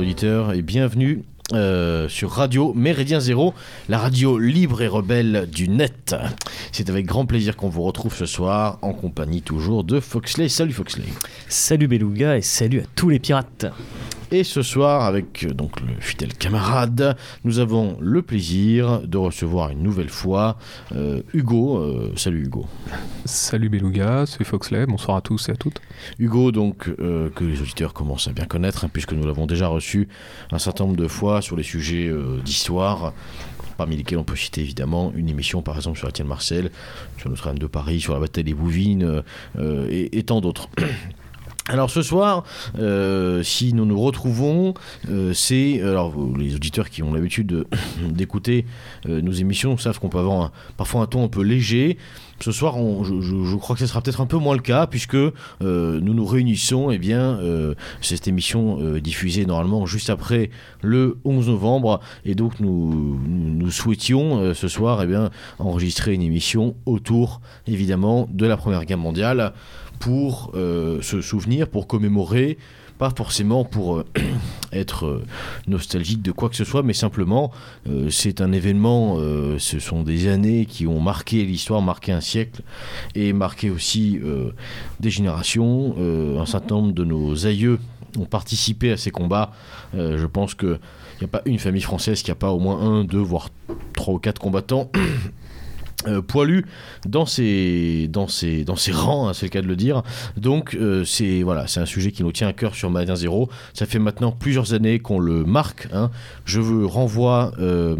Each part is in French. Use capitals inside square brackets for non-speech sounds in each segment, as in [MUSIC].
auditeurs, et bienvenue euh, sur Radio Méridien Zéro, la radio libre et rebelle du net. C'est avec grand plaisir qu'on vous retrouve ce soir en compagnie toujours de Foxley. Salut Foxley. Salut Beluga et salut à tous les pirates. Et ce soir, avec euh, donc le fidèle camarade, nous avons le plaisir de recevoir une nouvelle fois euh, Hugo. Euh, salut Hugo. Salut Beluga, c'est Foxley, bonsoir à tous et à toutes. Hugo, donc, euh, que les auditeurs commencent à bien connaître, hein, puisque nous l'avons déjà reçu un certain nombre de fois sur les sujets d'histoire parmi lesquels on peut citer évidemment une émission par exemple sur Étienne Marcel, sur Notre-Dame de Paris, sur la bataille des Bouvines euh, et, et tant d'autres. Alors ce soir, euh, si nous nous retrouvons, euh, c'est alors les auditeurs qui ont l'habitude de- [COUGHS] d'écouter euh, nos émissions savent qu'on peut avoir un- parfois un ton un peu léger. Ce soir, je, crois que ce sera peut-être un peu moins le cas puisque euh, nous nous réunissons. Et bien, euh, cette émission euh, diffusée normalement juste après le 11 novembre, et donc nous, nous, souhaitions euh, ce soir, eh bien, enregistrer une émission autour, évidemment, de la Première Guerre mondiale pour euh, se souvenir, pour commémorer, pas forcément pour euh, [CLEARS THROAT] être euh, nostalgique de quoi que ce soit, mais simplement c'est un événement, ce sont des années qui ont marqué l'histoire, marqué un siècle, et marqué aussi des générations. Un certain nombre de nos aïeux ont participé à ces combats. Je pense qu'il n'y a pas une famille française qui n'a pas au moins un, deux, voire trois ou quatre combattants [CLEARS THROAT] euh, poilus dans ses, dans ses, dans ses rangs, hein, c'est le cas de le dire. Donc euh, c'est voilà, c'est un sujet qui nous tient à cœur sur Madin Zéro. Ça fait maintenant plusieurs années qu'on le marque. hein. Je veux renvoie, euh,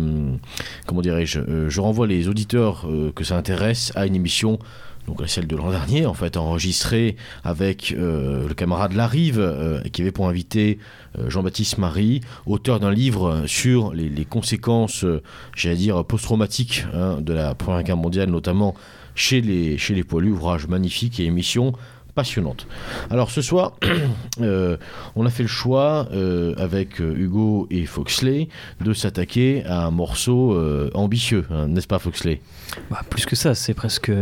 comment dirais-je, je renvoie les auditeurs que ça intéresse à une émission. Donc celle de l'an dernier, en fait, enregistrée avec euh, le camarade Larive, euh, qui avait pour invité euh, Jean-Baptiste Marie, auteur d'un livre sur les, conséquences, j'allais dire, post-traumatiques hein, de la Première Guerre mondiale, notamment chez les, chez les poilus, ouvrage magnifique et émission passionnante. Alors ce soir, [CLEARS THROAT] euh, on a fait le choix euh, avec euh, Hugo et Foxley de s'attaquer à un morceau ambitieux, hein, n'est-ce pas Foxley? Bah, plus que ça, c'est presque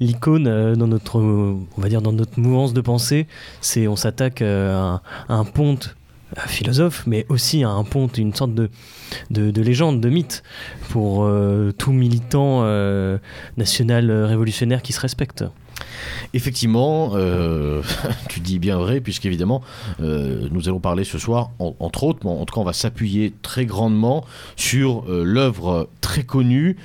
l'icône dans notre, on va mouvance de pensée. C'est on s'attaque à, un- ponte un philosophe, mais aussi à un ponte, une sorte de, de, de légende, de mythe pour tout militant national révolutionnaire qui se respecte. Effectivement, euh, [LAUGHS] tu dis bien vrai, puisqu'évidemment, euh, nous allons parler ce soir, en- entre autres, mais en tout cas, on va s'appuyer très grandement sur euh, l'œuvre très connue,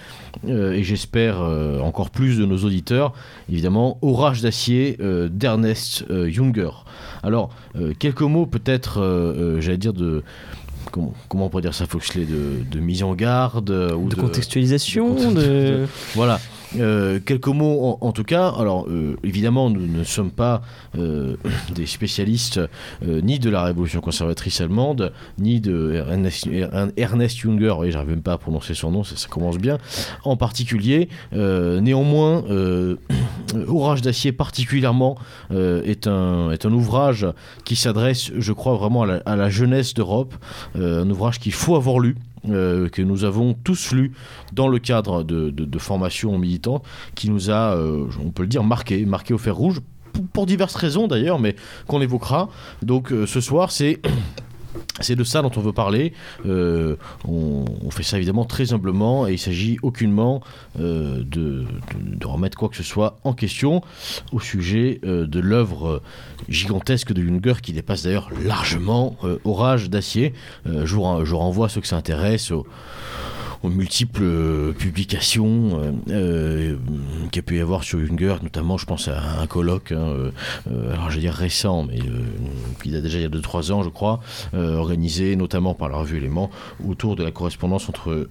et j'espère encore plus de nos auditeurs, évidemment, Orage d'acier d'Ernest Junger. Alors, quelques mots peut-être, j'allais dire, de. Comment, on pourrait dire ça, Foxley De, de mise en garde ou De, contextualisation, de de... voilà. Euh, quelques mots en, tout cas. Alors euh, évidemment, nous ne sommes pas euh, [LAUGHS] des spécialistes ni de la révolution conservatrice allemande, ni de Ernest, Ernest Junger. Oui, j'arrive même pas à prononcer son nom, ça, commence bien. En particulier, néanmoins, [CLEARS THROAT] Orage d'acier particulièrement est un est un ouvrage qui s'adresse, je crois vraiment à la, à la jeunesse d'Europe. Un ouvrage qu'il faut avoir lu. Euh, que nous avons tous lu dans le cadre de, de, de formation militante qui nous a, euh, on peut le dire, marqué, marqué au fer rouge, pour, pour diverses raisons d'ailleurs, mais qu'on évoquera. Donc euh, ce soir, c'est c'est de ça dont on veut parler. Euh, on, fait ça évidemment très humblement et il s'agit aucunement euh, de, remettre quoi que ce soit en question au sujet euh, de l'œuvre gigantesque de Junger qui dépasse d'ailleurs largement Orage d'acier. Je, vous renvoie ceux que ça intéresse au- aux multiples euh, publications euh, euh, qu'il a pu y avoir sur Junger, notamment je pense à un colloque, hein, alors je vais dire récent, mais qui date déjà il y a 2-3 ans je crois, organisé notamment par la revue Éléments autour de la correspondance entre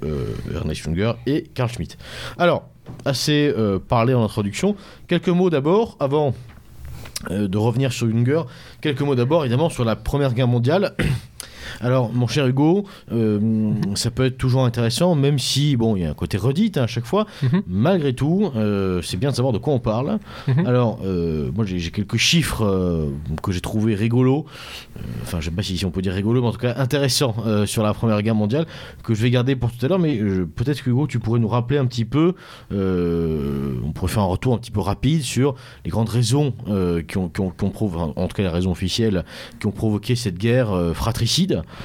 Ernest Junger et Carl Schmitt. Alors, assez parlé en introduction, quelques mots d'abord avant de revenir sur Junger, quelques mots d'abord évidemment sur la Première Guerre mondiale. Alors, mon cher Hugo, euh, ça peut être toujours intéressant, même si, bon, il y a un côté redite hein, à chaque fois. Mhm. Malgré tout, euh, c'est bien de savoir de quoi on parle. Mhm. Alors, euh, moi, j'ai quelques chiffres que j'ai trouvé rigolos. Enfin, je sais pas si, si on peut dire rigolo, mais en tout cas intéressants euh, sur la Première Guerre mondiale, que je vais garder pour tout à l'heure. Mais peut-être que Hugo, tu pourrais nous rappeler un petit peu, on pourrait faire un retour un petit peu rapide sur les grandes raisons qui ont, qui ont, qui ont provo- enfin, en tout cas les raisons officielles, qui ont provoqué cette guerre euh,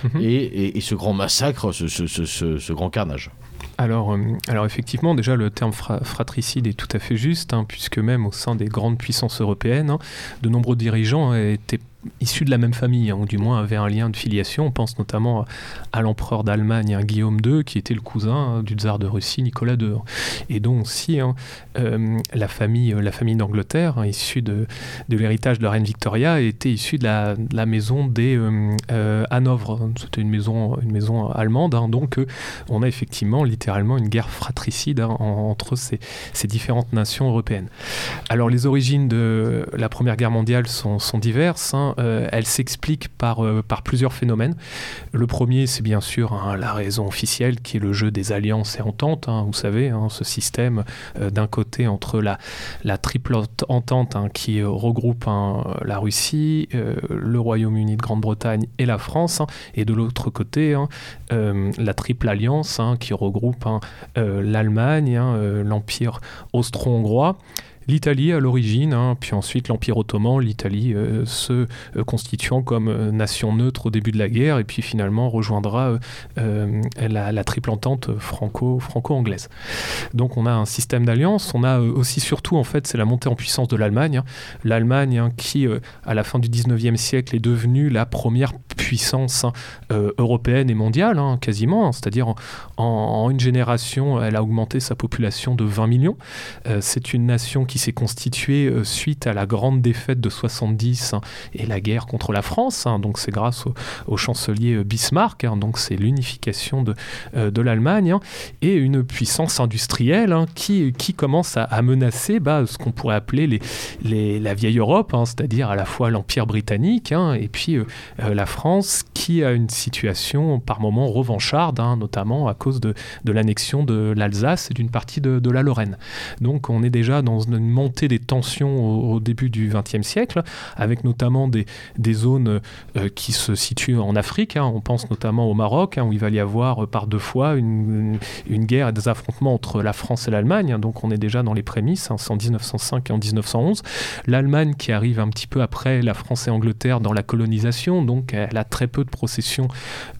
Mhm. et, et- et ce grand massacre, ce, ce- ce- ce- ce grand carnage. Alors, euh, alors effectivement, déjà le terme fra- fratricide est tout à fait juste, hein, puisque même au sein des grandes puissances européennes, hein, de nombreux dirigeants étaient issus de la même famille, hein, ou du moins avaient un lien de filiation. On pense notamment à l'empereur d'Allemagne, hein, Guillaume II, qui était le cousin hein, du tsar de Russie, Nicolas II. Et donc aussi euh, la famille, la famille d'Angleterre, issue de, de l'héritage de la reine Victoria, était issue de la, maison des euh, euh, Hanovre. C'était une maison, une maison allemande, donc euh, on a effectivement littéralement une guerre fratricide en- entre ces, ces différentes nations européennes. Alors les origines de la Première Guerre mondiale sont, diverses. Euh, elles s'expliquent par, euh, par plusieurs phénomènes. Le premier, c'est bien sûr hein, la raison officielle qui est le jeu des alliances et ententes. hein. Vous savez, hein, ce système euh, d'un côté entre la, la triple entente qui regroupe la Russie, le Royaume-Uni de Grande-Bretagne et la France, et de l'autre côté la triple alliance qui regroupe l'Allemagne, l'Empire austro-hongrois. L'Italie à l'origine, hein, puis ensuite l'Empire ottoman, l'Italie euh, se euh, constituant comme euh, nation neutre au début de la guerre, et puis finalement rejoindra la, triple entente franco- franco-anglaise. Donc on a un système d'alliance, on a aussi surtout en fait c'est la montée en puissance de l'Allemagne. hein. L'Allemagne hein, qui à la fin du 19e siècle est devenue la première puissance européenne et mondiale, quasiment, c'est-à-dire en, une génération elle a augmenté sa population de 20 millions. C'est une nation qui s'est constituée euh, suite à la grande défaite de 70 hein, et la guerre contre la France, hein. donc c'est grâce au, chancelier euh, Bismarck, hein. donc c'est l'unification de, euh, de l'Allemagne et une puissance industrielle qui, qui commence à, menacer bah, ce qu'on pourrait appeler les, les- la vieille Europe, c'est-à-dire à la fois l'Empire britannique et puis la France qui a une situation par moments revancharde, notamment à cause de, de l'annexion de l'Alsace et d'une partie de, de la Lorraine. Donc on est déjà dans une montée des tensions au, début du XXe siècle, avec notamment des, zones euh, qui se situent en Afrique. hein. On pense notamment au Maroc, hein, où il va y avoir euh, par deux fois une, une guerre et des affrontements entre la France et l'Allemagne. hein. Donc on est déjà dans les prémices, c'est en 1905 et en 1911. L'Allemagne qui arrive un petit peu après la France et Angleterre dans la colonisation, donc elle a très peu de processions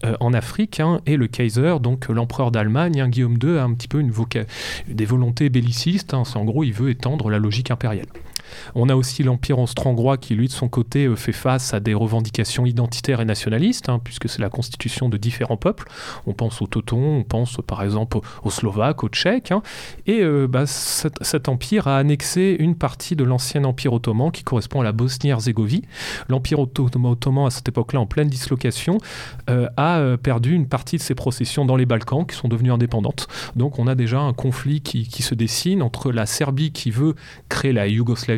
euh, en Afrique. et le Kaiser, donc l'empereur d'Allemagne, Guillaume II, a un petit peu une des volontés bellicistes. C'est en gros, il veut étendre la logique impériale. On a aussi l'Empire austro-hongrois qui, lui, de son côté, euh, fait face à des revendications identitaires et nationalistes, hein, puisque c'est la constitution de différents peuples. On pense aux Teutons, on pense par exemple aux, Slovaques, aux Tchèques. hein. et euh, bah, cet, empire a annexé une partie de l'ancien empire ottoman qui correspond à la Bosnie-Herzégovine. L'empire otto- ottoman, à cette époque-là, en pleine dislocation, euh, a perdu une partie de ses processions dans les Balkans qui sont devenues indépendantes. Donc on a déjà un conflit qui se dessine entre la Serbie qui veut créer la Yougoslavie,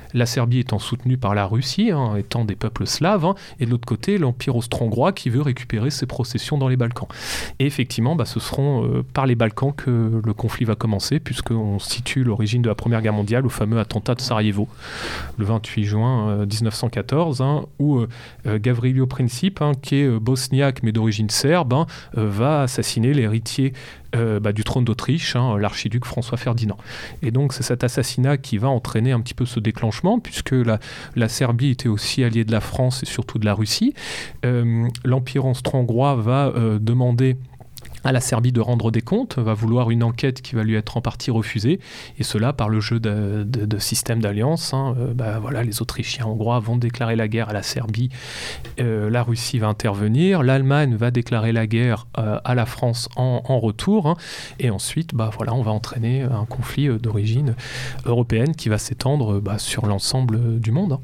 la Serbie étant soutenue par la Russie, hein, étant des peuples slaves, hein, et de l'autre côté, l'Empire austro-hongrois qui veut récupérer ses processions dans les Balkans. Et effectivement, bah, ce seront euh, par les Balkans que le conflit va commencer, puisqu'on situe l'origine de la Première Guerre mondiale au fameux attentat de Sarajevo, le 28 juin euh, 1914, hein, où euh, euh, Gavrilo Princip, qui est euh, bosniaque mais d'origine serbe, euh, va assassiner l'héritier euh, bah, du trône d'Autriche, l'archiduc François Ferdinand. Et donc c'est cet assassinat qui va entraîner un petit peu ce déclenchement, puisque la, la Serbie était aussi alliée de la France et surtout de la Russie. Euh, L'Empire austro-hongrois va euh, demander à la Serbie de rendre des comptes, va vouloir une enquête qui va lui être en partie refusée, et cela par le jeu de, de, de système d'alliance. hein. Euh, bah, voilà, les Autrichiens hongrois vont déclarer la guerre à la Serbie, Euh, la Russie va intervenir, l'Allemagne va déclarer la guerre euh, à la France en, retour, hein. et ensuite, bah, voilà, on va entraîner un conflit d'origine européenne qui va s'étendre bah, sur l'ensemble du monde. hein.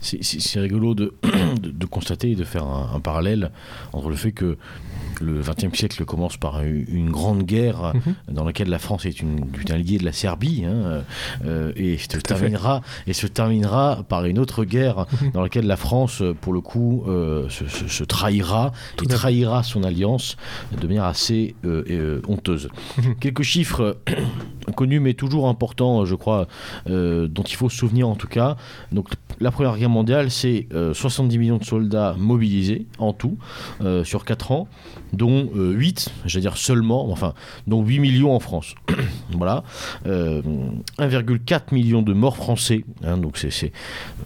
c'est- c'est rigolo [COUGHS] de, constater et de faire un parallèle entre le fait que le XXe siècle commence par une, grande guerre Mhm. dans laquelle la France est une, une alliée de la Serbie hein, euh, et, se terminera, et se terminera par une autre guerre Mhm. dans laquelle la France, pour le coup, euh, se, se- se trahira Tout et trahira son alliance de manière assez euh, euh, honteuse. Mhm. Quelques chiffres euh, connus mais toujours importants, je crois, euh, dont il faut se souvenir en tout cas. Donc la Première Guerre mondiale, c'est euh, 70 millions de soldats mobilisés en tout euh, sur 4 ans, dont 8, j'allais dire seulement, enfin, dont 8 millions en France. [COUGHS] voilà. Euh, 1,4 million de morts français. hein, donc c'est,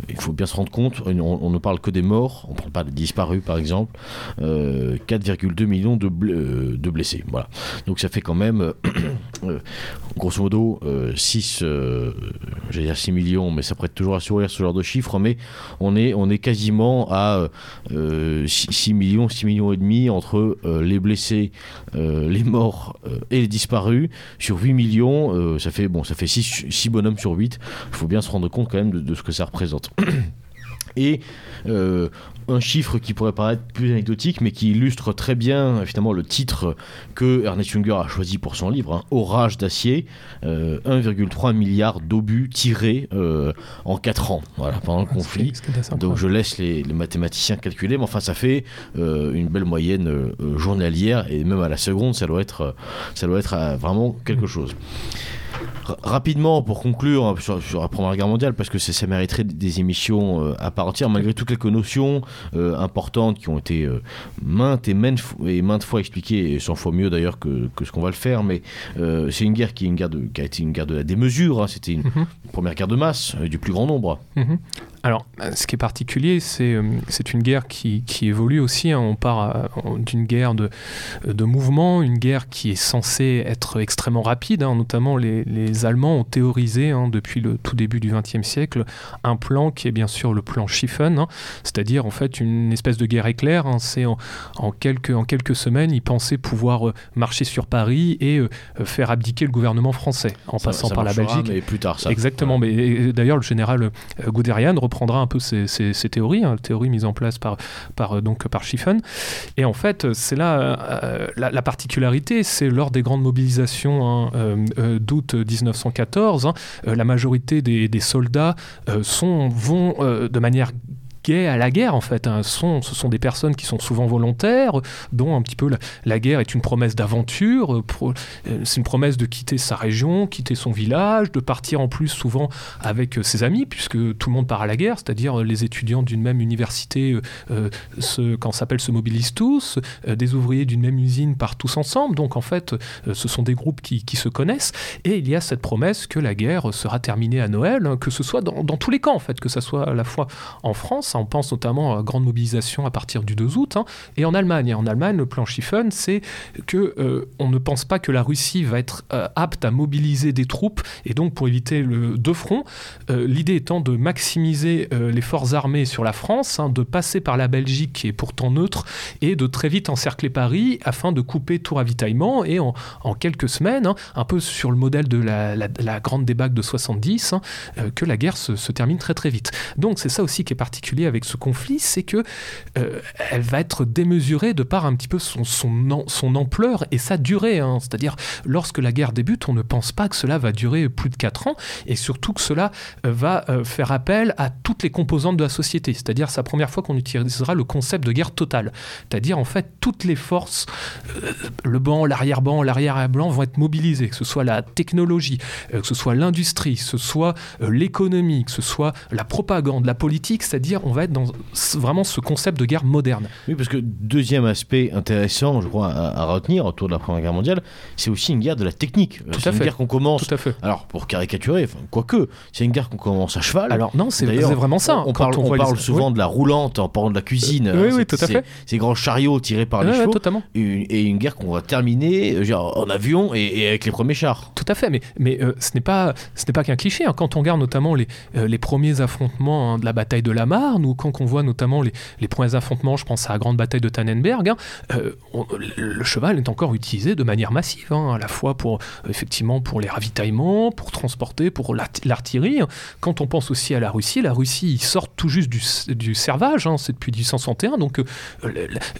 il faut bien se rendre compte, on, on ne parle que des morts, on ne parle pas des disparus par exemple. Euh, 4,2 millions de, euh, de blessés. Voilà. Donc ça fait quand même, euh, [COUGHS] euh, grosso modo, 6, j'allais dire 6 millions, mais ça prête toujours à sourire ce genre de chiffres, mais on est, quasiment à euh, 6, 6 millions, 6 millions et demi entre euh, les blessés, euh, les morts euh, et les disparus. Sur 8 millions, euh, ça fait, bon, ça fait 6, bonhommes sur 8. Il faut bien se rendre compte quand même de, de ce que ça représente. [COUGHS] Et euh, un chiffre qui pourrait paraître plus anecdotique, mais qui illustre très bien finalement le titre que Ernest Junger a choisi pour son livre, hein, Orage d'acier, euh, 1,3 milliard d'obus tirés euh, en 4 ans, voilà, pendant le conflit. C'est assez Donc je laisse les, les mathématiciens calculer, mais enfin ça fait euh, une belle moyenne euh, euh, journalière et même à la seconde ça doit être, euh, ça doit être euh, vraiment quelque chose. Ra- Rapidement, pour conclure hein, sur, sur la Première Guerre mondiale, parce que ça, ça mériterait des émissions euh, à part entière, malgré tout quelques notions euh, importantes qui ont été euh, maintes et maintes, et maintes fois expliquées, et 100 fois mieux d'ailleurs que, que ce qu'on va le faire, mais euh, c'est une guerre qui, est une guerre de, qui a été une guerre de la démesure, hein, c'était une Mhm. première guerre de masse, du plus grand nombre. Mhm. Alors, euh, ce qui est particulier, c'est euh, c'est une guerre qui, qui évolue aussi. hein. On part en- d'une guerre de, de mouvement, une guerre qui est censée être extrêmement rapide. hein. Notamment, les, les Allemands ont théorisé hein, depuis le tout début du XXe siècle un plan qui est bien sûr le plan Schiffen, c'est-à-dire en fait une espèce de guerre éclair. hein. C'est en, en quelques, en quelques semaines, ils pensaient pouvoir euh, marcher sur Paris et euh, faire abdiquer le gouvernement français en Ça- passant ça par la Belgique. Mais plus tard, ça. Exactement, mais d'ailleurs le général euh, Guderian reprendra un peu ces, théories, hein, théories mises en place par, par, euh, donc, par Schiffen. Et en fait, euh, c'est là euh, la, la particularité, c'est lors des grandes mobilisations hein, d'août 1914, hein, la majorité des, des soldats sont, vont de manière gaie à la guerre en fait. hein. Sont, ce sont des personnes qui sont souvent volontaires, dont un petit peu la, guerre est une promesse d'aventure. euh, euh, C'est une promesse de quitter sa région, quitter son village, de partir en plus souvent avec euh, ses amis, puisque tout le monde part à la guerre, c'est-à-dire les étudiants d'une même université, euh, se, quand s'appelle, se mobilisent tous, des ouvriers d'une même usine partent tous ensemble, donc en fait, ce sont des groupes qui, qui se connaissent, et il y a cette promesse que la guerre sera terminée à Noël, hein, que ce soit dans, dans tous les camps, en fait, que ce soit à la fois en France, on pense notamment à grande mobilisation à partir du 2 août, hein, et en Allemagne. En Allemagne, le plan Schiffen, c'est que euh, on ne pense pas que la Russie va être euh, apte à mobiliser des troupes, et donc pour éviter le deux fronts, euh, l'idée étant de maximiser les forces armées sur la France, hein, de passer par la Belgique qui est pourtant neutre, et de très vite encercler Paris afin de couper tout ravitaillement, et en, quelques semaines, hein, un peu sur le modèle de la, grande débâcle de 70, hein, euh, que la guerre se, se termine très très vite. Donc c'est ça aussi qui est particulier avec ce conflit, c'est que euh, elle va être démesurée de par un petit peu son, son, son ampleur et sa durée. hein. C'est-à-dire, lorsque la guerre débute, on ne pense pas que cela va durer plus de 4 ans, et surtout que cela euh, va euh, faire appel à toutes les composantes de la société. C'est-à-dire, c'est la première fois qu'on utilisera le concept de guerre totale. C'est-à-dire, en fait, toutes les forces, le banc, l'arrière-banc, l'arrière-blanc vont être mobilisées, que ce soit la technologie, que ce soit l'industrie, que ce soit l'économie, que ce soit la propagande, la politique, c'est-à-dire on va être dans vraiment ce concept de guerre moderne. Oui, parce que deuxième aspect intéressant, je crois, à, à retenir autour de la Première Guerre mondiale, c'est aussi une guerre de la technique. Euh, Tout c'est à une fait. guerre qu'on commence. Tout à fait. Alors, pour caricaturer, enfin, quoique, c'est une guerre qu'on commence à cheval. Alors non, c'est vraiment ça. On, on parle, on voit parle les- souvent Oui. de la roulante en parlant de la cuisine. Oui, hein, oui, tout à fait. Ces grands chariots tirés par les Ouais, chevaux. totalement. Et une, et une guerre qu'on va terminer euh, genre, en avion et, et avec les premiers chars. Tout à fait, mais, mais euh, ce n'est pas, ce n'est pas qu'un cliché. hein. Quand on regarde notamment les, euh, les premiers affrontements hein, de la bataille de la Marne, Nous, quand on voit notamment les, les premiers affrontements, je pense à la grande bataille de Tannenberg, hein, euh, le, cheval est encore utilisé de manière massive, hein, à la fois pour effectivement pour les ravitaillements, pour transporter, pour l'art- l'artillerie. Quand on pense aussi à la Russie, la Russie sortent tout juste du, du servage, hein, c'est depuis 1861, donc euh,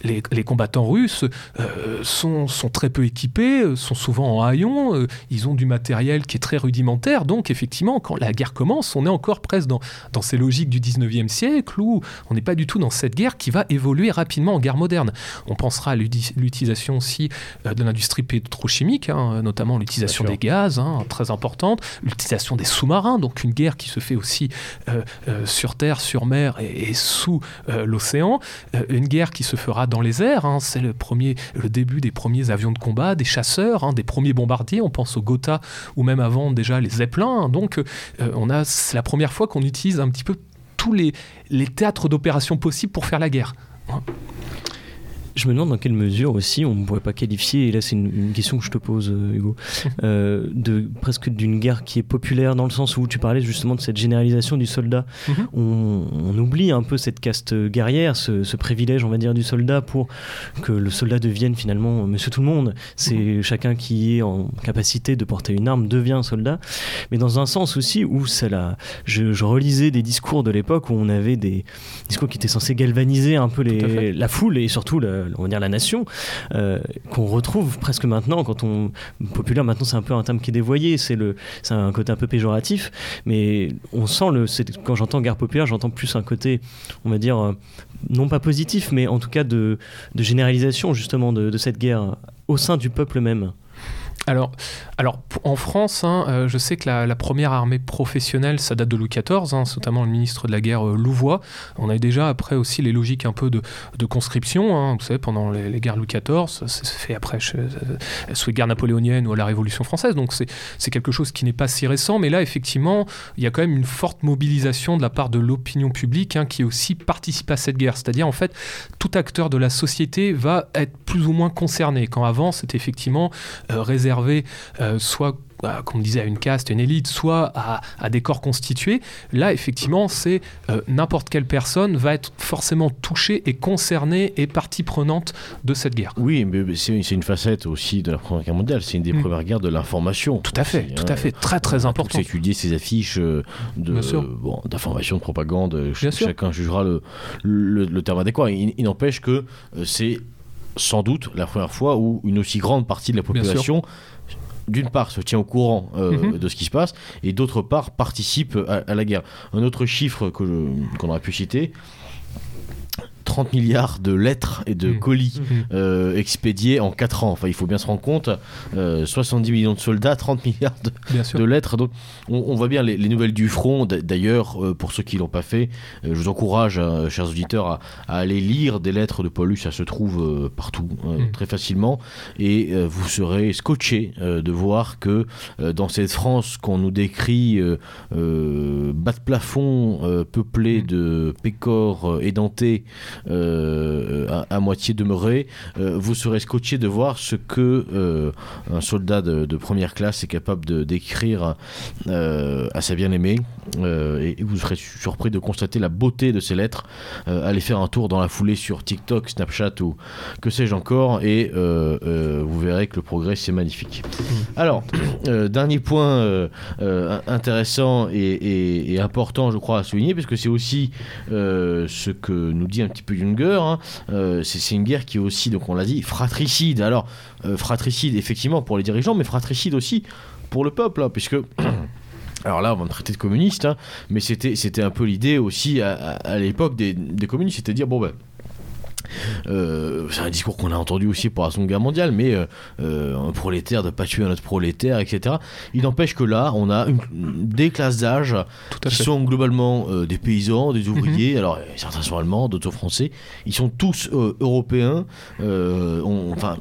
les, les- combattants russes euh, sont, sont très peu équipés, sont souvent en haillons, ils ont du matériel qui est très rudimentaire, donc effectivement, quand la guerre commence, on est encore presque dans, dans ces logiques du 19e siècle on n'est pas du tout dans cette guerre qui va évoluer rapidement en guerre moderne. On pensera à l'utilisation aussi euh, de l'industrie pétrochimique, hein, notamment l'utilisation des gaz, hein, très importante, l'utilisation des sous-marins, donc une guerre qui se fait aussi euh, euh, sur terre, sur mer et, et sous euh, l'océan, une guerre qui se fera dans les airs, hein, c'est le, premier, le début des premiers avions de combat, des chasseurs, des premiers bombardiers, on pense au Gotha ou même avant déjà les Zeppelins, donc on a, c'est la première fois qu'on utilise un petit peu tous les, théâtres d'opération possibles pour faire la guerre. Je me demande dans quelle mesure aussi on ne pourrait pas qualifier, et là c'est une, une question que je te pose euh, Hugo, [LAUGHS] euh, de presque d'une guerre qui est populaire dans le sens où tu parlais justement de cette généralisation du soldat. Mhm. on, on oublie un peu cette caste guerrière, ce, ce privilège on va dire du soldat pour que le soldat devienne finalement monsieur tout le monde. C'est chacun qui est en capacité de porter une arme devient un soldat, mais dans un sens aussi où la, je, je relisais des discours de l'époque où on avait des discours qui étaient censés galvaniser un peu les, la foule et surtout la, on va dire la nation euh, qu'on retrouve presque maintenant quand on populaire maintenant c'est un peu un terme qui est dévoyé c'est le c'est un côté un peu péjoratif mais on sent le quand j'entends guerre populaire j'entends plus un côté on va dire euh, non pas positif mais en tout cas de, généralisation justement de cette guerre au sein du peuple même Alors, en France, hein, euh, je sais que la, première armée professionnelle, ça date de Louis XIV, hein, notamment le ministre de la guerre euh, Louvois. On a déjà après aussi les logiques un peu de, conscription. hein, vous savez, pendant les, guerres Louis XIV, ça s'est fait après chez- euh, sous les guerres napoléoniennes ou à la Révolution française. Donc c'est quelque chose qui n'est pas si récent, mais là effectivement, il y a quand même une forte mobilisation de la part de l'opinion publique hein, qui aussi participe à cette guerre. C'est-à-dire en fait, tout acteur de la société va être plus ou moins concerné. Quand avant, c'était effectivement euh, réservé euh, soit bah, comme on disait, à une caste, une élite, soit à, à des corps constitués. Là, effectivement, c'est euh, n'importe quelle personne va être forcément touchée et concernée et partie prenante de cette guerre. Oui, mais mais c'est c'est une facette aussi de la Première Guerre mondiale. C'est une des Mm. premières guerres de l'information. Tout à fait, aussi, tout hein. à fait, très très important. tous étudié ces affiches euh, de bon, d'information, de propagande. ch- Bien sûr. Chacun jugera le, le, le terme adéquat. Il, il n'empêche que c'est sans doute la première fois où une aussi grande partie de la population d'une part se tient au courant euh, Mhm. de ce qui se passe et d'autre part participe à, à la guerre. Un autre chiffre qu'on aurait pu citer 30 milliards de lettres et de Mhm. colis Mhm. euh, expédiés en 4 ans. Enfin, il faut bien se rendre compte, euh, 70 millions de soldats, 30 milliards de, lettres. Donc, on, on voit bien les, les nouvelles du front. D'ailleurs, euh, pour ceux qui l'ont pas fait, euh, je vous encourage, euh, chers auditeurs, à, à aller lire des lettres de Paulus. Ça se trouve euh, partout, euh, Mm. très facilement, et euh, vous serez scotché euh, de voir que euh, dans cette France qu'on nous décrit euh, euh, bas de plafond, euh, peuplée de pécores euh, édentés, euh, à, à moitié demeurés, euh, vous serez scotché de voir ce que euh, un soldat de, première classe est capable d'écrire euh, à sa bien-aimée. Euh, et, vous serez surpris de constater la beauté de ces lettres. Euh, allez faire un tour dans la foulée sur TikTok, Snapchat ou que sais-je encore et euh, euh, vous verrez que le progrès c'est magnifique. Alors euh, dernier point euh, euh, intéressant et, et- important je crois à souligner parce que c'est aussi euh, ce que nous dit un petit peu Junger hein, euh, c'est une guerre qui est aussi, donc on l'a dit, fratricide. Alors, euh, fratricide effectivement pour les dirigeants, mais fratricide aussi pour le peuple, hein, puisque. [CLEARS THROAT] Alors là, on va me traiter de communiste, hein, mais c'était un peu l'idée aussi à, l'époque des, des communistes, c'était de dire bon ben. Euh, c'est un discours qu'on a entendu aussi pour la Seconde Guerre mondiale, mais euh, euh, un prolétaire de pas tuer un autre prolétaire, etc. Il n'empêche que là, on a une- des classes d'âge qui fait. sont globalement euh, des paysans, des ouvriers. Alors certains sont allemands, d'autres sont français. Ils sont tous européens. on- enfin,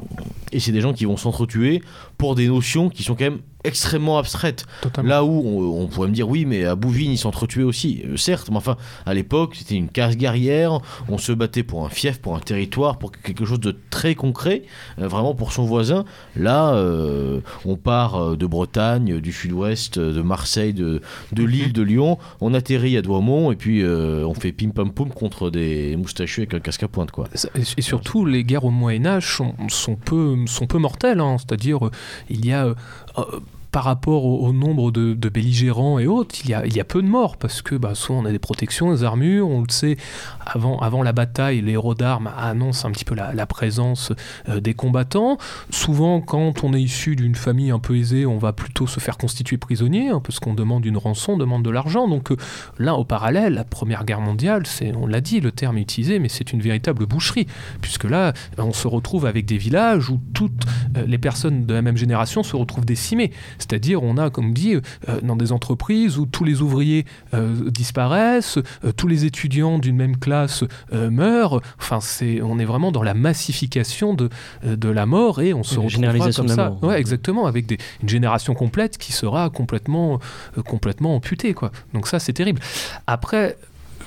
et c'est des gens qui vont s'entretuer pour des notions qui sont quand même extrêmement abstraite. Totalement. Là où on, on pourrait me dire oui, mais à Bouvines ils s'entretuaient aussi, Euh, certes, mais enfin à l'époque c'était une casse guerrière, on se battait pour un fief, pour un territoire, pour quelque chose de très concret, euh, vraiment pour son voisin. Là, euh, on part de Bretagne, du sud-ouest, de Marseille, de, de Lille, de Lyon, on atterrit à Douaumont et puis on fait pim pam poum contre des moustachus avec un casque à pointe quoi. Et surtout, les guerres au Moyen Âge sont, sont peu, sont peu mortelles. hein. C'est-à-dire, il y a, euh, par rapport au, nombre de, belligérants et autres, il y, a, peu de morts parce que bah, soit on a des protections, des armures, on le sait, avant, la bataille, les héros d'armes annoncent un petit peu la, présence euh, des combattants. Souvent, quand on est issu d'une famille un peu aisée, on va plutôt se faire constituer prisonnier hein, parce qu'on demande une rançon, on demande de l'argent. Donc euh, là, au parallèle, la Première Guerre mondiale, on l'a dit, le terme est utilisé, mais c'est une véritable boucherie puisque là, on se retrouve avec des villages où toutes euh, les personnes de la même génération se retrouvent décimées. C'est-à-dire, on a, comme dit, euh, dans des entreprises où tous les ouvriers euh, disparaissent, euh, tous les étudiants d'une même classe meurent. Enfin, c'est, on est vraiment dans la massification de, de la mort et on se généralisation comme ça. mort. Ouais, exactement, avec des- une génération complète qui sera complètement, complètement amputée, quoi. Donc ça, c'est terrible. Après,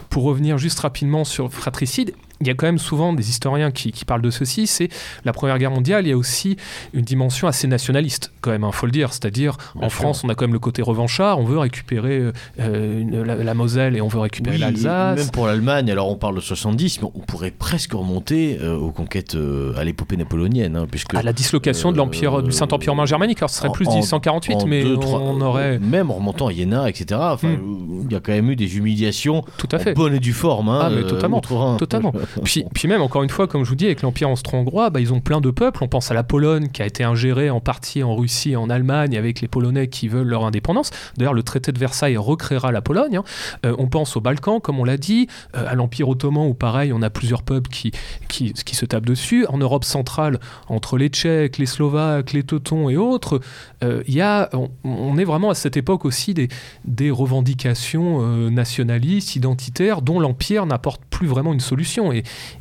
pour revenir juste rapidement sur fratricide, il y a quand même souvent des historiens qui, qui parlent de ceci, c'est la Première Guerre mondiale, il y a aussi une dimension assez nationaliste, quand même, il faut le dire. C'est-à-dire, en sûr. France, on a quand même le côté revanchard, on veut récupérer euh, une- la, la Moselle et on veut récupérer Oui, l'Alsace. Même pour l'Allemagne, alors on parle de 70, mais on pourrait presque remonter euh, aux conquêtes, euh, à l'épopée napoléonienne, hein, puisque à la dislocation de l'empire du Saint-Empire romain germanique. Alors, ce serait en- plus en- 1848, en mais deux, trois- on aurait. même en remontant à Iéna, etc. Hmm. il y a quand même eu des humiliations Tout à en fait. bonne et due forme. Hein, Ah, mais totalement, totalement. Puis, puis même, encore une fois, comme je vous dis, avec l'Empire austro-hongrois, bah, ils ont plein de peuples. On pense à la Pologne, qui a été ingérée en partie en Russie et en Allemagne, avec les Polonais qui veulent leur indépendance. D'ailleurs, le traité de Versailles recréera la Pologne. hein. Euh, on pense aux Balkans, comme on l'a dit, euh, à l'Empire ottoman, où pareil, on a plusieurs peuples qui, qui, se tapent dessus. En Europe centrale, entre les Tchèques, les Slovaques, les Teutons et autres, euh, y a, on, est vraiment à cette époque aussi des, des revendications nationalistes, identitaires, dont l'Empire n'apporte plus vraiment une solution.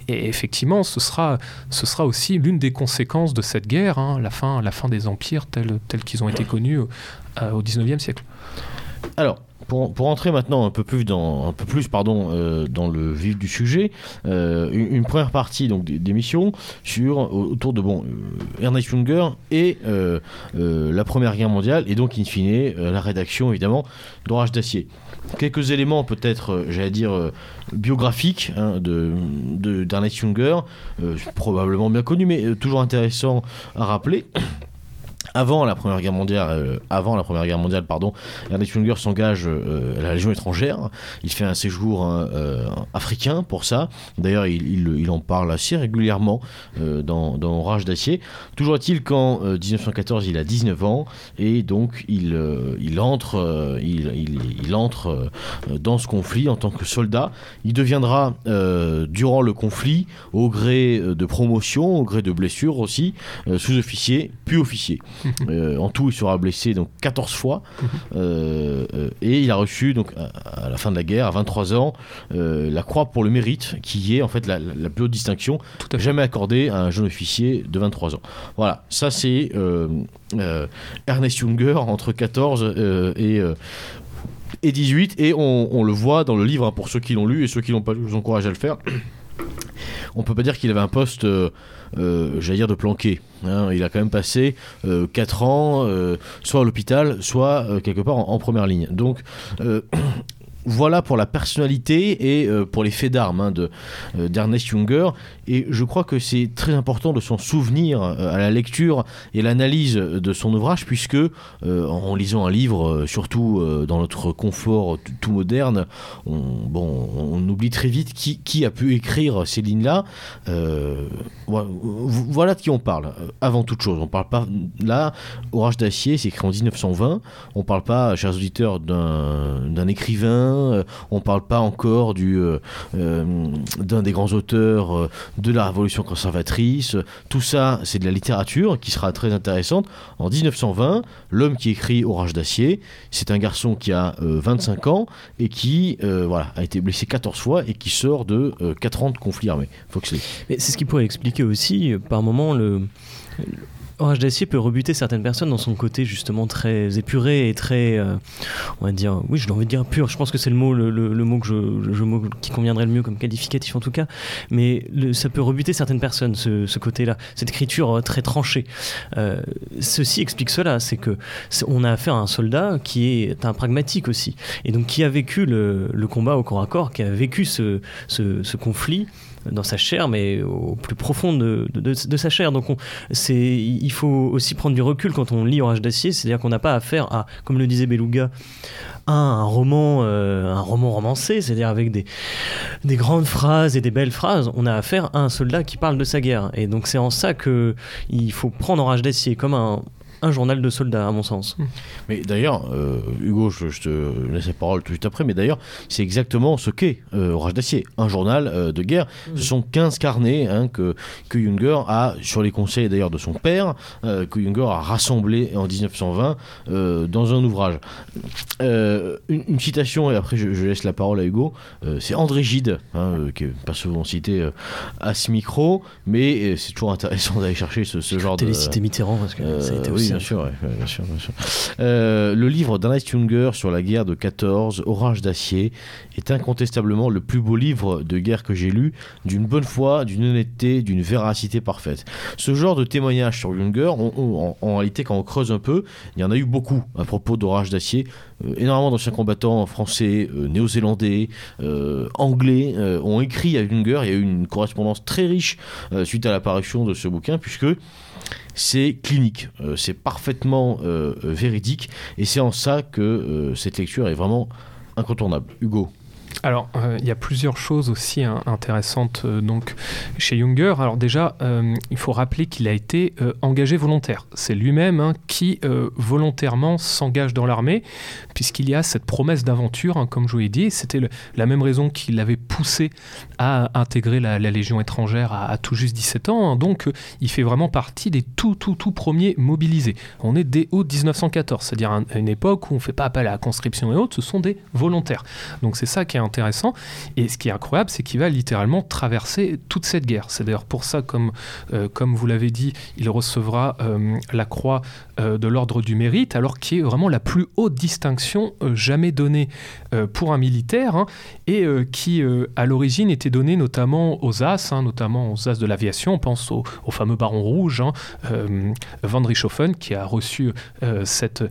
Et effectivement, ce sera, ce sera aussi l'une des conséquences de cette guerre, hein, la, fin, la fin des empires tels, tels qu'ils ont été connus euh, au 19e siècle. Alors, pour, pour entrer maintenant un peu plus dans, un peu plus, pardon, euh, dans le vif du sujet, euh, une, première partie donc, d'émission sur, autour de bon, Ernest Junger et la Première Guerre mondiale, et donc, in fine, la rédaction, évidemment, d'Orage d'Acier. Quelques éléments, peut-être, euh, j'allais dire, euh, biographiques hein, de, de- d'Ernest Junger, euh, probablement bien connu, mais toujours intéressant à rappeler. Avant la Première Guerre mondiale, euh, avant la Première Guerre mondiale, pardon, Ernest Junger s'engage euh, à la Légion étrangère. Il fait un séjour hein, euh, africain pour ça. D'ailleurs, il, il- il en parle assez régulièrement euh, dans, dans Rage d'acier. Toujours est-il qu'en euh, 1914, il a 19 ans et donc il, euh, il entre, euh, il, entre euh, dans ce conflit en tant que soldat. Il deviendra, euh, durant le conflit, au gré euh, de promotion, au gré de blessures aussi, euh, sous-officier, puis officier. Euh, en tout, il sera blessé donc 14 fois. Euh, euh, et il a reçu, donc, à, à la fin de la guerre, à 23 ans, la croix pour le mérite, qui est en fait la, la- la plus haute distinction Tout à fait. jamais accordée à un jeune officier de 23 ans. Voilà, ça c'est Ernest Junger entre 14 euh, et. et 18, et on, on le voit dans le livre, hein, pour ceux qui l'ont lu et ceux qui l'ont pas lu, je vous encourage à le faire. On peut pas dire qu'il avait un poste, euh, j'allais dire, de planqué. hein. Il a quand même passé 4 ans, euh, soit à l'hôpital, soit euh, quelque part en, en première ligne. Donc, euh, voilà pour la personnalité et euh, pour les faits d'armes hein, de, euh, d'Ernest Junger. Et je crois que c'est très important de s'en souvenir euh, à la lecture et l'analyse de son ouvrage, puisque en lisant un livre, surtout dans notre confort tout moderne, on, bon, on oublie très vite qui, a pu écrire ces lignes-là. Voilà, de qui on parle, avant toute chose. On parle pas là, Orage d'acier, c'est écrit en 1920. On parle pas, chers auditeurs, d'un écrivain. Euh, on parle pas encore euh, euh, d'un des grands auteurs de la Révolution conservatrice. Tout ça, c'est de la littérature qui sera très intéressante. En 1920, l'homme qui écrit Orage d'acier, c'est un garçon qui a euh, 25 ans et qui voilà, a été blessé 14 fois et qui sort de euh, 4 ans de conflit armé. Mais c'est ce qui pourrait expliquer aussi, par moment, le. D'acier peut rebuter certaines personnes dans son côté justement très épuré et très, euh, on va dire, oui, je envie de dire pur. Je pense que c'est le mot, le, mot qui conviendrait le mieux comme qualificatif en tout cas. Mais ça peut rebuter certaines personnes, ce, côté-là, cette écriture euh, très tranchée. Euh, ceci explique cela, c'est que on a affaire à un soldat qui est un pragmatique aussi, et donc qui a vécu le, combat au corps à corps, qui a vécu ce conflit dans sa chair, mais au plus profond de, de, sa chair. Donc c'est, il faut aussi prendre du recul quand on lit Orage d'acier, c'est-à-dire qu'on n'a pas affaire à, comme le disait Beluga, un roman, euh, un roman romancé, c'est-à-dire avec des, des grandes phrases et des belles phrases. On a affaire à un soldat qui parle de sa guerre. Et donc c'est en ça que il faut prendre Orage d'acier comme un, un journal de soldats, à mon sens. Hmm. Mais d'ailleurs, euh, Hugo, je, te laisse la parole tout de suite après, mais d'ailleurs, c'est exactement ce qu'est euh, Orage d'acier, un journal euh, de guerre. Hmm. Ce sont 15 carnets hein, que, que Junger a, sur les conseils d'ailleurs de son père, que Junger a rassemblé en 1920 dans un ouvrage. Une, citation, et après je, laisse la parole à Hugo, c'est André Gide, hein, qui n'est pas souvent cité à ce micro, mais c'est toujours intéressant d'aller chercher ce, ce genre de... cité Mitterrand, parce que ça a été aussi bien sûr, bien sûr, euh, le livre d'Ernest Junger sur la guerre de 14, Orage d'acier, est incontestablement le plus beau livre de guerre que j'ai lu, d'une bonne foi, d'une honnêteté, d'une véracité parfaite. Ce genre de témoignage sur Junger, en, réalité, quand on creuse un peu, il y en a eu beaucoup à propos d'Orage d'acier. Euh, énormément d'anciens combattants français, euh, néo-zélandais, anglais ont écrit à Junger. Il y a eu une correspondance très riche suite à l'apparition de ce bouquin, puisque c'est clinique, euh, c'est parfaitement euh, véridique, et c'est en ça que euh, cette lecture est vraiment incontournable. Hugo alors, euh, il y a plusieurs choses aussi hein, intéressantes euh, donc chez Junger. Alors déjà, euh, il faut rappeler qu'il a été engagé volontaire. C'est lui-même hein, qui volontairement s'engage dans l'armée, puisqu'il y a cette promesse d'aventure, hein, comme je vous l'ai dit. C'était la même raison qui l'avait poussé à intégrer la, Légion étrangère à, tout juste 17 ans. Donc, il fait vraiment partie des tout, tout, tout premiers mobilisés. On est dès août 1914, c'est-à-dire une époque où on ne fait pas appel à la conscription et autres, ce sont des volontaires. Donc, c'est ça qui est intéressant. Et ce qui est incroyable, c'est qu'il va littéralement traverser toute cette guerre. C'est d'ailleurs pour ça, comme, euh, comme vous l'avez dit, il recevra euh, la croix euh, de l'ordre du mérite, alors qui est vraiment la plus haute distinction jamais donnée pour un militaire, hein, et qui à l'origine était donnée notamment aux As, hein, notamment aux As de l'aviation. On pense au, fameux Baron Rouge, hein, Van Richthofen, qui a reçu cette,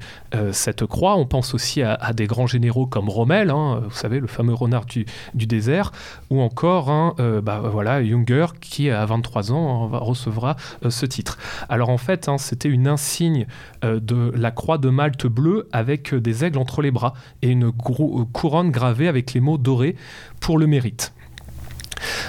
cette croix. On pense aussi à, à, des grands généraux comme Rommel, vous savez, le fameux du, désert, ou encore hein, euh, bah, voilà, Junger qui à 23 ans recevra euh, ce titre. Alors en fait, hein, c'était une insigne euh, de la croix de Malte bleue avec des aigles entre les bras et une couronne gravée avec les mots dorés pour le mérite.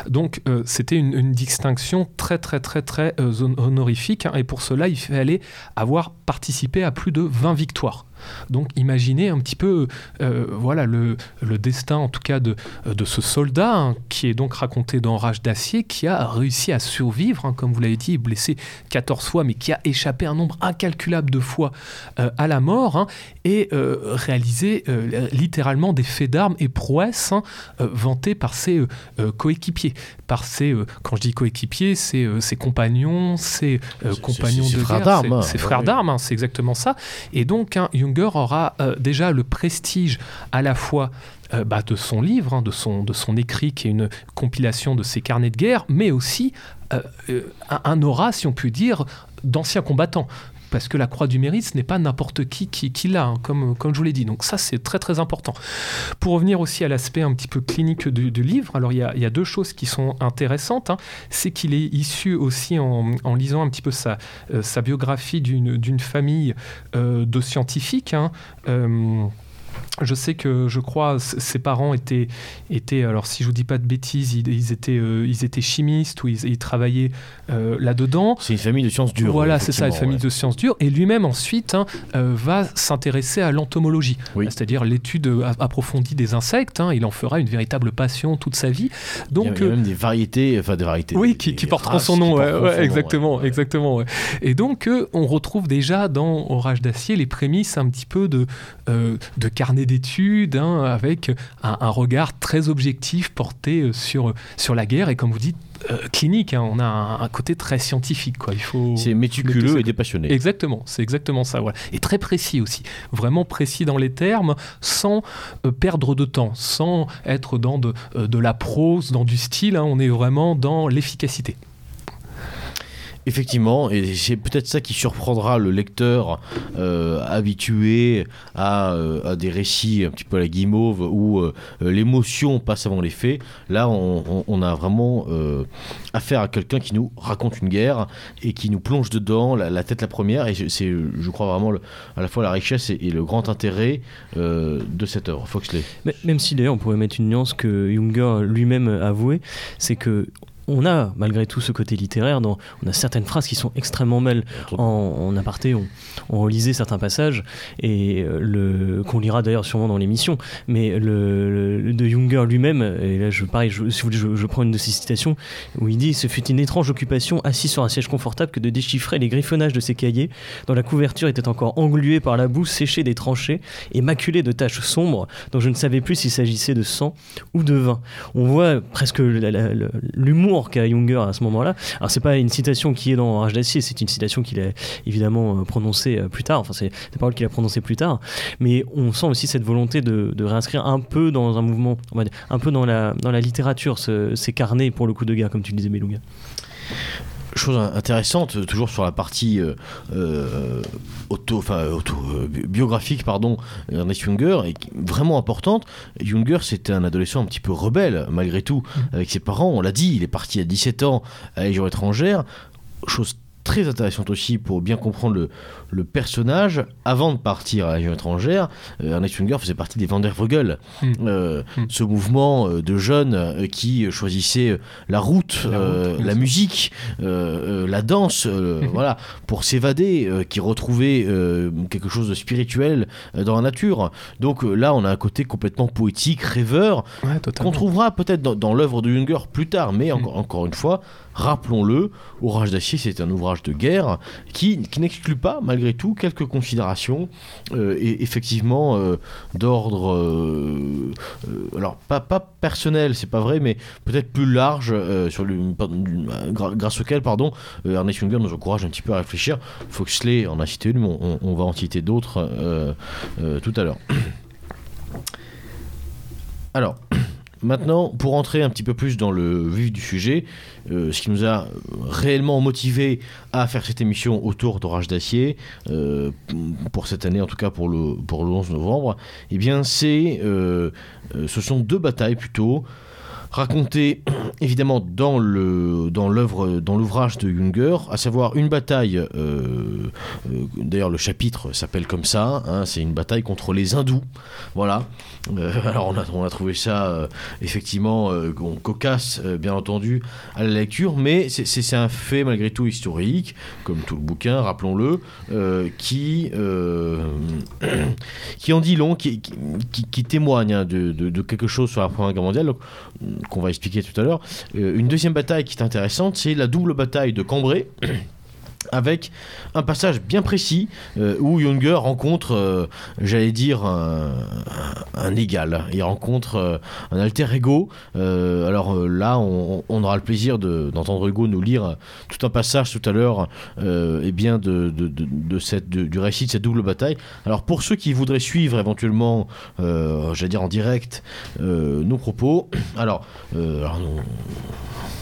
Donc c'était une, distinction très très très très honorifique hein, et pour cela il fallait avoir participé à plus de 20 victoires. Donc imaginez un petit peu euh, voilà, le, destin en tout cas de, ce soldat hein, qui est donc raconté dans Rage d'acier, qui a réussi à survivre, hein, comme vous l'avez dit, blessé 14 fois, mais qui a échappé un nombre incalculable de fois euh, à la mort hein, et euh, réalisé littéralement des faits d'armes et prouesses vantés par ses coéquipiers. Par ses, quand je dis coéquipiers, c'est ses compagnons, ses compagnons de frères d'armes. Ses frères d'armes, c'est exactement ça. Et donc, aura euh, déjà le prestige à la fois euh, bah, de son livre, hein, de, son, de son écrit, qui est une compilation de ses carnets de guerre, mais aussi euh, un, aura, si on peut dire, d'anciens combattants parce que la croix du mérite, ce n'est pas n'importe qui qui, l'a, hein, comme, je vous l'ai dit. Donc ça, c'est très très important. Pour revenir aussi à l'aspect un petit peu clinique du, livre, alors il y, a, deux choses qui sont intéressantes. Hein. C'est qu'il est issu aussi, en, lisant un petit peu sa, euh, biographie d'une famille euh, de scientifiques. Hein, euh, je sais que je crois ses parents étaient, étaient alors si je vous dis pas de bêtises, ils, étaient, euh, ils étaient chimistes ou ils, travaillaient euh, là-dedans. C'est une famille de sciences dures. Voilà, c'est ça, une famille de sciences dures. Et lui-même ensuite hein, euh, va s'intéresser à l'entomologie, c'est-à-dire l'étude approfondie des insectes. Hein. il en fera une véritable passion toute sa vie. Donc, il y a, même des variétés, enfin des variétés. Oui, qui, porteront son nom. exactement, exactement. Et donc on retrouve déjà dans Orage d'acier les prémices un petit peu de, de carnet d'études hein, avec un, regard très objectif porté sur, sur la guerre et comme vous dites, clinique. Hein. on a un, côté très scientifique. Quoi. Il faut. C'est méticuleux et dépassionné. Exactement, c'est exactement ça. Voilà. Et très précis aussi, vraiment précis dans les termes, sans perdre de temps, sans être dans de, de la prose, dans du style. Hein. on est vraiment dans l'efficacité. Effectivement, et c'est peut-être ça qui surprendra le lecteur euh, habitué euh, à, des récits un petit peu à la guimauve où euh, l'émotion passe avant les faits. Là, on, a vraiment affaire à quelqu'un qui nous raconte une guerre et qui nous plonge dedans, la, tête la première. Et c'est, je crois vraiment, à la fois la richesse et, le grand intérêt de cette œuvre, Foxley. même si d'ailleurs on pourrait mettre une nuance que Junger lui-même avouait, c'est que on a malgré tout ce côté littéraire, dans, on a certaines phrases qui sont extrêmement belles. En, aparté, on, relisait certains passages, et euh, le, qu'on lira d'ailleurs sûrement dans l'émission, mais le, de Junger lui-même, et là je, pareil, je, si vous voulez, je, prends une de ses citations, où il dit Ce fut une étrange occupation, assis sur un siège confortable, que de déchiffrer les griffonnages de ses cahiers, dont la couverture était encore engluée par la boue séchée des tranchées et maculée de taches sombres, dont je ne savais plus s'il s'agissait de sang ou de vin. On voit presque l'humour qu'a Junger à ce moment-là. Alors c'est pas une citation qui est dans Rage d'acier, c'est une citation qu'il a évidemment euh, prononcée euh, plus tard. Enfin c'est des paroles qu'il a prononcées plus tard. Mais on sent aussi cette volonté de, réinscrire un peu dans un mouvement, un peu dans la dans la littérature, ces carnets pour le coup de guerre, comme tu le disais, Beluga chose intéressante, toujours sur la partie euh, euh, auto, enfin, auto, euh, biographique, pardon, Ernest Junger, est vraiment importante. Junger, c'était un adolescent un petit peu rebelle, malgré tout, mmh. avec ses parents. On l'a dit, il est parti à 17 ans à la Légion étrangère. Chose très intéressante aussi pour bien comprendre le, le personnage avant de partir à la région étrangère. Euh, Ernest Junger faisait partie des Vandervogel, hmm. euh, hmm. ce mouvement euh, de jeunes qui choisissaient la route, la, musique, la danse, hmm. [LAUGHS] voilà, pour s'évader, qui retrouvaient quelque chose de spirituel dans la nature. Donc là, on a un côté complètement poétique, rêveur, qu'on trouvera peut-être dans, dans l'œuvre de Junger plus tard, mais encore, encore une fois, rappelons-le, Orage d'acier, c'est un ouvrage de guerre qui, n'exclut pas, malgré tout, quelques considérations, euh, et effectivement, euh, d'ordre, euh, alors pas, personnel, c'est pas vrai, mais peut-être plus large, grâce auquel, pardon, Ernest Junger nous encourage un petit peu à réfléchir. Foxley en a cité une, mais on, on va en citer d'autres tout à l'heure. Alors, Maintenant, pour entrer un petit peu plus dans le vif du sujet, euh, ce qui nous a réellement motivé à faire cette émission autour d'Orage d'Acier, euh, pour cette année en tout cas pour le, pour le 11 novembre, eh bien c'est, euh, ce sont deux batailles plutôt raconté [CLEARS THROAT] évidemment dans l'œuvre dans l'ouvrage de Junger, à savoir une bataille. Euh, euh, d'ailleurs, le chapitre s'appelle comme ça. Hein, c'est une bataille contre les hindous. Voilà. Euh, alors on a, trouvé ça effectivement cocasse, bien entendu, à la lecture, mais c'est un fait malgré tout historique, comme tout le bouquin, rappelons-le, [CLEARS THROAT] qui en dit long, qui, témoigne hein, de, quelque chose sur la Première Guerre mondiale. Qu'on va expliquer tout à l'heure. Euh, une deuxième bataille qui est intéressante, c'est la double bataille de Cambrai. Avec un passage bien précis euh, où Younger rencontre, euh, j'allais dire, un, égal. Il rencontre un alter ego. alors là, on, aura le plaisir d'entendre Hugo nous lire tout un passage tout à l'heure et bien de, du récit de cette double bataille. Alors pour ceux qui voudraient suivre éventuellement, j'allais dire en direct, nos propos, alors, alors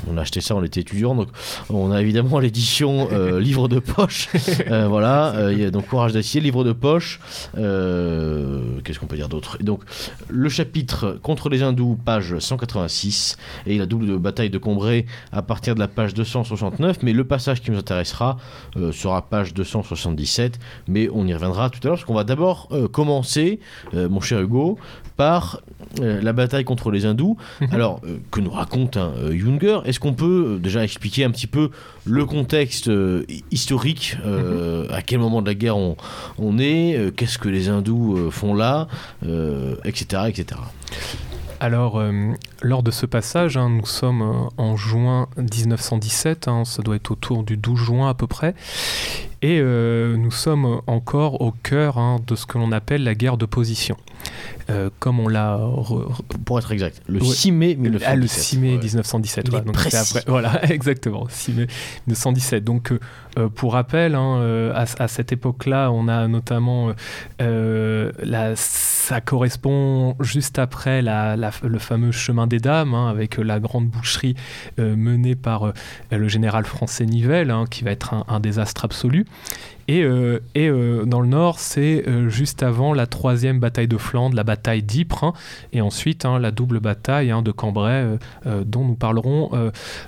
on a acheté ça, on était étudiant, donc on a évidemment [LAUGHS] l'édition euh, livre de poche. [LAUGHS] Euh, voilà, euh, il y a donc Courage d'acier, livre de poche. Qu'est-ce qu'on peut dire d'autre? Donc le chapitre Contre les hindous, page 186, et la double bataille de Combray à partir de la page 269, mais le passage qui nous intéressera sera page 277, mais on y reviendra tout à l'heure, parce qu'on va d'abord commencer, mon cher Hugo, par la bataille contre les hindous. [LAUGHS] Alors, que nous raconte un Junger? Est-ce qu'on peut euh, déjà expliquer un petit peu le contexte euh, historique euh. À quel moment de la guerre on, est Qu'est-ce que les hindous font là Etc. etc. Alors, lors de ce passage, hein, nous sommes en juin 1917, hein, ça doit être autour du 12 juin à peu près, Et euh, nous sommes encore au cœur hein, de ce que l'on appelle la guerre de position. Euh, comme on l'a. Pour être exact, le 6 mai 1917. Ah, le 6 mai 1917. donc après, [LAUGHS] voilà, exactement, 6 mai 1917. Donc, euh, pour rappel, hein, à, cette époque-là, on a notamment. la, ça correspond juste après le fameux chemin des dames, hein, avec la grande boucherie menée par le général français Nivelle, hein, qui va être un, désastre absolu. Et, euh, euh, dans le nord, c'est euh, juste avant la troisième bataille de Flandre, la bataille d'Ypres, et ensuite la double bataille de Cambrai, dont nous parlerons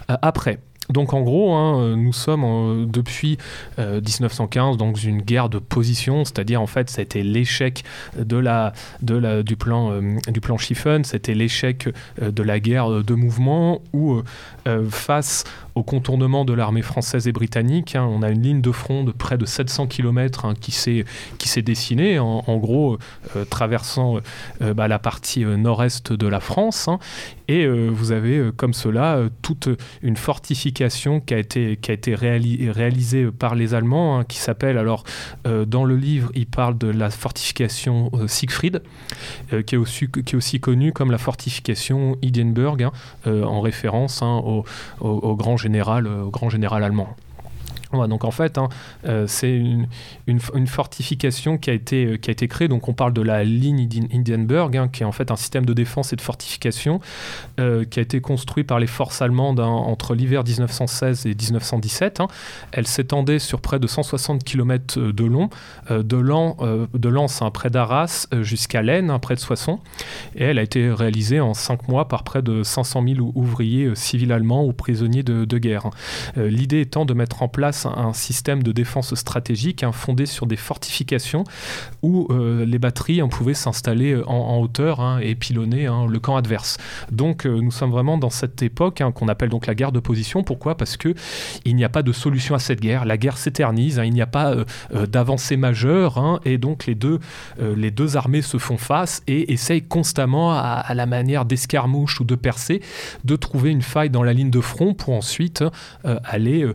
après. Donc en gros, hein, nous sommes depuis 1915 dans une guerre de position, c'est-à-dire en fait c'était l'échec de la, du plan du plan Schiffen, c'était l'échec de la guerre de mouvement où face au contournement de l'armée française et britannique. Hein. On a une ligne de front de près de 700 km hein, qui s'est dessinée, en, gros euh, traversant euh, bah, la partie euh, nord-est de la France. Hein. Et vous avez comme cela toute une fortification qui a été, qui a été réalisée par les Allemands, qui s'appelle, alors dans le livre, il parle de la fortification Siegfried, qui, est aussi, qui est aussi connue comme la fortification Hindenburg, en référence au, au, au grand général, euh, au grand général allemand donc en fait, hein, euh, c'est une, fortification qui a, été, euh, qui a été créée. Donc on parle de la ligne Hindenburg, hein, qui est en fait un système de défense et de fortification euh, qui a été construit par les forces allemandes hein, entre l'hiver 1916 et 1917. Elle s'étendait sur près de 160 km de long, de, Lan, Lens près d'Arras jusqu'à Laine, près de Soissons. Et elle a été réalisée en 5 mois par près de 500 000 ouvriers civils allemands ou prisonniers de, de guerre. L'idée étant de mettre en place un, système de défense stratégique hein, fondé sur des fortifications où euh, les batteries hein, pouvaient s'installer euh, en, hauteur hein, et pilonner le camp adverse. Donc euh, nous sommes vraiment dans cette époque qu'on appelle donc la guerre de position. Pourquoi? Parce que il n'y a pas de solution à cette guerre. La guerre s'éternise, il n'y a pas d'avancée majeure et donc les deux, les deux armées se font face et essayent constamment à, la manière d'escarmouche ou de percée de trouver une faille dans la ligne de front pour ensuite aller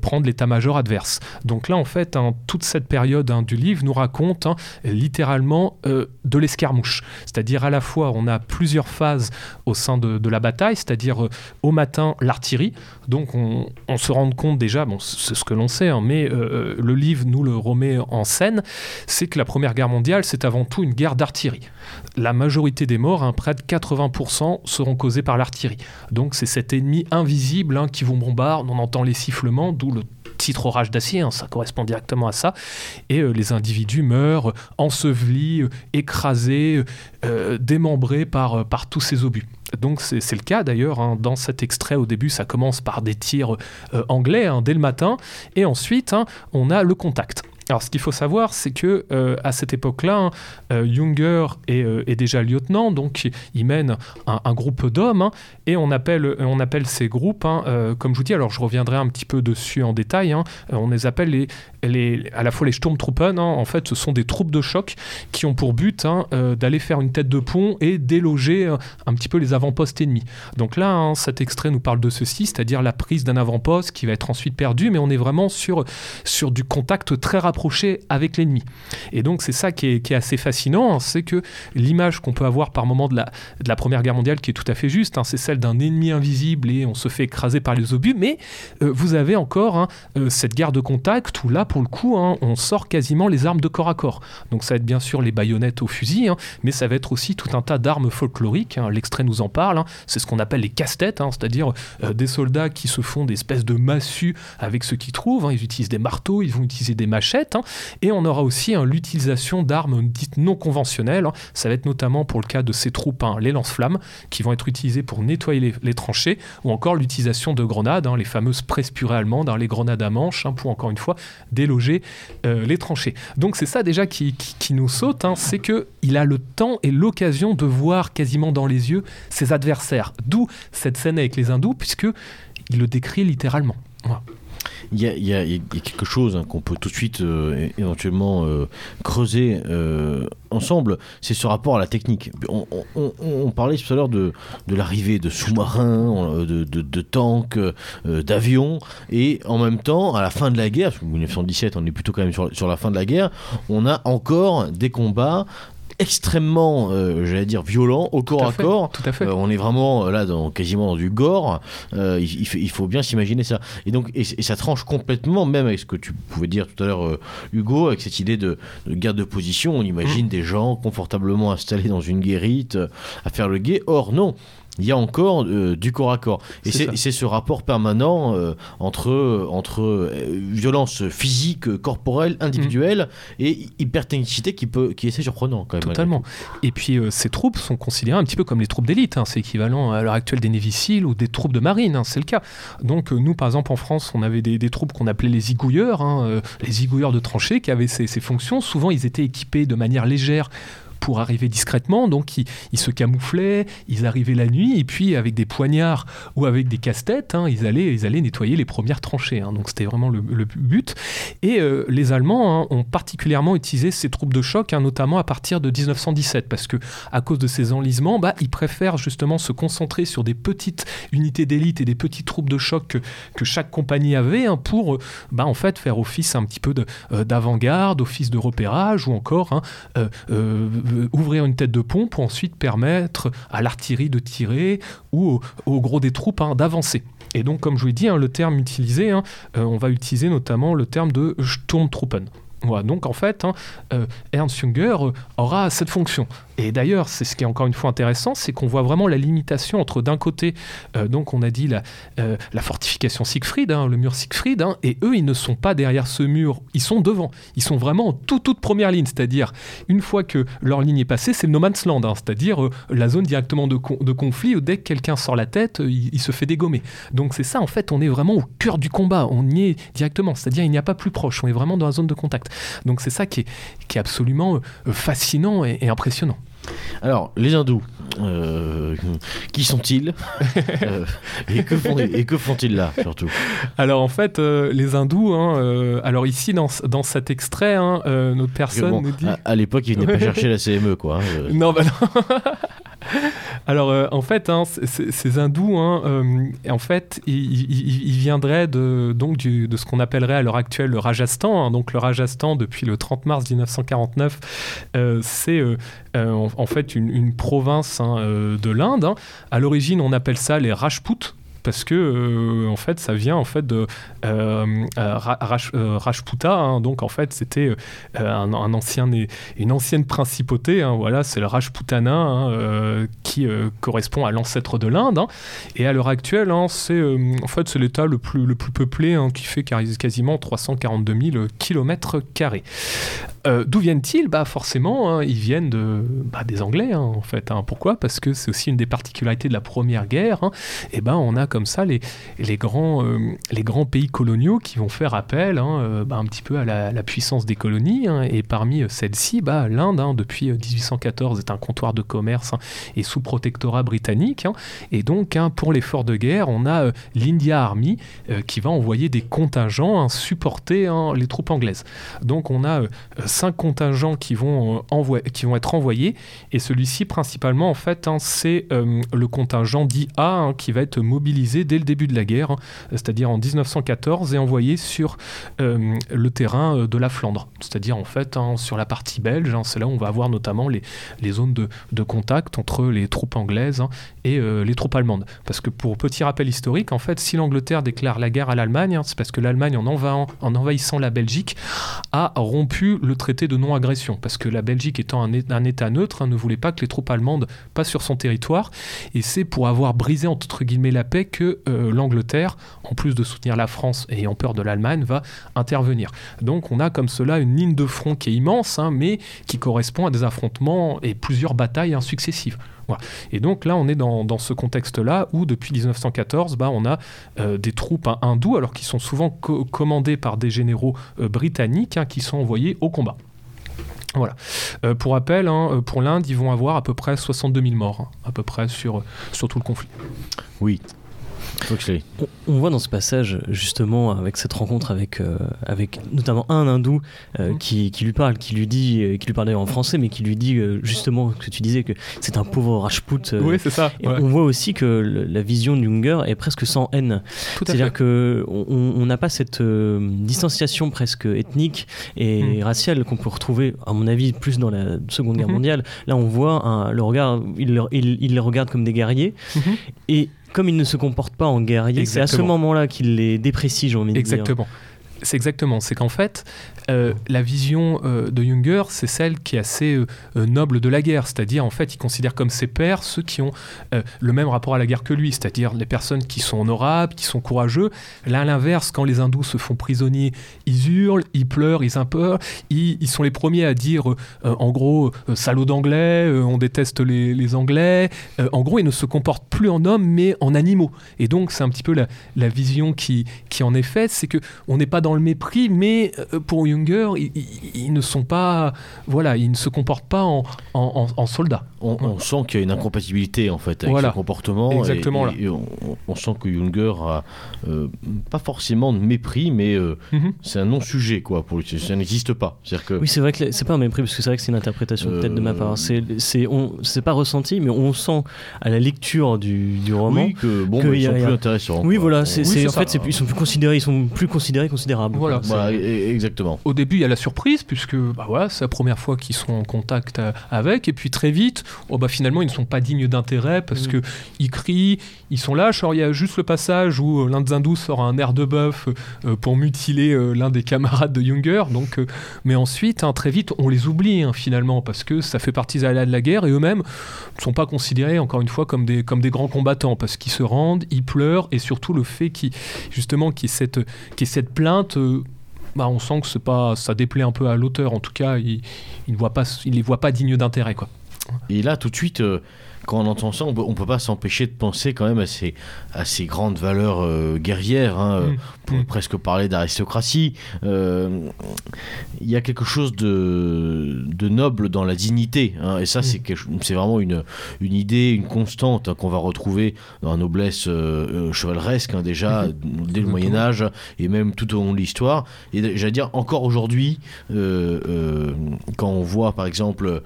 prendre l'état major adverse. Donc là, en fait, hein, toute cette période hein, du livre nous raconte hein, littéralement euh, de l'escarmouche. C'est-à-dire à la fois, on a plusieurs phases au sein de, la bataille, c'est-à-dire euh, au matin, l'artillerie. Donc on, se rend compte déjà, bon, c'est ce que l'on sait, mais euh, le livre nous le remet en scène, c'est que la Première Guerre mondiale, c'est avant tout une guerre d'artillerie. La majorité des morts, près de 80%, seront causés par l'artillerie. Donc c'est cet ennemi invisible qui vous bombarde, on entend les sifflements, d'où le titre orage d'acier, hein, ça correspond directement à ça. Et euh, les individus meurent ensevelis, euh, écrasés, euh, démembrés par, tous ces obus. Donc c'est le cas d'ailleurs, hein. dans cet extrait au début ça commence par des tirs anglais hein, dès le matin, et ensuite on a le contact. Alors, ce qu'il faut savoir, c'est que euh, à cette époque-là, euh, Junger euh, est, déjà lieutenant, donc il mène un, groupe d'hommes, hein, et on appelle, on appelle ces groupes, hein, comme je vous dis, alors je reviendrai un petit peu dessus en détail, hein, on les appelle les, à la fois les Sturmtruppen, en fait, ce sont des troupes de choc qui ont pour but d'aller faire une tête de pont et déloger un petit peu les avant-postes ennemis. Donc là, cet extrait nous parle de ceci, c'est-à-dire la prise d'un avant-poste qui va être ensuite perdu, mais on est vraiment sur, sur du contact très rapide avec l'ennemi. Et donc c'est ça qui est, assez fascinant, hein, c'est que l'image qu'on peut avoir par moment de la, Première Guerre mondiale, qui est tout à fait juste, hein, c'est celle d'un ennemi invisible et on se fait écraser par les obus, mais euh, vous avez encore hein, euh, cette guerre de contact où là, pour le coup, on sort quasiment les armes de corps à corps. Donc ça va être bien sûr les baïonnettes au fusil, mais ça va être aussi tout un tas d'armes folkloriques, l'extrait nous en parle, c'est ce qu'on appelle les casse-têtes, c'est-à-dire euh, des soldats qui se font des espèces de massues avec ce qu'ils trouvent, ils utilisent des marteaux, ils vont utiliser des machettes, Hein. et on aura aussi hein, l'utilisation d'armes dites non conventionnelles. Hein. Ça va être notamment pour le cas de ces troupes les lance-flammes qui vont être utilisées pour nettoyer les, tranchées, ou encore l'utilisation de grenades, les fameuses presse-purées allemandes, les grenades à manche, pour encore une fois déloger euh, les tranchées. Donc c'est ça déjà qui, nous saute, c'est qu'il a le temps et l'occasion de voir quasiment dans les yeux ses adversaires. D'où cette scène avec les hindous, puisque il le décrit littéralement. Il y a, quelque chose hein, qu'on peut tout de suite euh, éventuellement euh, creuser euh, ensemble, c'est ce rapport à la technique. On, parlait tout à l'heure de, l'arrivée de sous-marins, de, tanks, d'avions, et en même temps, à la fin de la guerre, parce que 1917, on est plutôt quand même sur la fin de la guerre, on a encore des combats extrêmement, euh, j'allais dire, violents, au corps Tout à à fait, corps, Tout à fait. euh, on est vraiment euh, là dans, quasiment dans du gore. Euh, il, il faut, il faut bien s'imaginer ça. Et donc, et, et ça tranche complètement, même avec ce que tu pouvais dire tout à l'heure, Hugo, avec cette idée de, de guerre de position. On Mm. imagine des gens confortablement installés dans une guérite à faire le guet. Or, non. Il y a encore euh, du corps à corps. Et C'est ce rapport permanent euh, entre, entre euh, violence physique, corporelle, individuelle et hypertechnicité qui, peut, qui est assez surprenant quand même. Totalement. Et puis ces troupes sont considérées un petit peu comme les troupes d'élite. hein. C'est équivalent à l'heure actuelle des Navy Seals ou des troupes de marine. hein. C'est le cas. Donc nous, par exemple, en France, on avait des, des troupes qu'on appelait les zigouilleurs, hein, les zigouilleurs de tranchée, qui avaient ces, ces fonctions. Souvent, ils étaient équipés de manière légère pour arriver discrètement, donc ils, se camouflaient, ils arrivaient la nuit, et puis avec des poignards ou avec des casse-têtes, hein, ils, allaient, ils allaient nettoyer les premières tranchées. hein. donc c'était vraiment le, but. Et euh, les Allemands hein, ont particulièrement utilisé ces troupes de choc, notamment à partir de 1917, parce que à cause de ces enlisements, bah, ils préfèrent justement se concentrer sur des petites unités d'élite et des petites troupes de choc que, que chaque compagnie avait pour euh, bah, en fait faire office un petit peu euh, d'avant-garde, office de repérage ou encore ouvrir une tête de pont pour ensuite permettre à l'artillerie de tirer ou au, gros des troupes hein, d'avancer. Et donc, comme je vous l'ai dit, hein, le terme utilisé, hein, euh, on va utiliser notamment le terme de Sturmtruppen. Donc en fait, euh, Ernst Junger euh, aura cette fonction. Et d'ailleurs, c'est ce qui est encore une fois intéressant, c'est qu'on voit vraiment la limitation entre d'un côté, euh, donc on a dit la, euh, fortification Siegfried, hein, le mur Siegfried, hein, et eux, ils ne sont pas derrière ce mur, ils sont devant. Ils sont vraiment en toute, première ligne, c'est-à-dire une fois que leur ligne est passée, c'est le no man's land, hein, c'est-à-dire euh, la zone directement de, con- de conflit où dès que quelqu'un sort la tête, il, se fait dégommer. Donc c'est ça, en fait, on est vraiment au cœur du combat, on y est directement, c'est-à-dire il n'y a pas plus proche, on est vraiment dans la zone de contact. Donc c'est ça qui est, absolument fascinant et impressionnant. Alors, les hindous, euh, qui sont-ils [LAUGHS] Euh, Et que font- font-ils là, surtout? Alors en fait, euh, les hindous, hein, alors ici dans, dans cet extrait, hein, notre personne bon, nous dit... à, à l'époque, ils venaient pas [LAUGHS] chercher la CME, quoi. hein. Non, bah non. [LAUGHS] Alors, euh, en fait, hein, ces hindous, hein, euh, en fait, ils, viendraient de, donc du- de ce qu'on appellerait à l'heure actuelle le Rajasthan. hein. donc, le Rajasthan, depuis le 30 mars 1949, euh, c'est en, fait une, une province de l'Inde. À l'origine, on appelle ça les Rajputs parce que euh, en fait ça vient en fait de euh, euh, euh, Rajputa hein. donc en fait c'était un, un ancien une ancienne principauté hein, voilà c'est le Rajputana hein, qui correspond à l'ancêtre de l'Inde et à l'heure actuelle c'est en fait c'est l'état le plus le plus peuplé qui fait quasi- quasiment 342 000 kilomètres carrés D'où viennent-ils? Bah Forcément, ils viennent de, bah, des Anglais, en fait. Pourquoi? Parce que c'est aussi une des particularités de la Première Guerre. Et ben, on a comme ça les, les, grands, euh, les grands pays coloniaux qui vont faire appel hein, euh, bah, un petit peu à la, puissance des colonies. hein. Et parmi euh, celles-ci, bah, l'Inde, hein, depuis euh, 1814, est un comptoir de commerce et sous protectorat britannique. Et donc, pour l'effort de guerre, on a euh, l'India Army qui va envoyer des contingents supporter les troupes anglaises. Donc, on a cinq contingents qui vont, qui vont être envoyés. Et celui-ci, principalement, en fait, c'est le contingent dit A qui va être mobilisé dès le début de la guerre, c'est-à-dire en 1914, et envoyé sur euh, le terrain euh, de la Flandre. C'est-à-dire, en fait, hein, sur la partie belge, hein, c'est là où on va avoir notamment les, zones de, de contact entre les troupes anglaises hein, et euh, les troupes allemandes. Parce que pour petit rappel historique, en fait, si l'Angleterre déclare la guerre à l'Allemagne, hein, c'est parce que l'Allemagne, en, en envahissant la Belgique, a rompu le traité de non-agression, parce que la Belgique étant un, État neutre, hein, ne voulait pas que les troupes allemandes passent sur son territoire, et c'est pour avoir brisé entre guillemets la paix que euh, l'Angleterre, en plus de soutenir la France et ayant peur de l'Allemagne, va intervenir. Donc on a comme cela une ligne de front qui est immense, hein, mais qui correspond à des affrontements et plusieurs batailles successives. Et donc là, on est dans, ce contexte-là où, depuis 1914, bah, on a euh, des troupes hein, hindous, alors qui sont souvent co- commandées par des généraux euh, britanniques, hein, qui sont envoyés au combat. Voilà. Euh, pour rappel, hein, pour l'Inde, ils vont avoir à peu près 62 000 morts, hein, à peu près sur, sur tout le conflit. Oui. On, on voit dans ce passage, justement, avec cette rencontre avec, euh, avec notamment un hindou euh, Mhm. qui, qui lui parle, qui lui dit, euh, qui lui parle d'ailleurs en français, mais qui lui dit euh, justement ce que tu disais, que c'est un pauvre Rajput. euh, Oui, c'est ça. et ouais. on voit aussi que le- la vision de Junger est presque sans haine. Tout à C'est-à-dire fait. que on- on n'a pas cette euh, distanciation presque ethnique et Mm. raciale qu'on peut retrouver, à mon avis, plus dans la Seconde Guerre Mhm. mondiale. Là, on voit un- le regard, il, le- il- il les regarde comme des guerriers Mhm. et comme ils ne se comportent pas en guerriers, c'est à ce Exactement. moment-là qu'il les déprécie, j'ai envie de dire. C'est exactement. C'est qu'en fait, euh, la vision euh, de Junger, c'est celle qui est assez euh, noble de la guerre. C'est-à-dire, en fait, il considère comme ses pairs ceux qui ont le même rapport à la guerre que lui. C'est-à-dire les personnes qui sont honorables, qui sont courageux. Là, à l'inverse, quand les hindous se font prisonniers, ils hurlent, ils pleurent, ils implorent. Ils, sont les premiers à dire, en gros, salaud d'anglais, on déteste les, anglais. En gros, ils ne se comportent plus en hommes, mais en animaux. Et donc, c'est un petit peu la, vision qui, qui en est faite, c'est que on n'est pas dans le mépris, mais euh, pour Junger, ils, ne sont pas, voilà, ils ne se comportent pas en, en, en- en soldats. On, on sent qu'il y a une incompatibilité en fait avec Voilà. son comportement. Exactement, et, là. et on, on sent que Junger a euh, pas forcément de mépris, mais euh, Mhm. c'est un non-sujet quoi. Pour lui, ça n'existe pas. C'est-à-dire que Oui, c'est vrai que c'est pas un mépris, parce que c'est vrai que c'est une interprétation Euh, peut-être de ma part. C'est, c'est, on, c'est pas ressenti, mais on sent à la lecture du, du roman. oui, que bon, que mais ils y a- sont y a- plus intéressants. Oui, quoi. voilà, c'est, Oui, c'est- c'est en ça. fait, c'est ils sont plus considérés, ils sont plus considérés, Voilà. Voilà, C'est- e- e- exactement. Au début, il y a la surprise, puisque bah voilà, c'est la première fois qu'ils sont en contact euh, avec, et puis très vite, oh bah finalement, ils ne sont pas dignes d'intérêt parce Mm. que ils crient, ils sont là. Alors, il y a juste le passage où euh, l'un des hindous sort un air de bœuf euh, pour mutiler l'un des camarades de Junger. Donc, mais ensuite, hein, très vite, on les oublie hein, finalement parce que ça fait partie des aléas de la guerre et eux-mêmes ne sont pas considérés encore une fois comme des, comme des grands combattants parce qu'ils se rendent, ils pleurent et surtout le fait qu'ils justement qu'il y y ait cette plainte. Euh, bah, on sent que c'est pas, ça déplaît un peu à l'auteur. En tout cas, il, ne voit pas, il les voit pas dignes d'intérêt, quoi. Et là, tout de suite, euh, quand on entend ça, on peut, on peut pas s'empêcher de penser quand même à ces, à ces grandes valeurs euh, guerrières. hein, euh, Mm. On pourrait Mm. presque parler d'aristocratie. Euh, Il y a quelque chose de, de noble dans la dignité. hein, et ça, c'est c'est vraiment une, une idée, une constante hein, qu'on va retrouver dans la noblesse euh, euh, chevaleresque, hein, déjà, dès le Exactement. Moyen-Âge et même tout au long de l'histoire. Et j'allais dire, encore aujourd'hui, quand on voit par exemple.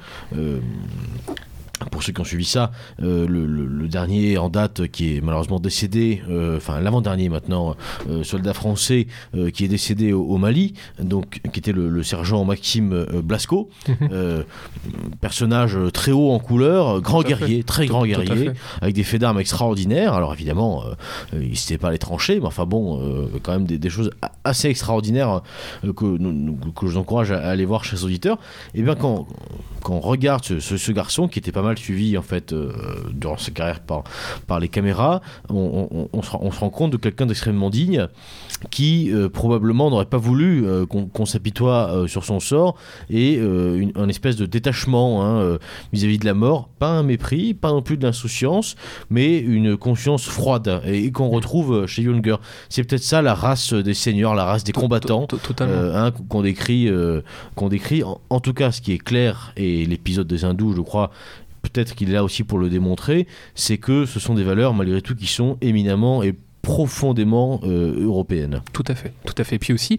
Pour ceux qui ont suivi ça, euh, le, le- le dernier en date qui est malheureusement décédé, euh, enfin l'avant-dernier maintenant, euh, soldat français qui est décédé au, au Mali, donc qui était le, le sergent Maxime Blasco, Mhm. personnage très haut en couleur, grand fait. guerrier, très grand Tout- guerrier, avec des faits d'armes extraordinaires. Alors évidemment, il n'était pas à les trancher, mais enfin bon, quand même des, des choses assez extraordinaires que, que je vous encourage à, aller voir chez les auditeurs. Et bien quand, quand on regarde ce, ce- ce garçon qui était pas mal suivi en fait euh, durant sa carrière par, par les caméras, on, on- on se, rend- on se rend compte de quelqu'un d'extrêmement digne qui euh, probablement n'aurait pas voulu euh, qu'on qu'on s'apitoie euh, sur son sort et une, un espèce de détachement hein, vis-à-vis de la mort, pas un mépris, pas non plus de l'insouciance, mais une conscience froide et, et qu'on retrouve chez Junger. C'est peut-être ça la race des seigneurs, la race des combattants. Hein, qu'on décrit, qu'on décrit. En, en tout cas, ce qui est clair, et l'épisode des hindous, je crois, peut-être qu'il est là aussi pour le démontrer, c'est que ce sont des valeurs, malgré tout, qui sont éminemment et profondément euh, européennes. Tout à fait, tout à fait. Puis aussi,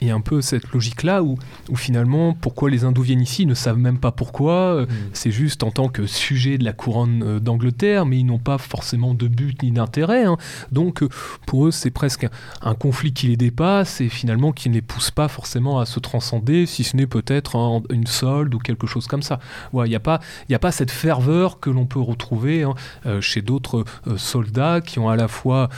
il y a un peu cette logique-là où, où finalement, pourquoi les hindous viennent ici, ils ne savent même pas pourquoi. Euh, C'est juste en tant que sujet de la couronne euh, d'Angleterre, mais ils n'ont pas forcément de but ni d'intérêt. hein. Donc, pour eux, c'est presque un, un conflit qui les dépasse et finalement qui ne les pousse pas forcément à se transcender, si ce n'est peut-être un- une solde ou quelque chose comme ça. Ouais, Il n'y a, pas- il y a pas cette ferveur que l'on peut retrouver hein, chez d'autres soldats qui ont à la fois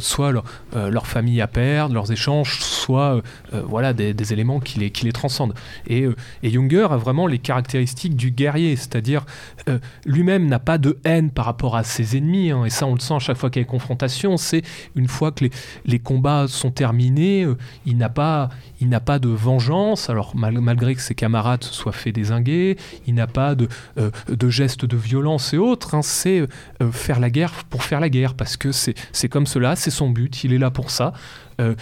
soit leur, euh, leur famille à perdre, leurs échanges, soit euh, euh, voilà, des, éléments qui les, qui les transcendent. Et, euh, et Junger a vraiment les caractéristiques du guerrier, c'est-à-dire euh, lui-même n'a pas de haine par rapport à ses ennemis, hein, et ça on le sent à chaque fois qu'il y a une confrontation, c'est une fois que les, les combats sont terminés, euh, il n'a pas, il n'a pas de vengeance, alors mal- malgré que ses camarades se soient fait désinguer, il n'a pas de, euh, gestes de violence et autres, hein, c'est euh, faire la guerre pour faire la guerre, parce que c'est comme cela, c'est son but, il est là pour ça. Euh,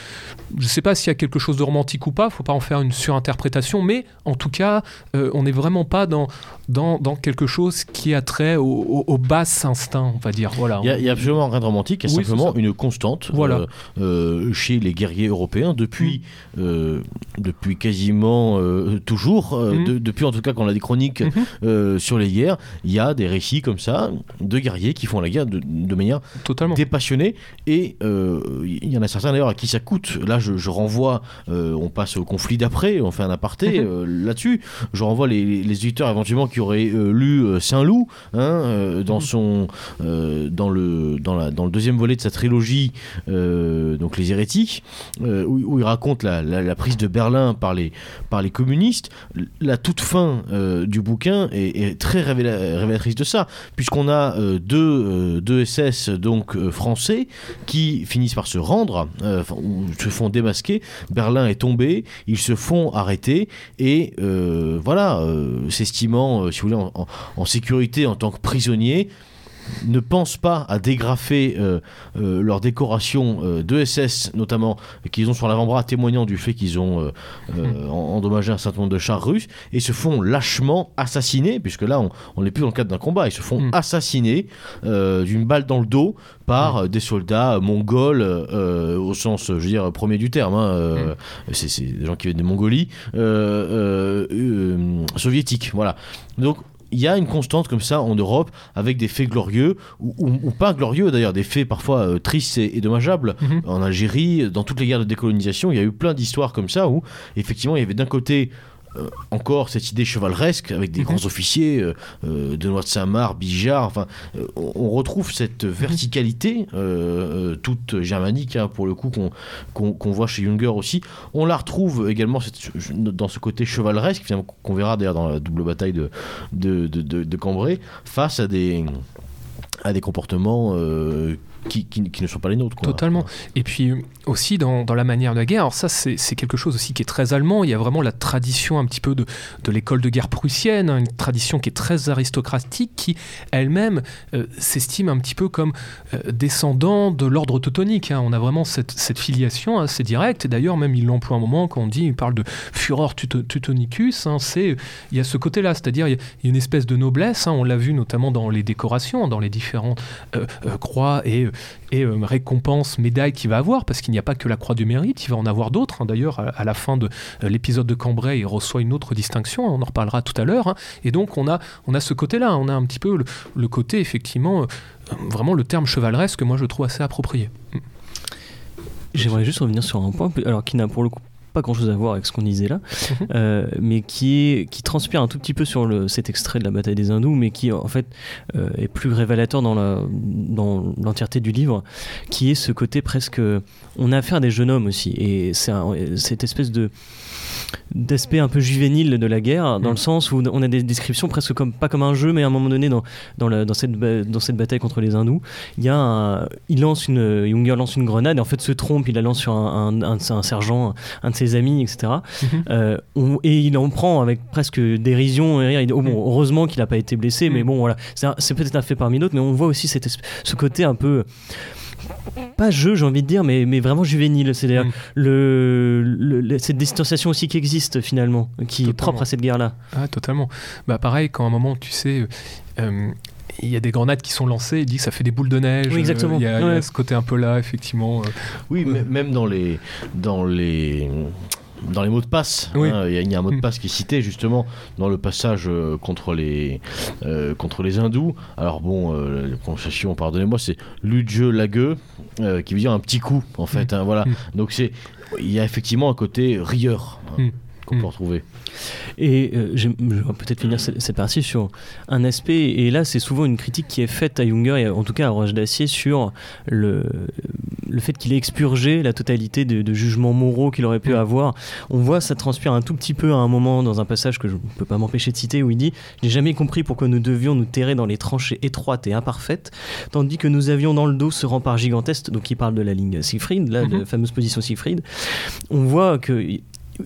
je ne sais pas s'il y a quelque chose de romantique ou pas, il faut pas en faire une surinterprétation, mais en tout cas, euh, on n'est vraiment pas dans, dans, dans, quelque chose qui a trait au, au, bas instinct, on va dire. Voilà. Il n'y a, absolument rien de romantique, il y a simplement une constante voilà. chez les guerriers européens depuis, mm. depuis quasiment toujours, mm. de, depuis en tout cas quand on a des chroniques mm-hmm. sur les guerres, il y a des récits comme ça de guerriers qui font la guerre de, de manière Totalement. dépassionnée et il y en a certains d'ailleurs à qui ça coûte. Là, je, renvoie, euh, on passe au conflit d'après, on fait un aparté mhm. euh, là-dessus. Je renvoie les, les, éditeurs éventuellement qui auraient euh, lu Saint-Loup hein, dans, mhm. son, dans, le, dans, la, dans le deuxième volet de sa trilogie, donc Les Hérétiques, où, il raconte la, la, prise de Berlin par les, par les communistes. La toute fin du bouquin est, très révélatrice de ça, puisqu'on a deux, deux SS donc français qui finissent par se rendre, euh, se font démasquer. Berlin est tombé, ils se font arrêter et euh, voilà, euh, s'estimant, si vous voulez, en, sécurité en tant que prisonniers, ne pensent pas à dégrafer euh, euh, leur décoration euh, de SS, notamment qu'ils ont sur l'avant-bras, témoignant du fait qu'ils ont hmm. endommagé un certain nombre de chars russes, et se font lâchement assassiner, puisque là on n'est plus dans le cadre d'un combat, ils se font hmm. assassiner d'une balle dans le dos par hmm. des soldats mongols au sens, je veux dire, premier du terme. Hein, c'est des gens qui viennent de Mongolie soviétique. Voilà. Donc il y a une constante comme ça en Europe avec des faits glorieux ou, pas glorieux d'ailleurs, des faits parfois euh, tristes et, dommageables. Mhm. En Algérie, dans toutes les guerres de décolonisation, il y a eu plein d'histoires comme ça où effectivement il y avait d'un côté euh, encore cette idée chevaleresque avec des mhm. grands officiers, euh, euh, de de Saint-Marc, Bijard, enfin, on, retrouve cette mhm. verticalité toute germanique, hein, pour le coup, qu'on voit chez Junger aussi. On la retrouve également dans ce côté chevaleresque, qu'on verra d'ailleurs dans la double bataille de, de, de, Cambrai, face à des à des comportements qui, qui, ne sont pas les nôtres. Totalement. Et puis aussi dans, dans, la manière de la guerre, alors ça c'est quelque chose aussi qui est très allemand, il y a vraiment la tradition un petit peu de, de l'école de guerre prussienne, hein, une tradition qui est très aristocratique, qui elle-même euh, s'estime un petit peu comme euh, descendant de l'ordre teutonique. Hein. On a vraiment cette, cette filiation assez directe, et d'ailleurs même il l'emploie un moment quand on dit, il parle de furor teutonicus, hein, c'est, il y a ce côté-là, c'est-à-dire il, y a une espèce de noblesse, on l'a vu notamment dans les décorations, dans les différentes euh, croix et et euh, récompense, médaille qu'il va avoir, parce qu'il n'y a pas que la croix du mérite, il va en avoir d'autres. Hein. D'ailleurs, à, la fin de euh, l'épisode de Cambrai, il reçoit une autre distinction, on en reparlera tout à l'heure. Hein. Et donc, on a, on a ce côté-là, on a un petit peu le, côté, effectivement, euh, vraiment le terme chevaleresque que moi je trouve assez approprié. J'aimerais juste revenir sur un point, alors qui n'a pour le coup pas grand chose à voir avec ce qu'on disait là, [LAUGHS] euh, mais qui, est, qui transpire un tout petit peu sur le, cet extrait de la bataille des hindous, mais qui en fait euh, est plus révélateur dans l'entièreté dans du livre, qui est ce côté presque. On a affaire à des jeunes hommes aussi, et c'est cette espèce de d'aspect un peu juvénile de la guerre, dans le mm. sens où on a des descriptions presque comme pas comme un jeu, mais à un moment donné dans, dans, dans, cette, dans cette bataille contre les hindous, il y a il lance une Junger lance une grenade et en fait se trompe, il la lance sur un, un, un, sergent, un de ses amis, etc. Mm-hmm. Euh, et il en prend avec presque dérision. Et il, oh, bon, mm. heureusement qu'il n'a pas été blessé, mais mm. bon voilà, c'est peut-être un fait parmi d'autres, mais on voit aussi cette, ce côté un peu pas jeu, j'ai envie de dire, mais, mais vraiment juvénile. C'est-à-dire mm. le, cette distanciation aussi qui existe finalement, qui est propre à cette guerre-là. Ah, totalement. Bah, pareil, quand à un moment, tu sais. Euh, il y a des grenades qui sont lancées, il dit que ça fait des boules de neige. Oui, exactement. Il y, a, ce côté un peu là, effectivement. Euh. Oui, mais même dans les, dans les, dans les mots de passe. Hein, il y, a un mot de mm. passe qui est cité justement dans le passage euh, contre, les, euh, contre les hindous. Alors bon, euh, la prononciation, pardonnez-moi, c'est Ludje Lague, qui veut dire un petit coup en fait. Mm. Hein, voilà. Mm. Donc c'est, il y a effectivement un côté rieur. Hein, qu'on peut retrouver. Et euh, je, vais peut-être finir cette, partie sur un aspect, et là c'est souvent une critique qui est faite à Junger, et en tout cas à Roche d'Acier, sur le, le fait qu'il ait expurgé la totalité de, jugements moraux qu'il aurait pu avoir. On voit ça transpire un tout petit peu à un moment dans un passage que je ne peux pas m'empêcher de citer où il dit Je n'ai jamais compris pourquoi nous devions nous terrer dans les tranchées étroites et imparfaites, tandis que nous avions dans le dos ce rempart gigantesque, donc il parle de la ligne Siegfried, là, de la fameuse position Siegfried. On voit que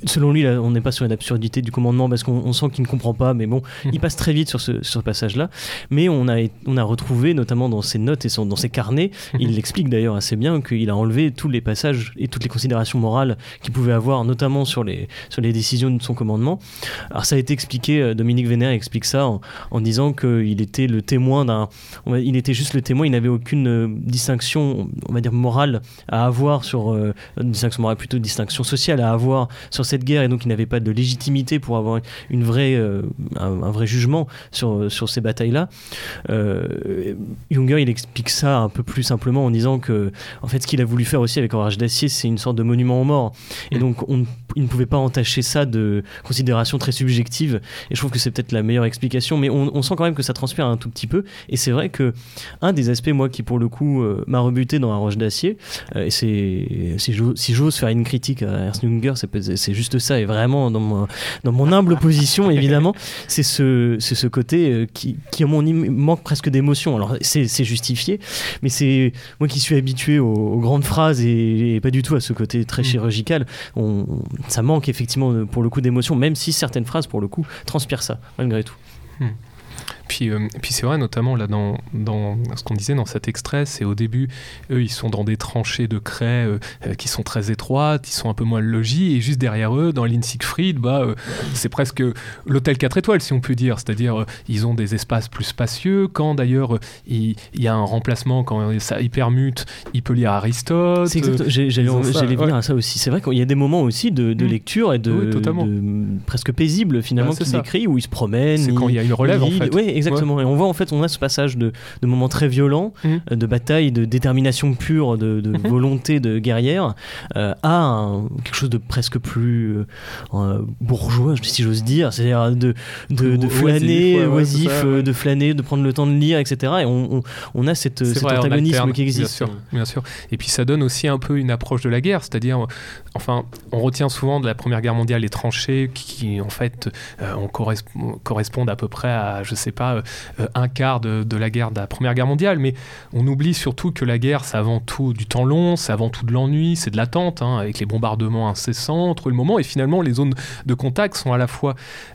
selon lui, là, on n'est pas sur une absurdité du commandement parce qu'on on sent qu'il ne comprend pas, mais bon, Mhm. il passe très vite sur ce, sur ce passage-là. Mais on a, on a retrouvé, notamment dans ses notes et son- dans ses carnets, Mhm. il l'explique d'ailleurs assez bien, qu'il a enlevé tous les passages et toutes les considérations morales qu'il pouvait avoir, notamment sur les, sur les décisions de son commandement. Alors ça a été expliqué, euh, Dominique Vénère explique ça en, en disant qu'il était le témoin d'un... Il était juste le témoin, il n'avait aucune euh, distinction, on va dire, morale à avoir sur... euh, distinction morale, plutôt distinction sociale à avoir sur cette guerre, et donc il n'avait pas de légitimité pour avoir une vraie, euh, un, un vrai jugement sur, sur ces batailles-là. Euh, Junger, il explique ça un peu plus simplement en disant que, en fait, ce qu'il a voulu faire aussi avec Orage d'acier, c'est une sorte de monument aux morts. Et Mm. donc, on, il ne pouvait pas entacher ça de considérations très subjectives. Et je trouve que c'est peut-être la meilleure explication, mais on, on sent quand même que ça transpire un tout petit peu. Et c'est vrai que un des aspects, moi, qui pour le coup euh, m'a rebuté dans la roche d'acier, euh, et c'est si j'ose faire une critique à Ernst Junger, c'est c'est juste ça, et vraiment dans mon, dans mon humble position, évidemment, [LAUGHS] c'est ce, c'est ce côté euh, qui, qui, à mon manque presque d'émotion. Alors, c'est c'est justifié, mais c'est moi qui suis habitué aux, aux grandes phrases et, et pas du tout à ce côté très Mm. chirurgical. On, ça manque effectivement pour le coup d'émotion, même si certaines phrases, pour le coup, transpirent ça, malgré tout. Puis, euh, puis c'est vrai, notamment là dans, dans ce qu'on disait dans cet extrait, c'est au début, eux, ils sont dans des tranchées de craie euh, euh, qui sont très étroites, ils sont un peu moins logis, et juste derrière eux, dans l'Inn Siegfried, bah, euh, c'est presque l'hôtel 4 étoiles, si on peut dire. C'est-à-dire, ils ont des espaces plus spacieux. Quand d'ailleurs, il, il y a un remplacement, quand ça hypermute, il peut lire Aristote. J'allais ils venir ouais. à ça aussi. C'est vrai qu'il y a des moments aussi de, de Mm. lecture et de, Oui, de- presque paisible finalement Bah, ça. décrit où il se promène. C'est quand il y a une relève, en fait. Oui, exactement. Et on voit en fait, on a ce passage de, de moments très violents, Mhm. euh, de bataille, de détermination pure, de, de Mhm. volonté de guerrière, euh, à un- quelque chose de presque plus euh, euh, bourgeois, si j'ose dire. C'est-à-dire de, de, flâner, ouais, oisif, c'est ça, ouais. de flâner, de prendre le temps de lire, etc. Et on, on, on a cette, cet vrai, antagonisme alterne, qui existe. Bien sûr, bien sûr. Et puis ça donne aussi un peu une approche de la guerre, c'est-à-dire, enfin, on retient souvent de la Première Guerre mondiale les tranchées qui, en fait, euh, on correspond- correspondent à peu près à, je sais pas, euh, un quart de, la guerre de la Première Guerre mondiale. Mais on oublie surtout que la guerre, c'est avant tout du temps long, c'est avant tout de l'ennui, c'est de l'attente, hein, avec les bombardements incessants entre le moment. Et finalement, les zones de contact sont à la fois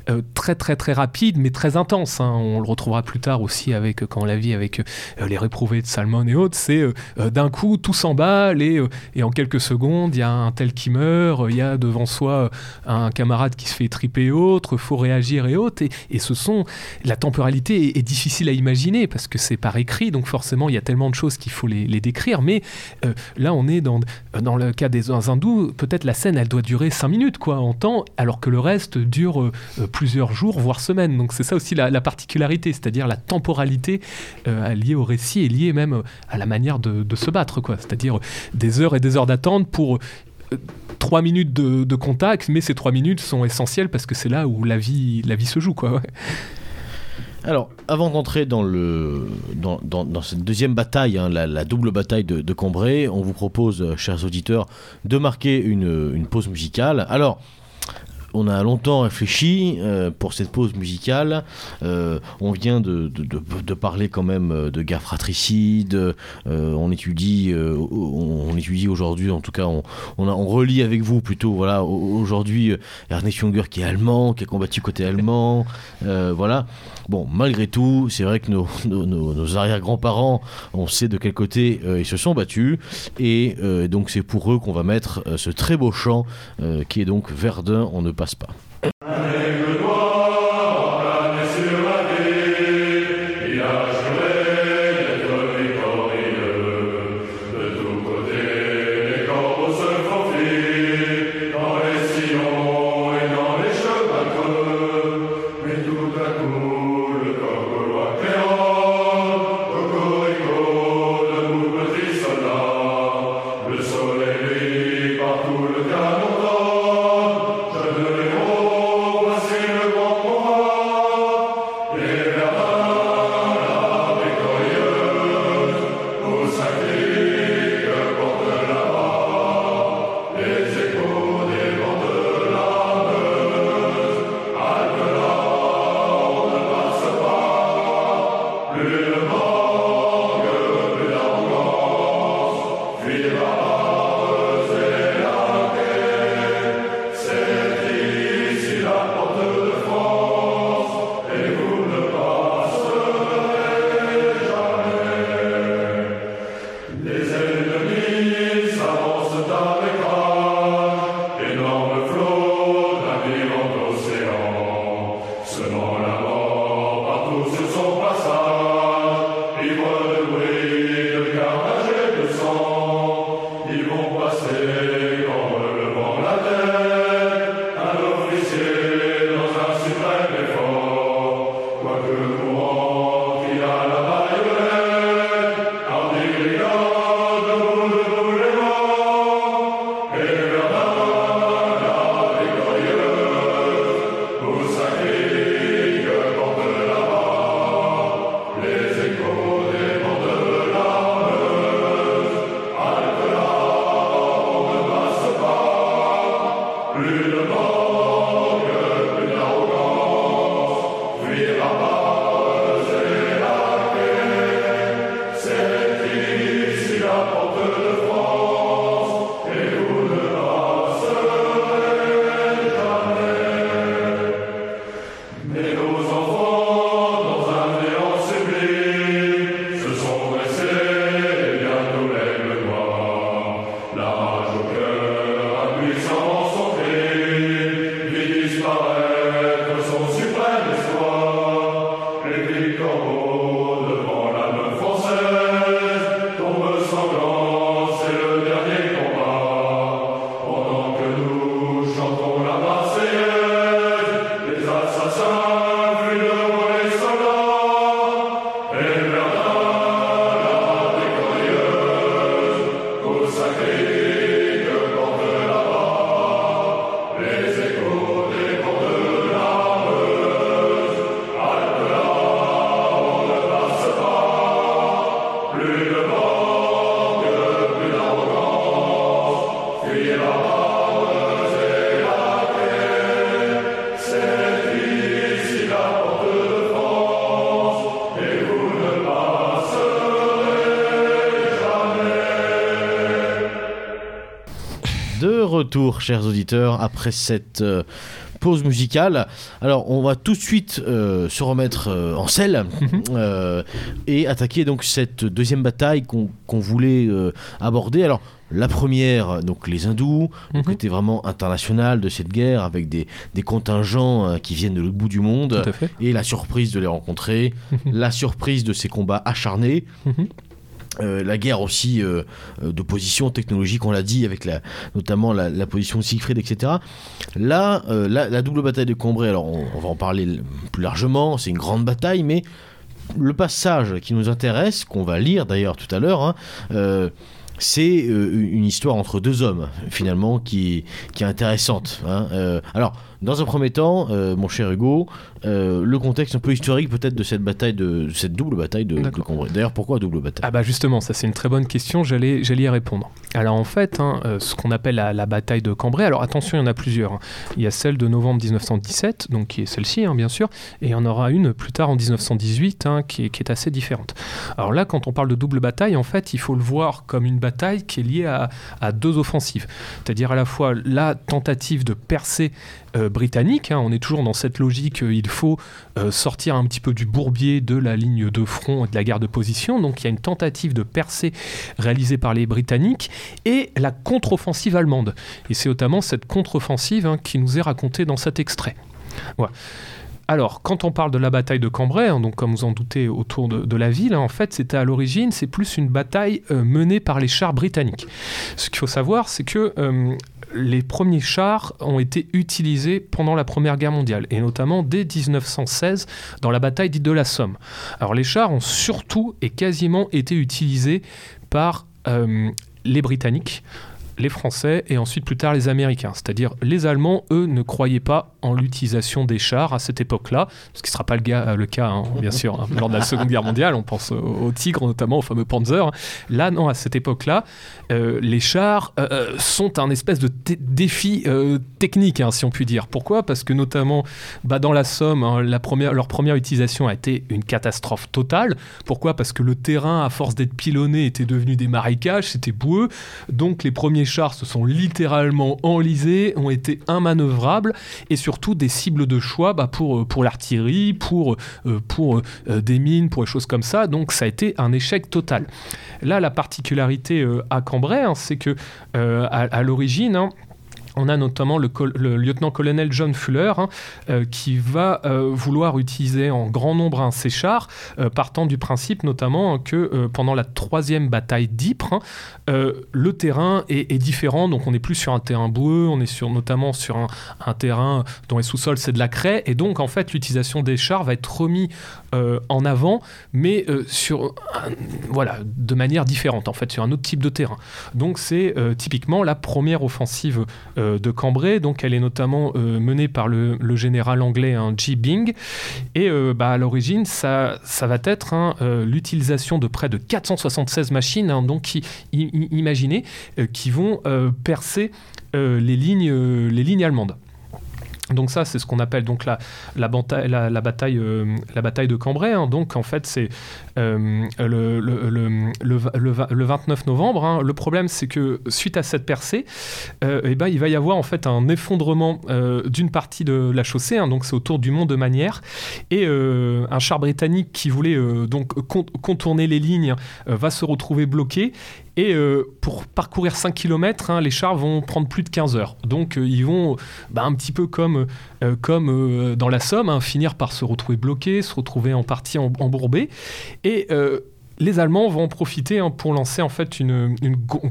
euh, très très très rapides, mais très intenses. hein. On le retrouvera plus tard aussi avec, euh, quand on la vit avec les réprouvés de Salmon et autres, c'est d'un coup tout s'emballe et, et en quelques secondes il y a un tel qui meurt, il y a devant soi un camarade qui se fait triper et autres, faut réagir et autres. Et ce sont la temporalité est, difficile à imaginer parce que c'est par écrit, donc forcément il y a tellement de choses qu'il faut les, décrire. Mais euh, là on est dans, dans le cas des hindous, peut-être la scène elle doit durer 5 minutes quoi en temps, alors que le reste dure euh, euh, plusieurs jours voire semaines. Donc c'est ça aussi la, la particularité, c'est-à-dire la temporalité liée au récit et liée même à la manière de, se battre, quoi. C'est-à-dire des heures et des heures d'attente pour trois minutes de, contact, mais ces trois minutes sont essentielles parce que c'est là où la vie, la vie se joue, quoi. Alors, avant d'entrer dans, dans, cette deuxième bataille, hein, la, double bataille de, de Cambrai, on vous propose, euh, chers auditeurs, de marquer une pause musicale. Alors, on a longtemps réfléchi euh, pour cette pause musicale. Euh, on vient de, parler quand même euh, de guerre fratricide. on étudie, aujourd'hui, en tout cas, on, relit avec vous plutôt. Voilà, au- aujourd'hui, Ernest Junger qui est allemand, qui a combattu côté allemand. voilà. Bon, malgré tout, c'est vrai que nos, arrière-grands-parents, on sait de quel côté ils se sont battus. Et donc, c'est pour eux qu'on va mettre ce très beau chant qui est donc Verdun, on ne passe pas. Retour, chers auditeurs, après cette euh, pause musicale. Alors, on va tout de suite euh, se remettre euh, en selle mhm. et attaquer donc cette deuxième bataille qu'on voulait aborder. Alors, la première, donc les hindous, qui mhm. était vraiment international de cette guerre, avec des, contingents qui viennent de l'autre bout du monde, et la surprise de les rencontrer, mhm. la surprise de ces combats acharnés. Euh, la guerre aussi euh, euh, de position technologique, on l'a dit, avec notamment la, position de Siegfried, etc. Là, la, double bataille de Cambrai, alors on, va en parler plus largement, c'est une grande bataille, mais le passage qui nous intéresse, qu'on va lire d'ailleurs tout à l'heure, hein, c'est une histoire entre deux hommes, finalement, qui, qui est intéressante. Hein. alors, dans un premier temps, mon cher Hugo, euh, le contexte un peu historique peut-être de cette bataille, de, cette double bataille de, de Cambrai. D'ailleurs, pourquoi double bataille? Ah bah justement, ça c'est une très bonne question, j'allais, j'allais y répondre. Alors en fait, hein, euh, ce qu'on appelle la, bataille de Cambrai, alors attention, il y en a plusieurs. Hein. Il y a celle de novembre 1917, donc qui est celle-ci, hein, bien sûr, et il y en aura une plus tard en 1918, qui est, qui, est, assez différente. Alors là, quand on parle de double bataille, en fait, il faut le voir comme une bataille qui est liée à, à deux offensives. C'est-à-dire à la fois la tentative de percer euh, britannique. Hein. on est toujours dans cette logique, euh, il faut euh, sortir un petit peu du bourbier de la ligne de front et de la guerre de position. Donc il y a une tentative de percée réalisée par les Britanniques et la contre-offensive allemande. Et c'est notamment cette contre-offensive hein, qui nous est racontée dans cet extrait. Alors, quand on parle de la bataille de Cambrai, hein, donc comme vous en doutez autour de, la ville, en fait, c'était à l'origine, c'est plus une bataille menée par les chars britanniques. Ce qu'il faut savoir, c'est que les premiers chars ont été utilisés pendant la Première Guerre mondiale, et notamment dès 1916 dans la bataille dite de la Somme. Alors les chars ont surtout et quasiment été utilisés par euh, les Britanniques les Français et ensuite plus tard les Américains. C'est-à-dire les Allemands, eux, ne croyaient pas en l'utilisation des chars à cette époque-là, ce qui ne sera pas le, le cas, hein, bien sûr, hein, lors de la Seconde Guerre mondiale, on pense aux, Tigres notamment, au fameux Panzer. Là, non, à cette époque-là, euh, les chars euh, euh, sont un espèce de défi technique, hein, si on peut dire. Pourquoi? Parce que notamment, bah, dans la Somme, la première, leur première utilisation a été une catastrophe totale. Pourquoi? Parce que le terrain, à force d'être pilonné, était devenu des marécages, c'était boueux. Donc les premiers chars se sont littéralement enlisés, ont été immanœuvrables et surtout des cibles de choix bah, pour, euh, pour l'artillerie, pour, euh, pour euh, des mines, pour des choses comme ça. Donc ça a été un échec total. Là, la particularité à Cambrai, hein, c'est que à, l'origine, hein, on a notamment le, lieutenant-colonel John Fuller hein, euh, qui va euh, vouloir utiliser en grand nombre un ces chars, euh, partant du principe notamment que pendant la troisième bataille d'Ypres, hein, le terrain est, différent, donc on n'est plus sur un terrain boueux, on est sur, notamment sur un, terrain dont les sous-sols c'est de la craie, et donc en fait l'utilisation des chars va être remis en avant, mais sur voilà de manière différente en fait sur un autre type de terrain. Donc c'est typiquement la première offensive de Cambrai. Donc, elle est notamment euh, menée par le, général anglais hein. Bing. Et euh, bah, à l'origine, ça, va être hein, l'utilisation de près de 476 machines, hein, donc qui, imaginez, qui vont percer les lignes allemandes. Donc ça, c'est ce qu'on appelle donc la, la, bataille, la, la bataille, euh, la bataille de Cambrai. hein. Donc en fait, c'est euh, le, le, le, le, le va- le 29 novembre. hein. Le problème, c'est que suite à cette percée, euh, eh ben, il va y avoir en fait un effondrement d'une partie de la chaussée. hein. donc c'est autour du mont de Manière. Et un char britannique qui voulait donc con- contourner les lignes va se retrouver bloqué. Et euh, pour parcourir 5 km, les chars vont prendre plus de 15 heures. Donc euh, ils vont bah, un petit peu comme, euh, comme euh, dans la Somme, hein, finir par se retrouver bloqués, se retrouver en partie em- embourbés. Et les Allemands vont en profiter hein, pour lancer en fait une,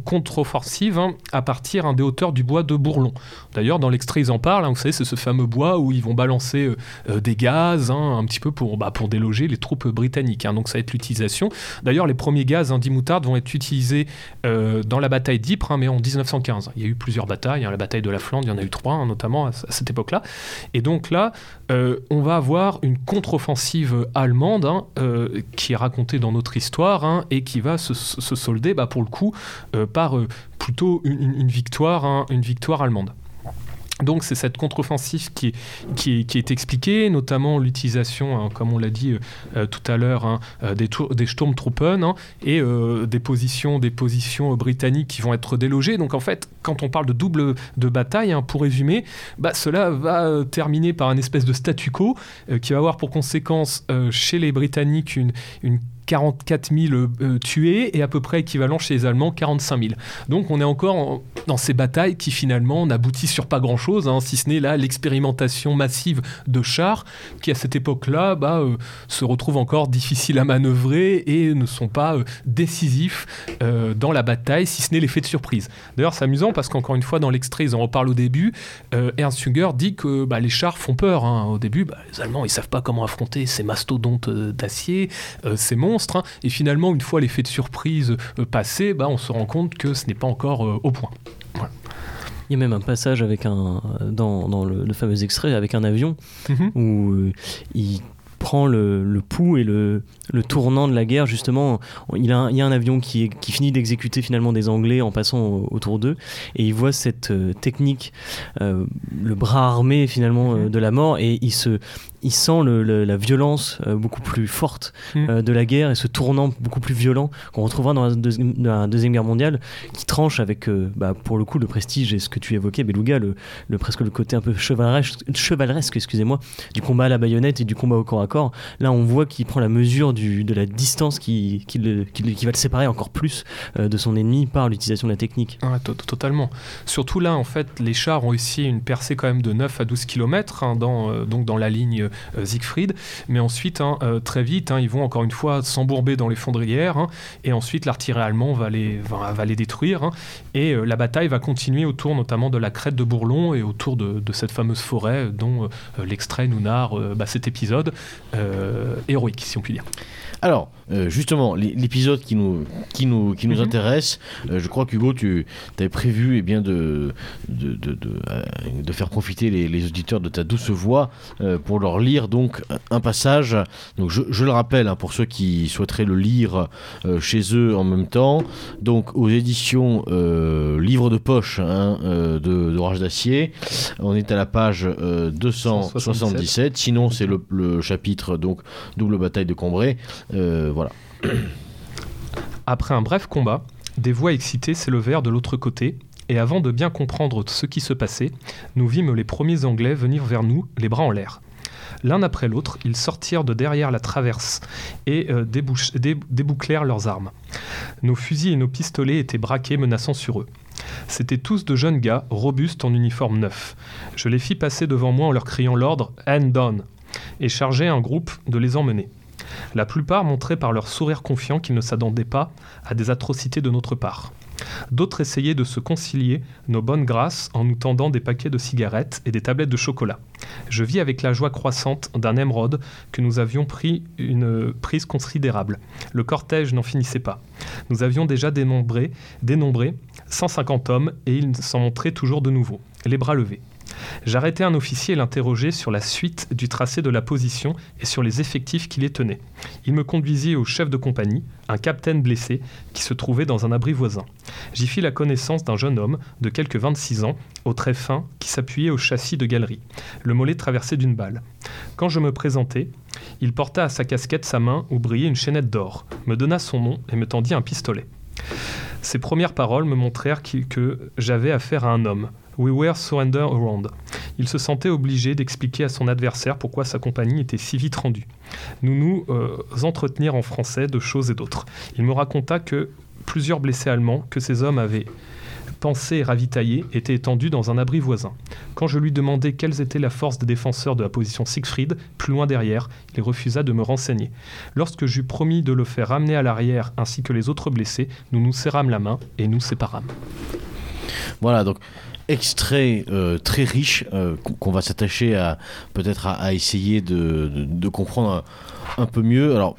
contre-offensive hein, à partir hein, des hauteurs du bois de Bourlon. D'ailleurs, dans l'extrait, ils en parlent. vous savez, c'est ce fameux bois où ils vont balancer euh, euh, des gaz, un petit peu pour, bah, déloger les troupes britanniques. hein. donc ça va être l'utilisation. D'ailleurs, les premiers gaz dimoutardes vont être utilisés euh, dans la bataille d'Ypres, mais en 1915. Il y a eu plusieurs batailles. la bataille de la Flandre, il y en a eu trois, notamment à, cette époque-là. Et donc là, euh, on va avoir une contre-offensive allemande euh, qui est racontée dans notre histoire hein, et qui va se, solder, bah, pour le coup, euh, par euh, plutôt une, une- une victoire, hein, une victoire allemande. Donc c'est cette contre-offensive qui, est expliquée, notamment l'utilisation, hein, comme on l'a dit euh, tout à l'heure, des, des Sturmtruppen et des positions, des positions britanniques qui vont être délogées. Donc en fait, quand on parle de double de bataille, pour résumer, bah, cela va terminer par un espèce de statu quo qui va avoir pour conséquence chez les Britanniques une, une 44 000 euh, tués et à peu près équivalent chez les Allemands 45 000. Donc on est encore en- dans ces batailles qui finalement n'aboutissent sur pas grand-chose, hein, si ce n'est là l'expérimentation massive de chars qui à cette époque-là bah, euh, se retrouvent encore difficiles à manœuvrer et ne sont pas euh, décisifs dans la bataille, si ce n'est l'effet de surprise. D'ailleurs c'est amusant parce qu'encore une fois dans l'extrait, ils en reparlent au début, Ernst Jünger dit que bah, les chars font peur. hein. Au début, bah, les Allemands ils savent pas comment affronter ces mastodontes d'acier, ces monstres. Hein. Et finalement, une fois l'effet de surprise euh, passé, bah, on se rend compte que ce n'est pas encore euh, au point. Il y a même un passage avec un, dans, dans le, le fameux extrait avec un avion Mhm. où euh, il prend le, le pouls et le, le tournant de la guerre justement il, a un- il y a un avion qui, est- qui finit d'exécuter finalement des anglais en passant au- autour d'eux et il voit cette euh, technique euh, le bras armé finalement euh, de la mort et il se il sent le- le- la violence euh, beaucoup plus forte Mhm. euh, de la guerre et ce tournant beaucoup plus violent qu'on retrouvera dans la, deuxi- dans la deuxième guerre mondiale qui tranche avec euh, bah, pour le coup le prestige et ce que tu évoquais Beluga le, le presque le côté un peu chevaleresque, chevaleresque excusez-moi du combat à la baïonnette et du combat au corps à corps là on voit qu'il prend la mesure du, de la distance qui, qui, le- qui le- qui va le séparer encore plus de son ennemi par l'utilisation de la technique to- totalement. Surtout là, en fait, les chars ont réussi une percée quand même de 9 à 12 km dans, euh, donc dans la ligne Siegfried. Mais ensuite, hein, euh, très vite, hein, ils vont encore une fois s'embourber dans les fondrières. hein, et ensuite, l'artillerie allemande va les, détruire. et euh, la bataille va continuer autour notamment de la crête de Bourlon et autour de, cette fameuse forêt dont euh, l'extrait nous narre euh, bah, cet épisode euh, héroïque, si on peut dire. Alors, euh, justement, l'é- l'épisode qui nous, qui nous, qui nous Mhm. intéresse, euh, je crois qu'Hugo, tu avais prévu eh bien, de, de, de, de, euh, de faire profiter les, les auditeurs de ta douce voix pour leur lire donc un passage. Donc, je, je le rappelle, hein, pour ceux qui souhaiteraient le lire chez eux en même temps, donc aux éditions Livre de poche hein, de, d'Orage d'Acier, on est à la page euh, 277, sinon c'est le, le chapitre donc Double bataille de Cambrai. Euh, voilà. Après un bref combat, des voix excitées s'élevèrent de l'autre côté, et avant de bien comprendre ce qui se passait, nous vîmes les premiers Anglais venir vers nous, les bras en l'air. L'un après l'autre, ils sortirent de derrière la traverse et euh, débouclèrent leurs armes. Nos fusils et nos pistolets étaient braqués menaçant sur eux. C'étaient tous de jeunes gars, robustes en uniforme neuf. Je les fis passer devant moi en leur criant l'ordre Hand down et chargeai un groupe de les emmener. La plupart montraient par leur sourire confiant qu'ils ne s'attendaient pas à des atrocités de notre part. D'autres essayaient de se concilier nos bonnes grâces en nous tendant des paquets de cigarettes et des tablettes de chocolat. Je vis avec la joie croissante d'un émeraude que nous avions pris une prise considérable. Le cortège n'en finissait pas. Nous avions déjà dénombré, dénombré 150 hommes et ils s'en montraient toujours de nouveau, les bras levés. J'arrêtai un officier et l'interrogeai sur la suite du tracé de la position et sur les effectifs qui les tenaient. Il me conduisit au chef de compagnie, un capitaine blessé, qui se trouvait dans un abri voisin. J'y fis la connaissance d'un jeune homme de quelques 26 ans, au trait fin, qui s'appuyait au châssis de galerie, le mollet traversé d'une balle. Quand je me présentai, il porta à sa casquette sa main où brillait une chaînette d'or, me donna son nom et me tendit un pistolet. Ses premières paroles me montrèrent que j'avais affaire à un homme. We were surrender around. Il se sentait obligé d'expliquer à son adversaire pourquoi sa compagnie était si vite rendue. Nous nous euh, entretenir en français de choses et d'autres. Il me raconta que plusieurs blessés allemands que ces hommes avaient pensés et ravitaillés étaient étendus dans un abri voisin. Quand je lui demandai quelles étaient la force des défenseurs de la position Siegfried, plus loin derrière, il refusa de me renseigner. Lorsque j'eus promis de le faire ramener à l'arrière ainsi que les autres blessés, nous nous serrâmes la main et nous séparâmes. Voilà, donc extrait euh, très riche euh, qu'on- va s'attacher à peut-être à, à essayer de, de- de comprendre un, un peu mieux. Alors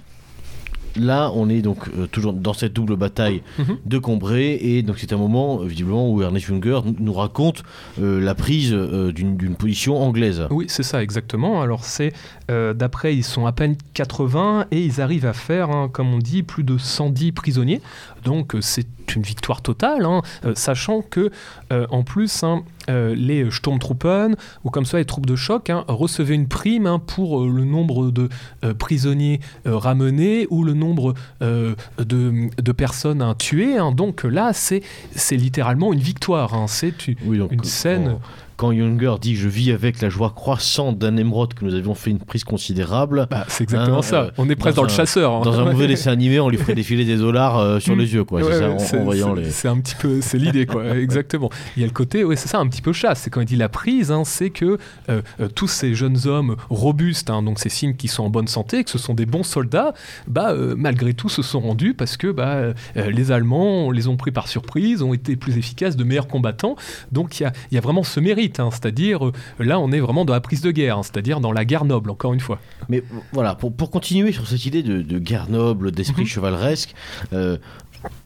là, on est donc euh, toujours dans cette double bataille Mhm. de Cambrai et donc c'est un moment visiblement où Ernest Junger nous- raconte la prise d'une position anglaise. Oui, c'est ça, exactement. Alors, c'est d'après, ils sont à peine 80 et ils arrivent à faire, hein, comme on dit, plus de 110 prisonniers. Donc, euh, c'est une victoire totale, hein, euh, sachant que, euh, en plus, hein, euh, les Sturmtruppen, ou comme ça les troupes de choc, hein, recevaient une prime hein, pour le nombre de euh, prisonniers euh, ramenés ou le nombre euh, de, de personnes hein, tuées. Donc là, c'est c'est littéralement une victoire. C'est une, Oui, donc, une scène. Quand Junger dit Je vis avec la joie croissante d'un émeraude que nous avions fait une prise considérable. Bah, c'est exactement Hein, ça. euh, on est presque dans dans, le chasseur. hein. Dans un mauvais dessin animé, on lui ferait défiler des dollars euh, sur les yeux, quoi. Ouais, c'est ça, en- voyant les. C'est un petit peu, c'est l'idée, quoi. [LAUGHS] Exactement. Il y a le côté, ouais, c'est ça, un petit peu chasse. C'est quand il dit la prise, hein, c'est que euh, tous ces jeunes hommes robustes, donc ces signes qui sont en bonne santé, que ce sont des bons soldats, bah malgré tout se sont rendus parce que bah les Allemands les ont pris par surprise, ont été plus efficaces, de meilleurs combattants. Donc il y a, il y a vraiment ce mérite, hein, c'est-à-dire euh, là on est vraiment dans la prise de guerre, hein, c'est-à-dire dans la guerre noble, encore une fois. Mais voilà, pour, pour continuer sur cette idée de, de guerre noble, d'esprit Mhm. chevaleresque, euh,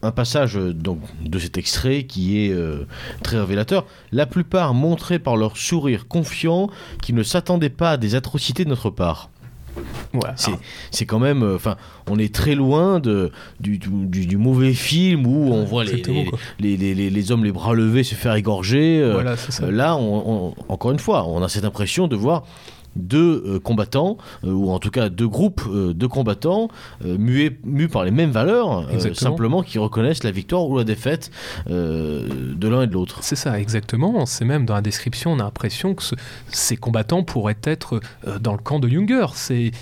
un passage euh, donc, de cet extrait qui est euh, très révélateur. La plupart montraient par leur sourire confiant qu'ils ne s'attendaient pas à des atrocités de notre part. Voilà. C'est, c'est quand même, euh, enfin, on est très loin de, du, du- du- du mauvais film où on voit les, les, les- les- hommes les bras levés se faire égorger. euh, Voilà, c'est ça. euh, Là, on- on- encore une fois, on a cette impression de voir deux euh, combattants, euh, ou en tout cas deux groupes euh, de combattants, mués, mus par les mêmes valeurs, simplement qui reconnaissent la victoire ou la défaite de l'un et de l'autre. C'est ça, exactement. C'est même dans la description, on a l'impression que ce- ces combattants pourraient être dans le camp de Junger.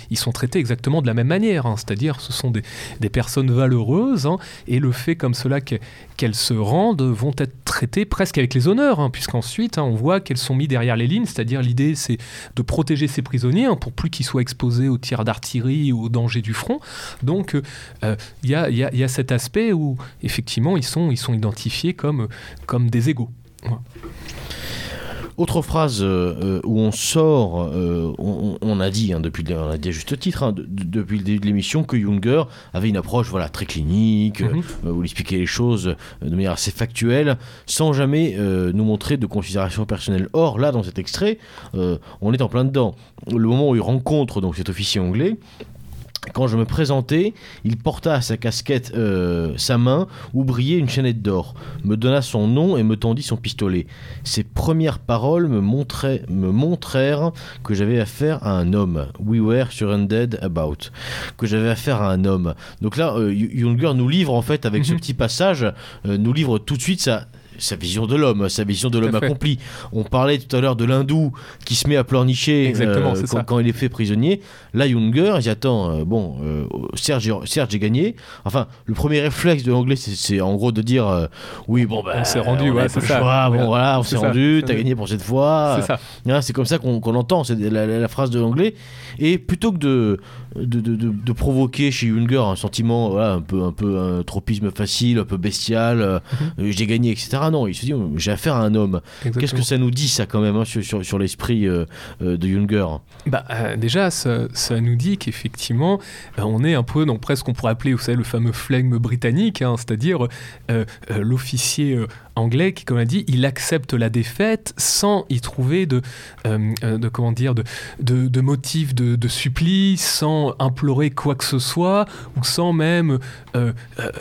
Ils sont traités exactement de la même manière, hein. c'est-à-dire ce sont des, des personnes valeureuses, hein, et le fait comme cela que- qu'elles se rendent vont être traitées presque avec les honneurs, hein, puisqu'ensuite hein, on voit qu'elles sont mises derrière les lignes, c'est-à-dire l'idée c'est de protéger ces prisonniers hein, pour plus qu'ils soient exposés aux tirs d'artillerie ou aux dangers du front. Donc euh, il y, a, il y a- cet aspect où effectivement ils sont, identifiés comme des égaux. Autre phrase euh, euh, où on sort, euh, on, on a dit, hein, depuis, le- on a dit à juste titre, hein, de- de- depuis le début de l'émission, que Junger avait une approche voilà, très clinique, Mhm. euh, où il expliquait les choses de manière assez factuelle, sans jamais nous montrer de considération personnelle. Or, là, dans cet extrait, on est en plein dedans. Le moment où il rencontre donc, cet officier anglais, quand je me présentais, il porta à sa casquette euh, sa main où brillait une chaînette d'or, me donna son nom et me tendit son pistolet. Ses premières paroles me, montraient, me montrèrent que j'avais affaire à un homme. We were surrounded about. Que j'avais affaire à un homme. Donc là, euh, Junger nous livre en fait avec ce [LAUGHS] petit passage, euh, nous livre tout de suite sa sa vision de l'homme, sa vision de l'homme accompli. On parlait tout à l'heure de l'hindou qui se met à pleurnicher euh, quand, ça. quand il est fait prisonnier. Là, Junger, il attend, euh, bon, euh, Serge, Serge j'ai gagné. Enfin, le premier réflexe de l'anglais, c'est- en gros de dire euh, oui, bon, bah, On s'est rendu, on ouais, c'est ça. choix, bon, Voilà. on s'est rendu, t'as gagné pour cette fois. C'est ça. Hein, c'est comme ça qu'on qu'on l'entend, c'est la, la- la phrase de l'anglais. Et plutôt que de, de, de- de- de provoquer chez Junger un sentiment, voilà, un peu, un peu un tropisme facile, un peu bestial, Mhm. j'ai gagné, etc., un an. Il se dit, j'ai affaire à un homme. Qu'est-ce que ça nous dit, ça, quand même, hein, sur, sur, l'esprit euh, euh, de Junger? Bah, Déjà, ça, ça, nous dit qu'effectivement, on est un peu dans presque qu'on pourrait appeler, vous savez, le fameux flegme britannique, hein, c'est-à-dire l'officier anglais qui, comme a dit, il accepte la défaite sans y trouver de, euh, euh, de comment dire, de, de, de motifs de, de, sans implorer quoi que ce soit, ou sans même euh,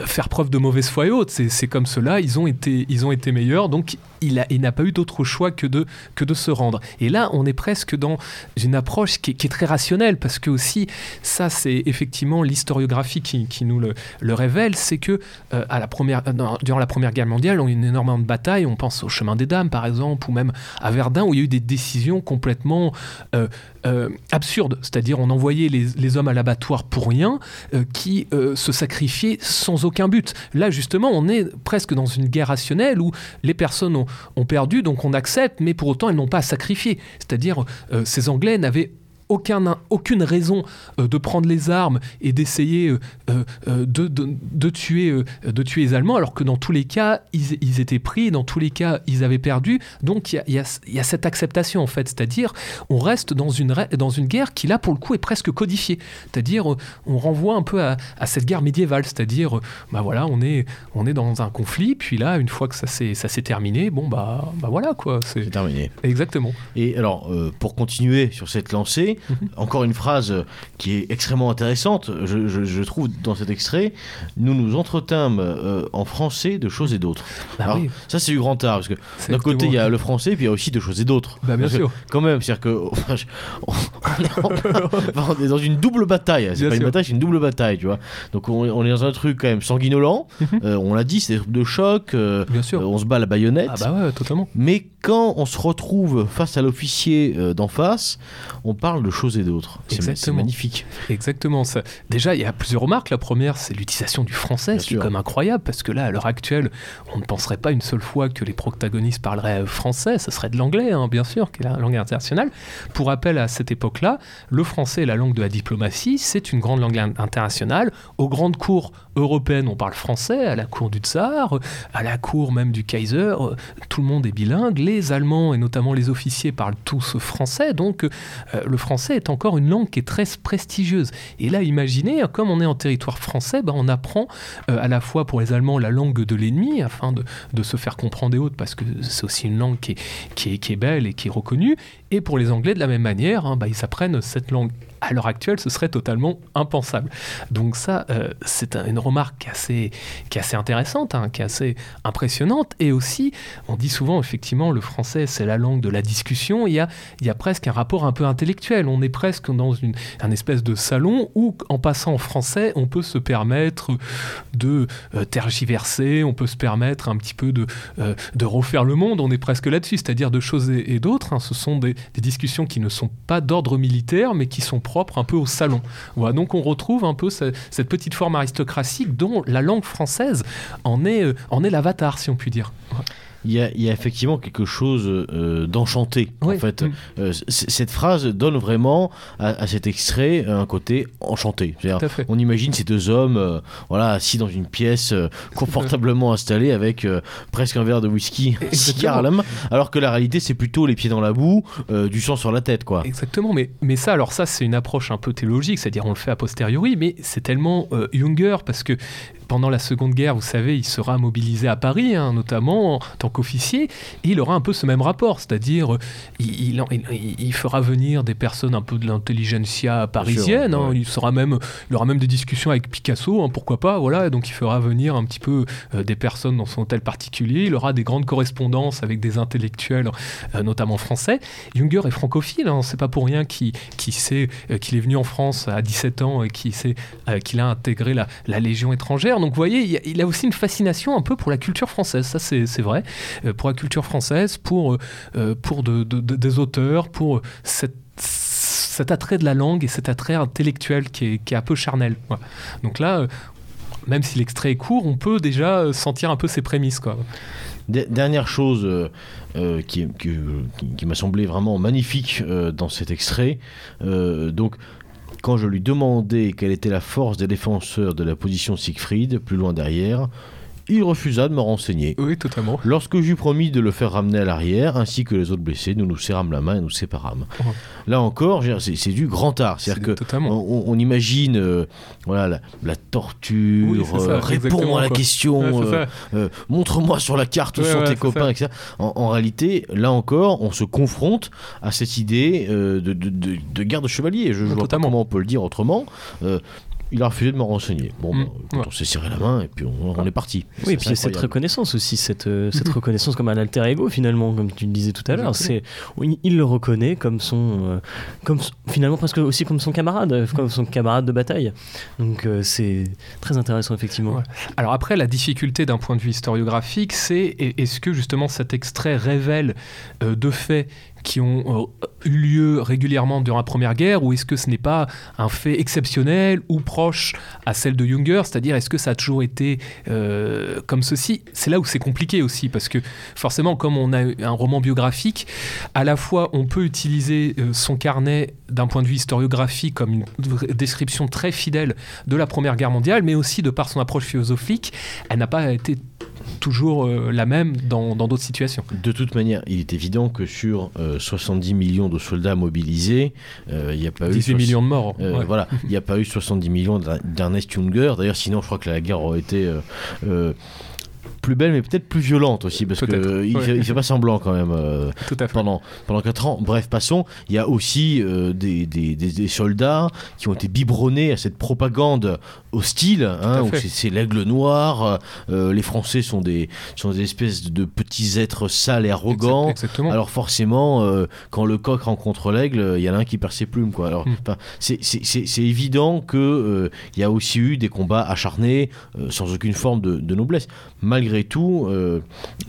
faire preuve de mauvaise foi et autres. C'est comme cela, ils ont été, ils ont été meilleurs, donc il, il n'a pas eu d'autre choix que de, que de se rendre. Et là, on est presque dans une approche qui est, très rationnelle, parce que aussi, ça, c'est effectivement l'historiographie qui, nous le, le révèle, c'est que à la première, durant la Première Guerre mondiale, on a une énorme de batailles. On pense au chemin des dames, par exemple, ou même à Verdun, où il y a eu des décisions complètement euh, euh, absurdes. C'est-à-dire, on envoyait les, hommes à l'abattoir pour rien, euh, qui se sacrifiaient sans aucun but. Là, justement, on est presque dans une guerre rationnelle où les personnes ont, perdu, donc on accepte, mais pour autant, elles n'ont pas à sacrifier. C'est-à-dire, ces Anglais n'avaient aucun, aucune raison euh, de prendre les armes et d'essayer euh, euh, de, de, tuer, de tuer les Allemands, alors que dans tous les cas, ils, étaient pris, dans tous les cas, ils avaient perdu. Donc il y, y a, cette acceptation, en fait, c'est-à-dire on reste dans une, dans une guerre qui, là, pour le coup, est presque codifiée. C'est-à-dire on renvoie un peu à, à cette guerre médiévale, c'est-à-dire, bah voilà, on est, on est dans un conflit, puis là, une fois que ça s'est terminé, bon, bah, bah voilà, quoi. C'est terminé. Exactement. Et alors, pour continuer sur cette lancée. [LAUGHS] Encore une phrase qui est extrêmement intéressante, je, trouve, dans cet extrait. Nous nous entretînmes euh, en français de choses et d'autres. Bah ça, c'est du grand art, parce que d'un côté, il y a le français, puis il y a aussi de choses et d'autres. Bah, bien sûr. quand même, c'est-à-dire que. [LAUGHS] on, est dans une double bataille. C'est pas une bataille, c'est une double bataille, tu vois. Donc, on, est dans un truc quand même sanguinolent. Mhm. Euh, on l'a dit, c'est des trucs de choc. Euh, bien sûr. on se bat à la baïonnette. Ah, bah ouais, totalement. Mais quand on se retrouve face à l'officier d'en face, on parle de choses et d'autres. C'est magnifique. Exactement. Ça. Déjà, il y a plusieurs remarques. La première, c'est l'utilisation du français, c'est comme incroyable, parce que là, à l'heure actuelle, on ne penserait pas une seule fois que les protagonistes parleraient français, ce serait de l'anglais, hein, bien sûr, qui est la langue internationale. Pour rappel, à cette époque-là, le français est la langue de la diplomatie, c'est une grande langue internationale. Aux grandes cours européennes, on parle français, à la cour du tsar, à la cour même du Kaiser, euh, tout le monde est bilingue. Les Allemands, et notamment les officiers, parlent tous français, donc euh, le français est encore une langue qui est très prestigieuse. Et là, imaginez, comme on est en territoire français, ben, on apprend euh, à la fois pour les Allemands la langue de l'ennemi, afin de, se faire comprendre et autres, parce que c'est aussi une langue qui est, qui, belle et qui est reconnue. Et pour les Anglais, de la même manière, hein, ben, ils apprennent cette langue à l'heure actuelle, ce serait totalement impensable. Donc ça, euh, c'est une remarque assez, qui est assez intéressante, hein, qui est assez impressionnante. Et aussi, on dit souvent, effectivement, le français, c'est la langue de la discussion. Il y a, il y a presque un rapport un peu intellectuel. On est presque dans une, un espèce de salon où, en passant en français, on peut se permettre de euh, tergiverser, on peut se permettre un petit peu de, euh, de refaire le monde. On est presque là-dessus, c'est-à-dire de choses et, d'autres. Hein. Ce sont des, des discussions qui ne sont pas d'ordre militaire, mais qui sont un peu au salon. Voilà, donc on retrouve un peu cette petite forme aristocratique dont la langue française en est, euh, en est l'avatar, si on peut dire il y, a, effectivement quelque chose euh, d'enchanté. En fait, mm. euh, cette phrase donne vraiment à, cet extrait un côté enchanté. On imagine ces deux hommes, euh, voilà, assis dans une pièce confortablement [LAUGHS] installée avec presque un verre de whisky, un cigare à la main, alors que la réalité c'est plutôt les pieds dans la boue, du sang sur la tête, quoi. Exactement. Mais mais ça, alors ça, c'est une approche un peu théologique, c'est-à-dire on le fait a posteriori, mais c'est tellement Junger parce que pendant la Seconde Guerre, vous savez, il sera mobilisé à Paris, hein, notamment en tant qu'officier, et il aura un peu ce même rapport, c'est-à-dire il, il, fera venir des personnes un peu de l'intelligentsia parisienne, hein, il, sera même, il aura même des discussions avec Picasso, hein, pourquoi pas, voilà, donc il fera venir un petit peu euh, des personnes dans son hôtel particulier, il aura des grandes correspondances avec des intellectuels, euh, notamment français. Junger est francophile, c'est pas pour rien qu'il sait euh, qu'il est venu en France à 17 ans et qu'il a intégré la, la Légion étrangère. Donc vous voyez, il a aussi une fascination un peu pour la culture française, ça c'est vrai, euh, pour la culture française, pour, euh, pour de, des auteurs, pour cet attrait de la langue et cet attrait intellectuel qui est, qui est un peu charnel. Donc là, euh, même si l'extrait est court, on peut déjà sentir un peu ses prémices. Quoi. Dernière chose qui, qui m'a semblé vraiment magnifique dans cet extrait, donc quand je lui demandais quelle était la force des défenseurs de la position Siegfried, plus loin derrière, il refusa de me renseigner. Oui, totalement. Lorsque j'eus promis de le faire ramener à l'arrière, ainsi que les autres blessés, nous nous serrâmes la main et nous séparâmes. Là encore, c'est du grand art. C'est-à-dire que on, on imagine euh, voilà, la, la torture, Oui, euh, réponds à la quoi. question, Ouais, euh, montre-moi sur la carte où sont ouais, tes copains, ça. etc. En, en réalité, là encore, on se confronte à cette idée de, de, de- de guerre de chevalier. Je, Ouais, vois pas comment on peut le dire autrement. Il a refusé de me renseigner. Bon, Mm, bah, ouais. on s'est serré la main et puis on, on est parti. Oui, et puis il y a cette reconnaissance aussi, cette, euh, cette Mhm. reconnaissance comme un alter ego finalement, comme tu le disais tout à l'heure. C'est, il le reconnaît comme son, euh, comme finalement presque aussi comme son camarade, euh, comme son camarade de bataille. Donc euh, c'est très intéressant effectivement. Ouais. Alors après, la difficulté d'un point de vue historiographique, c'est est-ce que justement cet extrait révèle euh, de faits qui ont euh, eu lieu régulièrement durant la Première Guerre, ou est-ce que ce n'est pas un fait exceptionnel ou proche à celle de Junger, c'est-à-dire est-ce que ça a toujours été euh, comme ceci? C'est là où c'est compliqué aussi, parce que forcément, comme on a un roman biographique, à la fois on peut utiliser euh, son carnet d'un point de vue historiographique comme une description très fidèle de la Première Guerre mondiale, mais aussi de par son approche philosophique, elle n'a pas été toujours euh, la même dans dans d'autres situations. De toute manière, il est évident que sur euh, 70 millions de soldats mobilisés, euh, il n'y a pas eu 18 soix- millions de morts. Euh, ouais. Voilà, il n'y a pas eu 70 millions d'Er- d'Ernest Junger. D'ailleurs, sinon, je crois que la guerre aurait été euh, euh, plus belle, mais peut-être plus violente aussi, parce qu'il ouais. fait, il fait pas semblant quand même. euh, Tout à fait. pendant, pendant 4 ans. Bref, passons. Il y a aussi euh, des, des- des- des soldats qui ont été biberonnés à cette propagande hostile, hein, c'est- l'aigle noir. euh, les Français sont des, sont des espèces de petits êtres sales et arrogants. Exactement. Alors forcément, quand le coq rencontre l'aigle, il y en a un qui perd ses plumes. Quoi. Alors, Mm. c'est- c'est c'est- c'est évident que euh, il y a aussi eu des combats acharnés, sans aucune forme de, de noblesse. Malgré tout, euh,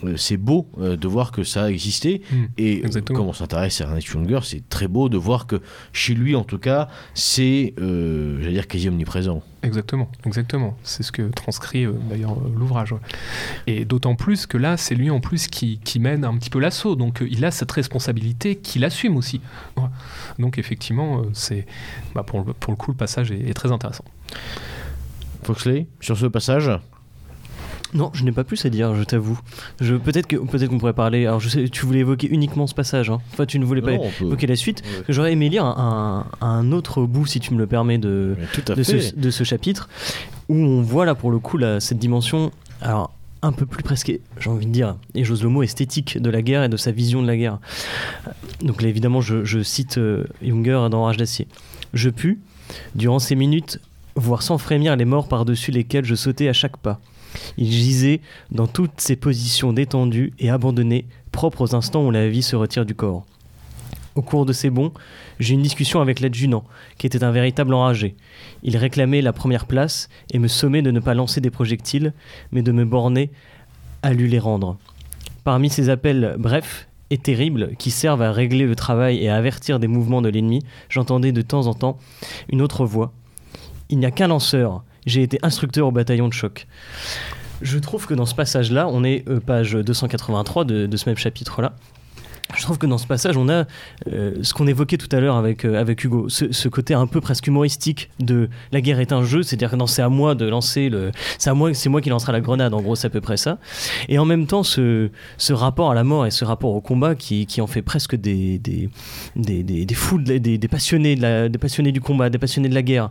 euh, c'est beau euh, de voir que ça a existé. Mm. Et Exactement. comme on s'intéresse à Ernest Junger, c'est très beau de voir que chez lui, en tout cas, c'est, j'allais dire, quasi omniprésent. Exactement, exactement. C'est ce que transcrit euh, d'ailleurs l'ouvrage. ouais. Et d'autant plus que là, c'est lui en plus qui, qui mène un petit peu l'assaut. Donc euh, il a cette responsabilité qu'il assume aussi. Ouais. Donc effectivement, euh, c'est bah, pour, le, pour le coup, le passage est, est très intéressant. Foxley, sur ce passage Non, je n'ai pas plus à dire, je t'avoue. Je peut-être que peut-être qu'on pourrait parler. Alors je sais, tu voulais évoquer uniquement ce passage. Hein. Enfin, tu ne voulais pas Non, évoquer la suite. Ouais. J'aurais aimé lire un, autre bout, si tu me le permets, de, ce, de ce chapitre, où on voit là pour le coup là, cette dimension, alors un peu plus presque, j'ai envie de dire, et j'ose le mot, esthétique de la guerre et de sa vision de la guerre. Donc là évidemment je, je cite euh, Junger dans Rage d'acier. Je pus, durant ces minutes, voir sans frémir les morts par-dessus lesquels je sautais à chaque pas. Ils gisaient dans toutes ces positions détendues et abandonnées, propres aux instants où la vie se retire du corps. Au cours de ces bons, j'ai une discussion avec l'adjudant, qui était un véritable enragé. Il réclamait la première place et me sommait de ne pas lancer des projectiles, mais de me borner à lui les rendre. Parmi ces appels brefs et terribles qui servent à régler le travail et à avertir des mouvements de l'ennemi, j'entendais de temps en temps une autre voix. Il n'y a qu'un lanceur. J'ai été instructeur au bataillon de choc. Je trouve que dans ce passage-là, on est euh, page 283 de, de ce même chapitre-là. Je trouve que dans ce passage, on a euh, ce qu'on évoquait tout à l'heure avec, euh, avec Hugo, ce, côté un peu presque humoristique de la guerre est un jeu, c'est-à-dire que c'est à moi de lancer le. C'est moi, moi qui lancera la grenade, en gros, c'est à peu près ça. Et en même temps, ce, rapport à la mort et ce rapport au combat qui, qui en fait presque des, des, des, des, fous, des, passionnés des passionnés du combat, des passionnés de la guerre.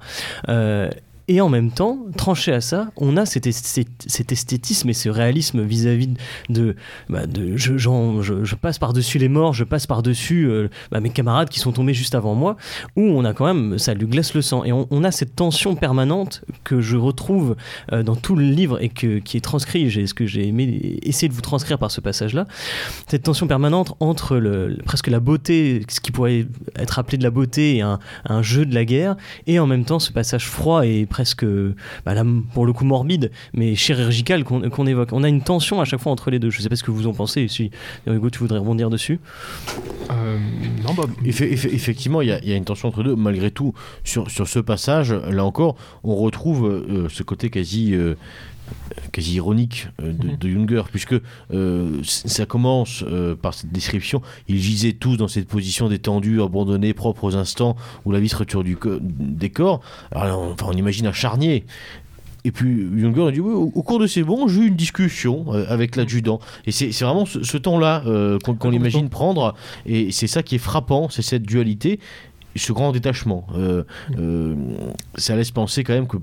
Euh, et en même temps, tranché à ça, on a cet, esthé- cet esthétisme et ce réalisme vis-à-vis de, bah, de je, je- passe par-dessus les morts, je passe par-dessus euh, bah, mes camarades qui sont tombés juste avant moi, où on a quand même, ça lui glace le sang. Et on, a cette tension permanente que je retrouve euh, dans tout le livre et que, qui est transcrit, ce que j'ai aimé essayer de vous transcrire par ce passage-là, cette tension permanente entre presque la beauté, ce qui pourrait être appelé de la beauté et un, un jeu de la guerre, et en même temps ce passage froid et presque, bah, là, pour le coup morbide, mais chirurgical qu'on qu'on évoque. On a une tension à chaque fois entre les deux. Je sais pas ce que vous en pensez. Si Hugo, tu voudrais rebondir dessus Euh, non, bah, Effe- effe- effectivement, il y, a- il y a une tension entre deux. Malgré tout, sur, sur ce passage, là encore, on retrouve euh, ce côté quasi, euh, quasi ironique euh, de, Mhm. de Junger, puisque euh, ça commence euh, par cette description. Ils gisaient tous dans cette position détendue, abandonnée, propre aux instants où la vie se retire du co- des corps. Alors, on, enfin, on imagine un charnier. et puis Younger a dit oui, au, au cours de ces bons, j'ai eu une discussion avec l'adjudant. Et c'est vraiment ce, ce temps-là euh, qu'on qu'on imagine prendre. Et c'est ça qui est frappant, c'est cette dualité, ce grand détachement. Euh, ça laisse penser quand même que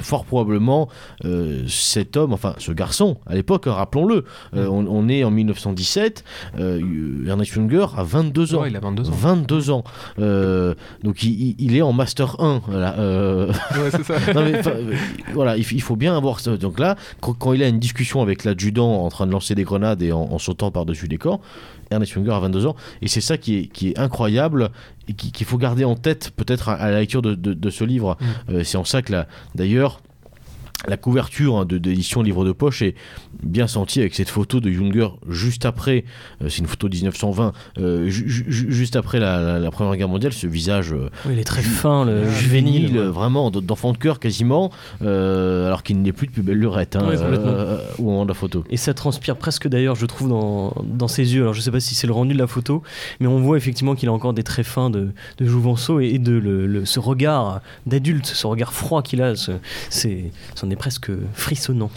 fort probablement euh, cet homme, enfin ce garçon, à l'époque, rappelons-le, euh, on, on est en 1917, euh, Ernest Junger a 22 ans. Ouais, il a 22 ans. 22 ans. Donc il, est en Master 1. Voilà, Ouais, c'est ça. [LAUGHS] non, mais, enfin, voilà, il, faut bien avoir ça. Donc là, quand, quand il a une discussion avec l'adjudant en train de lancer des grenades et en, en sautant par-dessus les corps, Ernest Junger a 22 ans. Et c'est ça qui est, qui est incroyable et qui- qu'il faut garder en tête peut-être à, à la lecture de, de- de ce livre. Mm. Euh, c'est en ça que, d'ailleurs, la couverture hein, de d'édition livre de poche est bien sentie avec cette photo de Junger juste après, euh, c'est une photo de 1920, euh, ju- ju- ju- juste après la, la- la Première Guerre mondiale, ce visage euh, Oui, il est très fin, le juvénile, juvénile. vraiment d'enfant de cœur quasiment, alors qu'il n'est plus de plus belle lurette hein, Ouais, au moment de la photo. Et ça transpire presque d'ailleurs, je trouve, dans, dans ses yeux. Alors je sais pas si c'est le rendu de la photo, mais on voit effectivement qu'il a encore des traits fins de, de Jouvenceau et, et de le- le- ce regard d'adulte, ce regard froid qu'il a, c'est, c'en est presque frissonnant.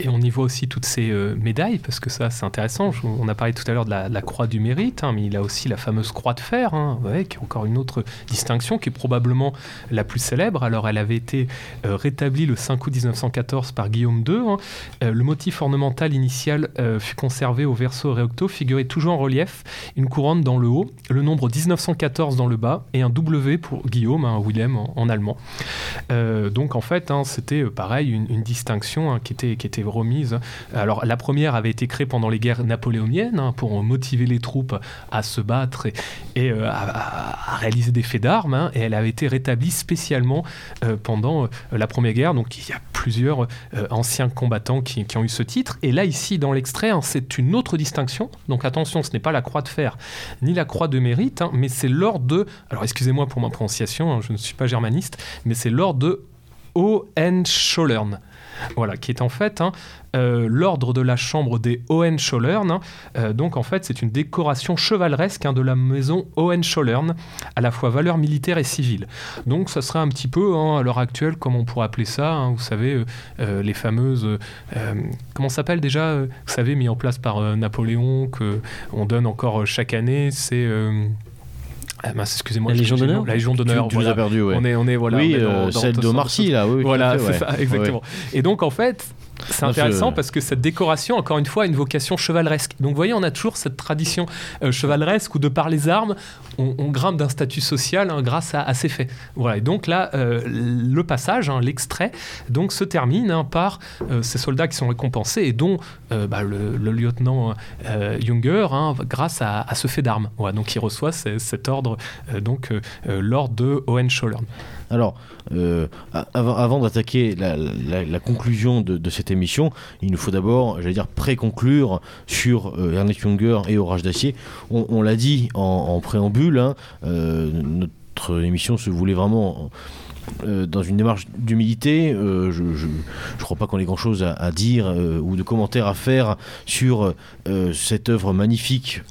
Et on y voit aussi toutes ces euh, médailles, parce que ça, c'est intéressant. On a parlé tout à l'heure de la, croix du mérite, hein, mais il a aussi la fameuse croix de fer, hein, qui est encore une autre distinction, qui est probablement la plus célèbre. Alors, elle avait été euh, rétablie le 5 août 1914 par Guillaume II. hein. Euh, le motif ornemental initial fut conservé au verso recto, figurait toujours en relief, une couronne dans le haut, le nombre 1914 dans le bas, et un W pour Guillaume, un Willem en, allemand. Donc en fait, c'était pareil, une, distinction qui, était, qui était remise. Alors la première avait été créée pendant les guerres napoléoniennes hein, pour motiver les troupes à se battre et, euh, à, réaliser des faits d'armes, hein, et elle avait été rétablie spécialement euh, pendant euh, la première guerre. Donc il y a plusieurs anciens combattants qui, ont eu ce titre. Et là ici dans l'extrait, hein, c'est une autre distinction. Donc attention, ce n'est pas la croix de fer ni la croix de mérite, mais c'est l'ordre de. Alors excusez-moi pour ma prononciation, je ne suis pas germaniste, mais c'est l'ordre de Hohenzollern. Voilà, qui est en fait hein, euh, l'ordre de la chambre des Hohenzollern. hein. Euh, donc en fait, c'est une décoration chevaleresque hein, de la maison Hohenzollern, à la fois valeur militaire et civile. Donc ça serait un petit peu, hein, à l'heure actuelle, comme on pourrait appeler ça, vous savez, euh, les fameuses... comment s'appelle déjà Vous savez, mis en place par Napoléon, que on donne encore chaque année, c'est... ah excusez-moi. La Légion d'honneur nom. La Légion Tu, d'honneur. tu nous voilà. as perdu, ouais. On est, on est, voilà. oui, on est dans- euh, dans- celle de Marcy, là, oui. voilà, fait, c'est ouais. ça, exactement. Et donc, en fait, c'est intéressant je- parce que cette décoration, encore une fois, a une vocation chevaleresque. Donc, vous voyez, on a toujours cette tradition euh, chevaleresque où, de par les armes, on, on grimpe d'un statut social hein, grâce à, à ces faits. Voilà. Et donc là, euh, le passage, hein, l'extrait, donc se termine hein, par euh, ces soldats qui sont récompensés et dont bah, le, le lieutenant Junger, grâce à, à ce fait d'armes. Voilà. Donc, il reçoit ce- cet ordre, donc l'ordre de Hohenzollern. Alors, euh, avant, d'attaquer la, conclusion de, cette émission, il nous faut d'abord, j'allais dire, pré-conclure sur euh, Ernest Junger et Orage d'acier. On, l'a dit en, préambule, hein, euh, notre émission se voulait vraiment dans une démarche d'humilité. Je ne crois pas qu'on ait grand-chose à, dire ou de commentaires à faire sur cette œuvre magnifique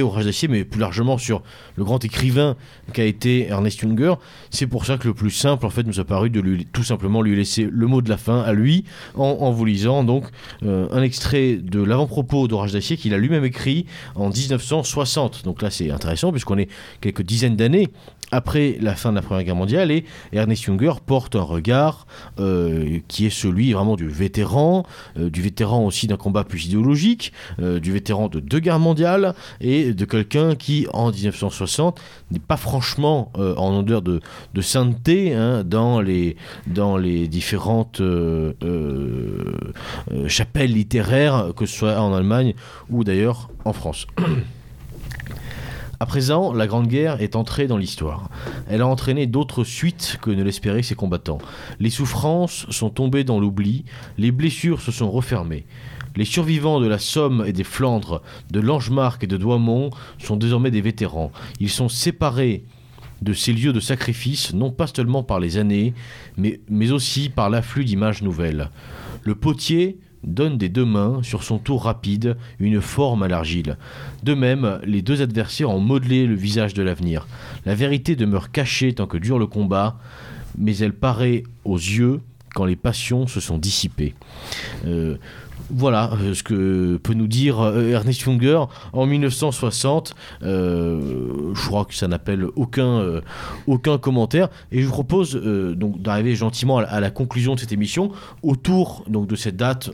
Orage d'acier, mais plus largement sur le grand écrivain qu'a été Ernest Junger. C'est pour ça que le plus simple, en fait, nous a paru de lui, tout simplement lui laisser le mot de la fin à lui, en, en vous lisant donc euh, un extrait de l'avant-propos d'Orage d'acier qu'il a lui-même écrit en 1960. Donc là, c'est intéressant puisqu'on est quelques dizaines d'années après la fin de la Première Guerre mondiale et Ernest Junger porte un regard euh, qui est celui vraiment du vétéran, euh, du vétéran aussi d'un combat plus idéologique, euh, du vétéran de deux guerres mondiales et de quelqu'un qui en 1960 n'est pas franchement en odeur de, de sainteté hein, dans, les, dans les différentes chapelles littéraires, que ce soit en Allemagne ou d'ailleurs en France. [CLEARS THROAT] À présent, la Grande Guerre est entrée dans l'histoire. Elle a entraîné d'autres suites que ne l'espéraient ses combattants. Les souffrances sont tombées dans l'oubli, les blessures se sont refermées. Les survivants de la Somme et des Flandres, de Langemarck et de Douaumont sont désormais des vétérans. Ils sont séparés de ces lieux de sacrifice, non pas seulement par les années, mais aussi par l'afflux d'images nouvelles. Le potier donne des deux mains, sur son tour rapide, une forme à l'argile. De même, les deux adversaires ont modelé le visage de l'avenir. La vérité demeure cachée tant que dure le combat, mais elle paraît aux yeux quand les passions se sont dissipées. Euh, voilà euh, ce que peut nous dire euh, Ernest Junger en 1960. Euh, je crois que ça n'appelle aucun, commentaire. Et je vous propose d'arriver gentiment à la, conclusion de cette émission autour donc, de cette date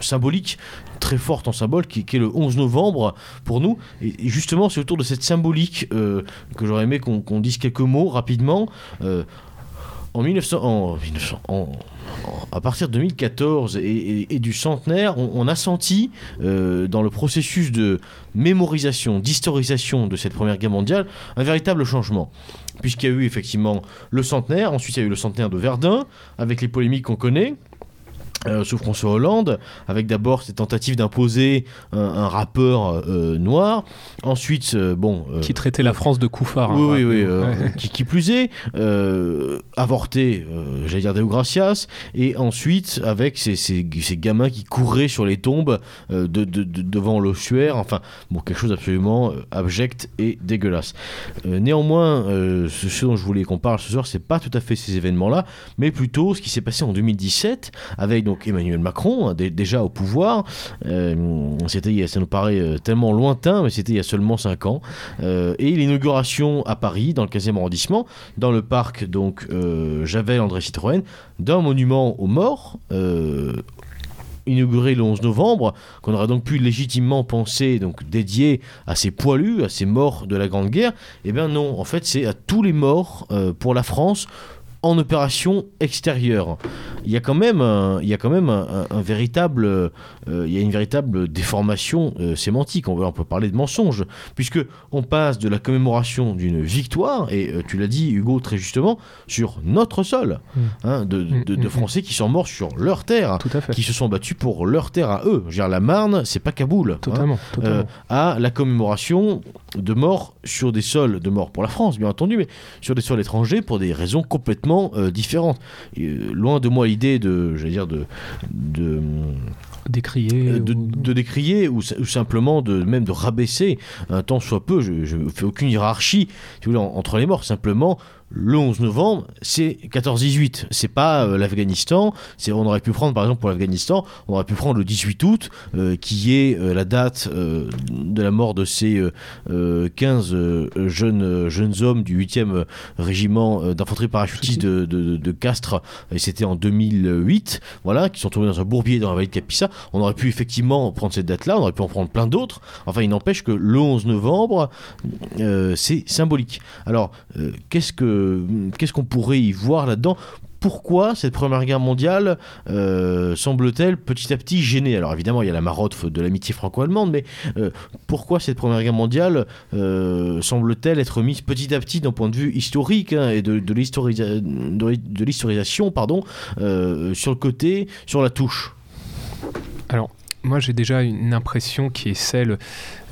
symbolique, très forte en symbole, qui, est le 11 novembre pour nous. Et, justement, c'est autour de cette symbolique que j'aurais aimé qu'on dise quelques mots rapidement. En 1900, en 1900 en- en- à partir de 2014 et, du centenaire, on, on a senti euh, dans le processus de mémorisation, d'historisation de cette Première Guerre mondiale, un véritable changement. Puisqu'il y a eu effectivement le centenaire, ensuite il y a eu le centenaire de Verdun, avec les polémiques qu'on connaît. Euh, sous François Hollande, avec d'abord cette tentative d'imposer un, un rappeur euh, noir, ensuite, euh, bon, Qui traitait la France de couffard. hein, oui, oui, oui. rappelez-vous. Ouais. qui, qui plus est, avorté, j'allais dire Deo Gracias, et ensuite avec ces, ces- ces gamins qui couraient sur les tombes de, de- de- devant l'ossuaire, enfin, bon, quelque chose d'absolument euh, abject et dégueulasse. Néanmoins, ce, ce dont je voulais qu'on parle ce soir, c'est pas tout à fait ces événements-là, mais plutôt ce qui s'est passé en 2017 avec donc Emmanuel Macron, hein, dé- déjà au pouvoir. Euh, c'était, ça nous paraît euh, tellement lointain, mais c'était il y a seulement 5 ans. Euh, et l'inauguration à Paris, dans le 15e arrondissement, dans le parc donc Javel André Citroën, d'un monument aux morts. inauguré le 11 novembre, qu'on aurait donc pu légitimement penser donc dédié à ces poilus, à ces morts de la Grande Guerre, eh bien non, en fait c'est à tous les morts pour la France en opération extérieure. Il y a quand même un, il y a quand même un, un- un véritable, euh, il y a une véritable déformation euh, sémantique. On, peut parler de mensonge, puisque on passe de la commémoration d'une victoire, et euh, tu l'as dit Hugo très justement, sur notre sol, Mm. hein, de, de- Mm, de mm, Français qui sont morts sur leur terre, Tout à fait. qui se sont battus pour leur terre à eux. Dire, la Marne, c'est pas Kaboul. hein Totalement. à la commémoration de morts sur des sols, de morts pour la France bien entendu, mais sur des sols étrangers pour des raisons complètement euh, différentes. Et, euh, loin de moi l'idée de, j'allais dire, de, de, Décrier. euh, de, ou- de décrier ou, ou simplement de même de rabaisser un tant soit peu. Je ne fais aucune hiérarchie si vous voulez, en- entre les morts. Simplement, le 11 novembre, c'est 14-18. C'est pas euh, l'Afghanistan. On aurait pu prendre par exemple pour l'Afghanistan, on aurait pu prendre le 18 août, euh, qui est euh, la date de la mort de ces euh, euh, 15 euh, jeunes jeunes hommes du 8e régiment d'infanterie parachutiste de, de, de Castres. Et c'était en 2008. Voilà, qui sont tombés dans un bourbier dans la vallée de Capissa. On aurait pu effectivement prendre cette date-là, on aurait pu en prendre plein d'autres. Enfin, il n'empêche que le 11 novembre, c'est symbolique. Alors, qu'est-ce que qu'est-ce qu'on pourrait y voir là-dedans? Pourquoi cette première guerre mondiale euh, semble-t-elle petit à petit gêner Alors évidemment, il y a la marotte de l'amitié franco-allemande, mais euh, pourquoi cette première guerre mondiale euh, semble-t-elle être mise petit à petit d'un point de vue historique hein, et de, de l'historisa- de- de l'historisation pardon, euh, sur le côté, sur la touche? Moi, j'ai déjà une impression qui est celle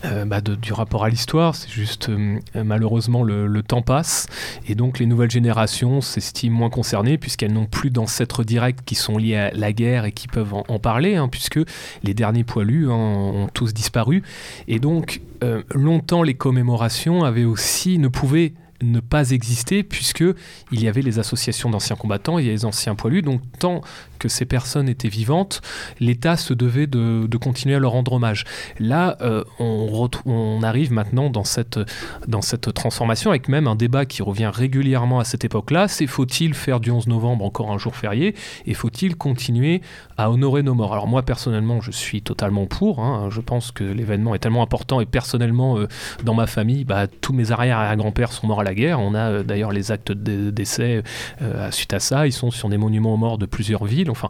euh, bah, du rapport à l'histoire. C'est juste, euh, malheureusement, le, temps passe. Et donc, les nouvelles générations s'estiment moins concernées, puisqu'elles n'ont plus d'ancêtres directs qui sont liés à la guerre et qui peuvent en, parler, hein, puisque les derniers poilus ont tous disparu. Et donc, euh, longtemps, les commémorations avaient aussi, ne pouvaient ne pas exister puisque il y avait les associations d'anciens combattants, il y les anciens poilus, donc tant que ces personnes étaient vivantes, l'État se devait de, continuer à leur rendre hommage. Là, euh, on, arrive maintenant dans cette, dans cette transformation avec même un débat qui revient régulièrement à cette époque-là, c'est faut-il faire du 11 novembre encore un jour férié et faut-il continuer à honorer nos morts? Alors moi personnellement, je suis totalement pour, hein. je pense que l'événement est tellement important et personnellement, euh, dans ma famille, bah, tous mes arrière-grands-pères sont morts à la guerre, on a euh, d'ailleurs les actes de décès suite à ça, ils sont sur des monuments aux morts de plusieurs villes, enfin,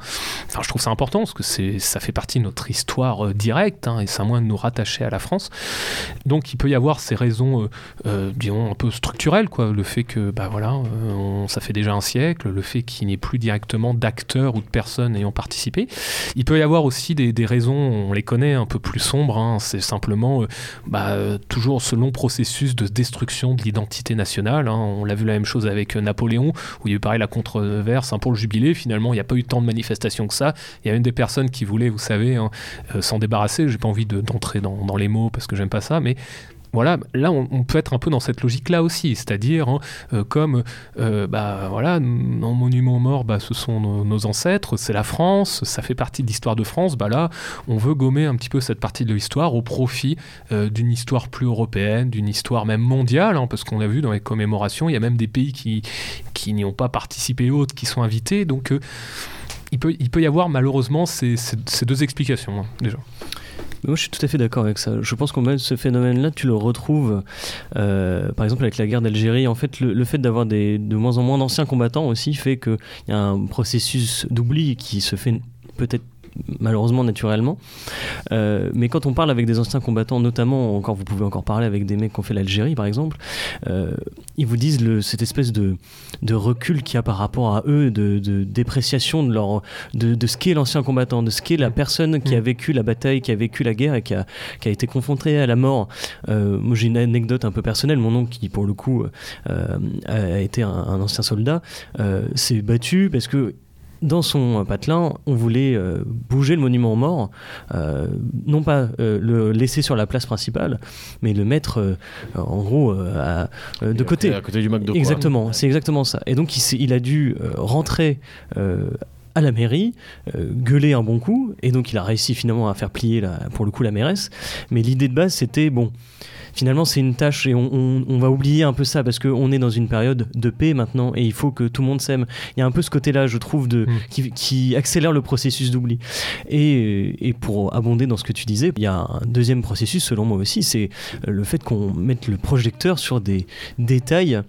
je trouve ça important parce que ça fait partie de notre histoire euh, directe hein, et c'est un moyen de nous rattacher à la France. Donc il peut y avoir ces raisons, euh, euh, disons, un peu structurelles, quoi. le fait que, bah voilà, ça fait déjà un siècle, le fait qu'il n'y ait plus directement d'acteurs ou de personnes ayant participé. Il peut y avoir aussi des, raisons, on les connaît, un peu plus sombres, hein. c'est simplement bah, toujours ce long processus de destruction de l'identité nationale. hein. On l'a vu la même chose avec Napoléon, où il y a eu pareil la controverse hein, pour le jubilé. Finalement, il n'y a pas eu tant de manifestations que ça. Il y a même des personnes qui voulaient, vous savez, hein, euh, s'en débarrasser. J'ai pas envie de- d'entrer dans, dans les mots parce que j'aime pas ça, mais voilà, là on, peut être un peu dans cette logique-là aussi, c'est-à-dire hein, euh, comme euh, bah voilà, en monument mort, bah, ce sont nos, ancêtres, c'est la France, ça fait partie de l'histoire de France, bah là on veut gommer un petit peu cette partie de l'histoire au profit euh, d'une histoire plus européenne, d'une histoire même mondiale, hein, parce qu'on a vu dans les commémorations, il y a même des pays qui, qui n'y ont pas participé autres qui sont invités, donc il, peut, il peut y avoir malheureusement ces, deux explications hein, déjà. Moi, je suis tout à fait d'accord avec ça. Je pense qu'en fait, ce phénomène-là, tu le retrouves, euh, par exemple, avec la guerre d'Algérie. En fait, le, fait d'avoir de moins en moins d'anciens combattants aussi fait qu'il y a un processus d'oubli qui se fait peut-être malheureusement naturellement. Euh, mais quand on parle avec des anciens combattants, notamment, encore, vous pouvez encore parler avec des mecs qui ont fait l'Algérie par exemple, euh, ils vous disent le, cette espèce de, de recul qu'il y a par rapport à eux, de, de dépréciation de, leur, de, de ce qu'est l'ancien combattant, de ce qu'est la personne qui a mm. vécu la bataille, qui a vécu la guerre et qui a, qui a été confrontée à la mort. Euh, moi j'ai une anecdote un peu personnelle, mon oncle qui pour le coup a été un, un ancien soldat, s'est battu parce que dans son patelin, on voulait euh, bouger le monument aux morts, euh, non pas euh, le laisser sur la place principale, mais le mettre en gros de côté. À côté du McDo. Exactement, c'est exactement ça. Et donc il, il a dû rentrer à la mairie, gueuler un bon coup, et donc il a réussi finalement à faire plier la, pour le coup la mairesse. Mais l'idée de base c'était bon, finalement c'est une tâche et on, va oublier un peu ça parce qu'on est dans une période de paix maintenant et il faut que tout le monde s'aime. Il y a un peu ce côté-là, je trouve, de, mm. qui, accélère le processus d'oubli. Et, et, pour abonder dans ce que tu disais, il y a un deuxième processus, selon moi aussi, c'est le fait qu'on mette le projecteur sur des détails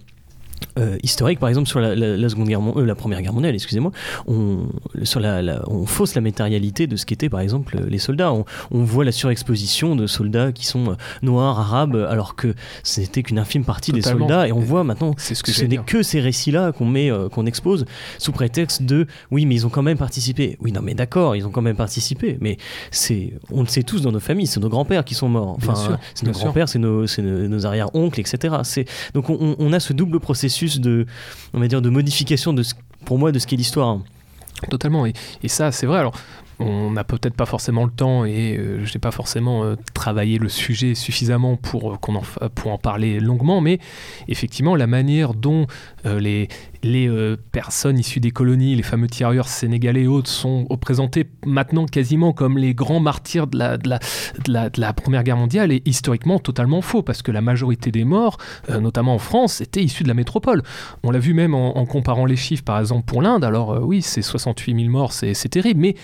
euh, historique, par exemple sur la, seconde guerre, euh, la première guerre mondiale, excusez-moi, on, sur la, on fausse la matérialité de ce qu'étaient par exemple les soldats. On, voit la surexposition de soldats qui sont euh, noirs, arabes, alors que ce n'était qu'une infime partie des soldats. Et on voit maintenant ce que ce n'est que ces récits-là qu'on met, qu'on expose sous prétexte de oui, mais ils ont quand même participé. Oui, non, mais d'accord, ils ont quand même participé. Mais c'est, on le sait tous dans nos familles, c'est nos grands-pères qui sont morts. Enfin, c'est nos grands-pères, c'est nos, nos arrière-oncles, etc. C'est donc on, on a ce double processus de, on va dire, de modification de pour moi de ce qu'est l'histoire. Totalement, et, et ça c'est vrai. Alors on n'a peut-être pas forcément le temps et euh, je n'ai pas forcément euh, travaillé le sujet suffisamment pour, euh, en, pour en parler longuement, mais effectivement, la manière dont les, les personnes issues des colonies, les fameux tirailleurs sénégalais et autres, sont représentés maintenant quasiment comme les grands martyrs de la, Première Guerre mondiale est historiquement totalement faux, parce que la majorité des morts, notamment en France, étaient issus de la métropole. On l'a vu même en, en, comparant les chiffres, par exemple, pour l'Inde. Alors oui, c'est 68 000 morts, c'est terrible, mais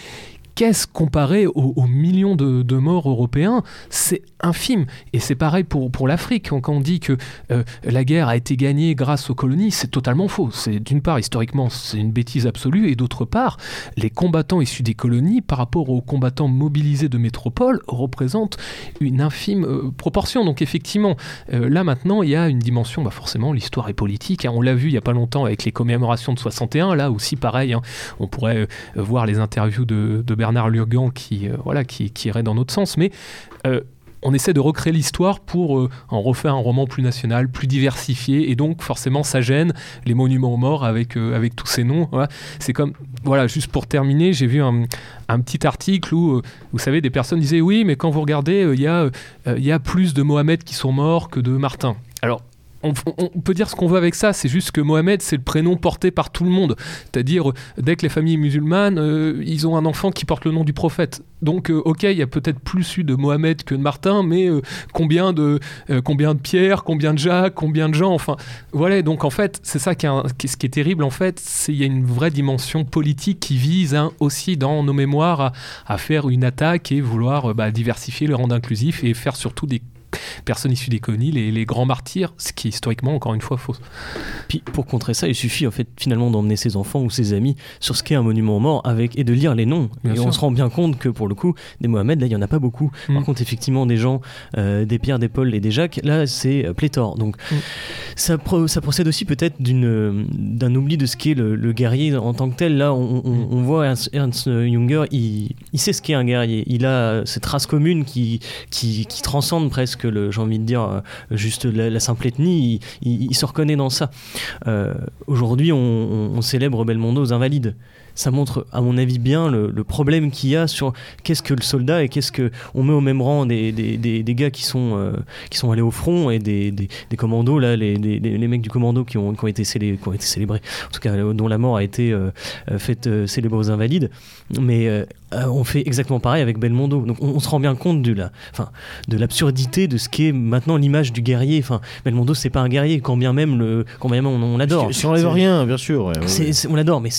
qu'est-ce comparé aux, millions de, morts européens? C'est infime. Et c'est pareil pour, l'Afrique. Quand on dit que euh, la guerre a été gagnée grâce aux colonies, c'est totalement faux. C'est d'une part, historiquement, c'est une bêtise absolue. Et d'autre part, les combattants issus des colonies, par rapport aux combattants mobilisés de métropole, représentent une infime euh, proportion. Donc effectivement, euh, là maintenant, il y a une dimension, bah forcément, l'histoire est politique. Hein. On l'a vu il n'y a pas longtemps avec les commémorations de 61. Là aussi, pareil, hein. on pourrait voir les interviews de, de Bernard Bernard Lurgan qui, euh, voilà, qui, irait dans notre sens, mais euh, on essaie de recréer l'histoire pour euh, en refaire un roman plus national, plus diversifié, et donc forcément ça gêne les monuments aux morts avec, avec tous ces noms. C'est comme, voilà, juste pour terminer, j'ai vu un, petit article où, vous savez, des personnes disaient oui, mais quand vous regardez, il y, a, y a plus de Mohamed qui sont morts que de Martin. Alors, on, peut dire ce qu'on veut avec ça, c'est juste que Mohamed, c'est le prénom porté par tout le monde. C'est-à-dire, dès que les familles musulmanes, euh, ils ont un enfant qui porte le nom du prophète. Donc, euh, ok, il y a peut-être plus eu de Mohamed que de Martin, mais euh, combien, de, combien de Pierre, combien de Jacques, combien de Jean, enfin, voilà. Donc, en fait, c'est ça qui est, terrible, en fait, c'est qu'il y a une vraie dimension politique qui vise hein, aussi dans nos mémoires à, faire une attaque et vouloir bah, diversifier le rang inclusif et faire surtout des personnes issues des colonies, les, grands martyrs, ce qui est historiquement, encore une fois, faux. Puis pour contrer ça, il suffit en fait finalement d'emmener ses enfants ou ses amis sur ce qu'est un monument mort avec, et de lire les noms. et on se rend bien compte que pour le coup, des Mohamed, là, il n'y en a pas beaucoup. Mm. Par contre, effectivement, des gens, euh, des Pierre, des Paul et des Jacques, là, c'est euh, pléthore. Donc mm. ça, ça procède aussi peut-être d'un oubli de ce qu'est le, guerrier en tant que tel. Là, on, mm. voit Ernst, Junger, il, il, sait ce qu'est un guerrier. Il a cette race commune qui, qui, qui transcende presque que j'ai envie de dire, euh, juste la, simple ethnie, il, se reconnaît dans ça. Euh, aujourd'hui, on, célèbre Belmondo aux Invalides. Ça montre, à mon avis, bien le, problème qu'il y a sur qu'est-ce que le soldat et qu'est-ce que on met au même rang des, des, des, gars qui sont, euh, qui sont allés au front et des, des, commandos, là, les, les, mecs du commando qui ont, qui ont, été célébrés, qui ont été célébrés, en tout cas, dont la mort a été euh, euh, faite célébrer aux invalides. Mais on fait exactement pareil avec Belmondo. Donc on, se rend bien compte de la, enfin, de l'absurdité de ce qu'est maintenant l'image du guerrier. Enfin, Belmondo, c'est pas un guerrier, quand bien même, le, quand bien même on, l'adore. Si on n'enlève rien, bien sûr. on l'adore, mais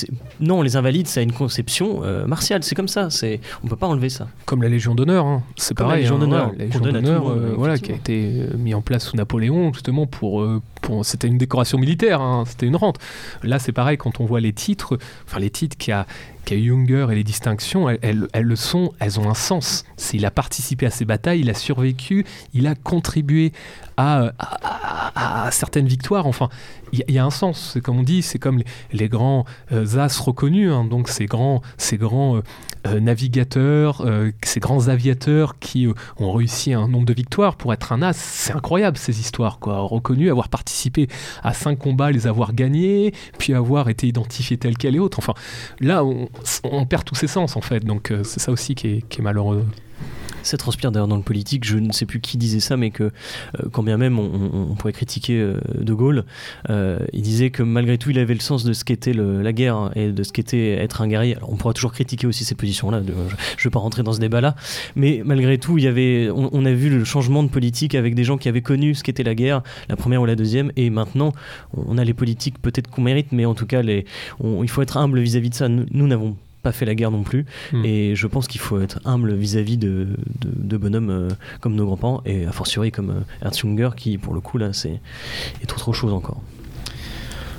non, les invalides valide, ça a une conception euh, martiale. C'est comme ça. C'est, on peut pas enlever ça. Comme la Légion d'honneur. Hein. C'est pareil. La Légion hein, d'honneur, la Légion d'honneur, euh, voilà, qui a été euh, mis en place sous Napoléon justement pour, pour c'était une décoration militaire. Hein. C'était une rente. Là, c'est pareil quand on voit les titres. Enfin, les titres qui a a Younger et les distinctions, elles, elles, le sont, elles ont un sens. Il a participé à ces batailles, il a survécu, il a contribué à, à, certaines victoires. Enfin, il y, a un sens. Comme on dit, c'est comme les, grands euh, as reconnus, hein. donc ces grands, ces grands euh, euh, navigateurs, ces grands aviateurs qui ont réussi un nombre de victoires pour être un as. C'est incroyable ces histoires, quoi. Reconnus, avoir participé à cinq combats, les avoir gagnés, puis avoir été identifié tel quel et autre. Enfin, là, on, on perd tous ses sens en fait. Donc euh, c'est ça aussi qui est, qui est malheureux. Ça transpire d'ailleurs dans le politique, je ne sais plus qui disait ça, mais que euh, quand bien même on, pourrait critiquer euh, De Gaulle, il disait que malgré tout il avait le sens de ce qu'était la guerre et de ce qu'était être un guerrier. on pourra toujours critiquer aussi ces positions-là, je ne vais pas rentrer dans ce débat-là, mais malgré tout il y avait, on, a vu le changement de politique avec des gens qui avaient connu ce qu'était la guerre, la première ou la deuxième, et maintenant on a les politiques peut-être qu'on mérite, mais en tout cas les, il faut être humble vis-à-vis de ça. Nous n'avons pas fait la guerre non plus. Hmm. Et je pense qu'il faut être humble vis-à-vis de, de, bonhommes euh, comme nos grands-parents et a fortiori comme euh, Ernst Junger qui, pour le coup, là, c'est est trop trop chose encore.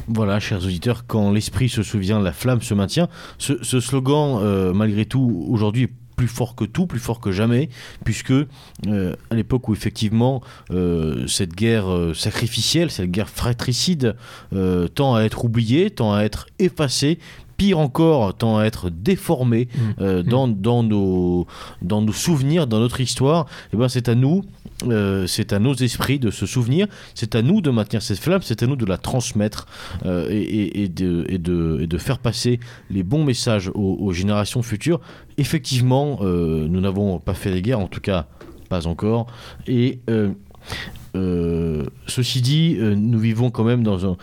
Voilà, chers auditeurs, quand l'esprit se souvient, la flamme se maintient. Ce, slogan, euh, malgré tout, aujourd'hui est plus fort que tout, plus fort que jamais, puisque à l'époque où effectivement cette guerre sacrificielle, cette guerre fratricide, tend à être oubliée, tend à être effacée, pire encore, tend à être déformé mmh. Euh, mmh. dans, dans, nos, dans nos souvenirs, dans notre histoire, et eh ben c'est à nous, euh, c'est à nos esprits de se souvenir, c'est à nous de maintenir cette flamme, c'est à nous de la transmettre euh, et, et, de, et, de, et, de, faire passer les bons messages aux, générations futures. Effectivement, nous n'avons pas fait les guerres, en tout cas pas encore, et ceci dit, nous vivons quand même dans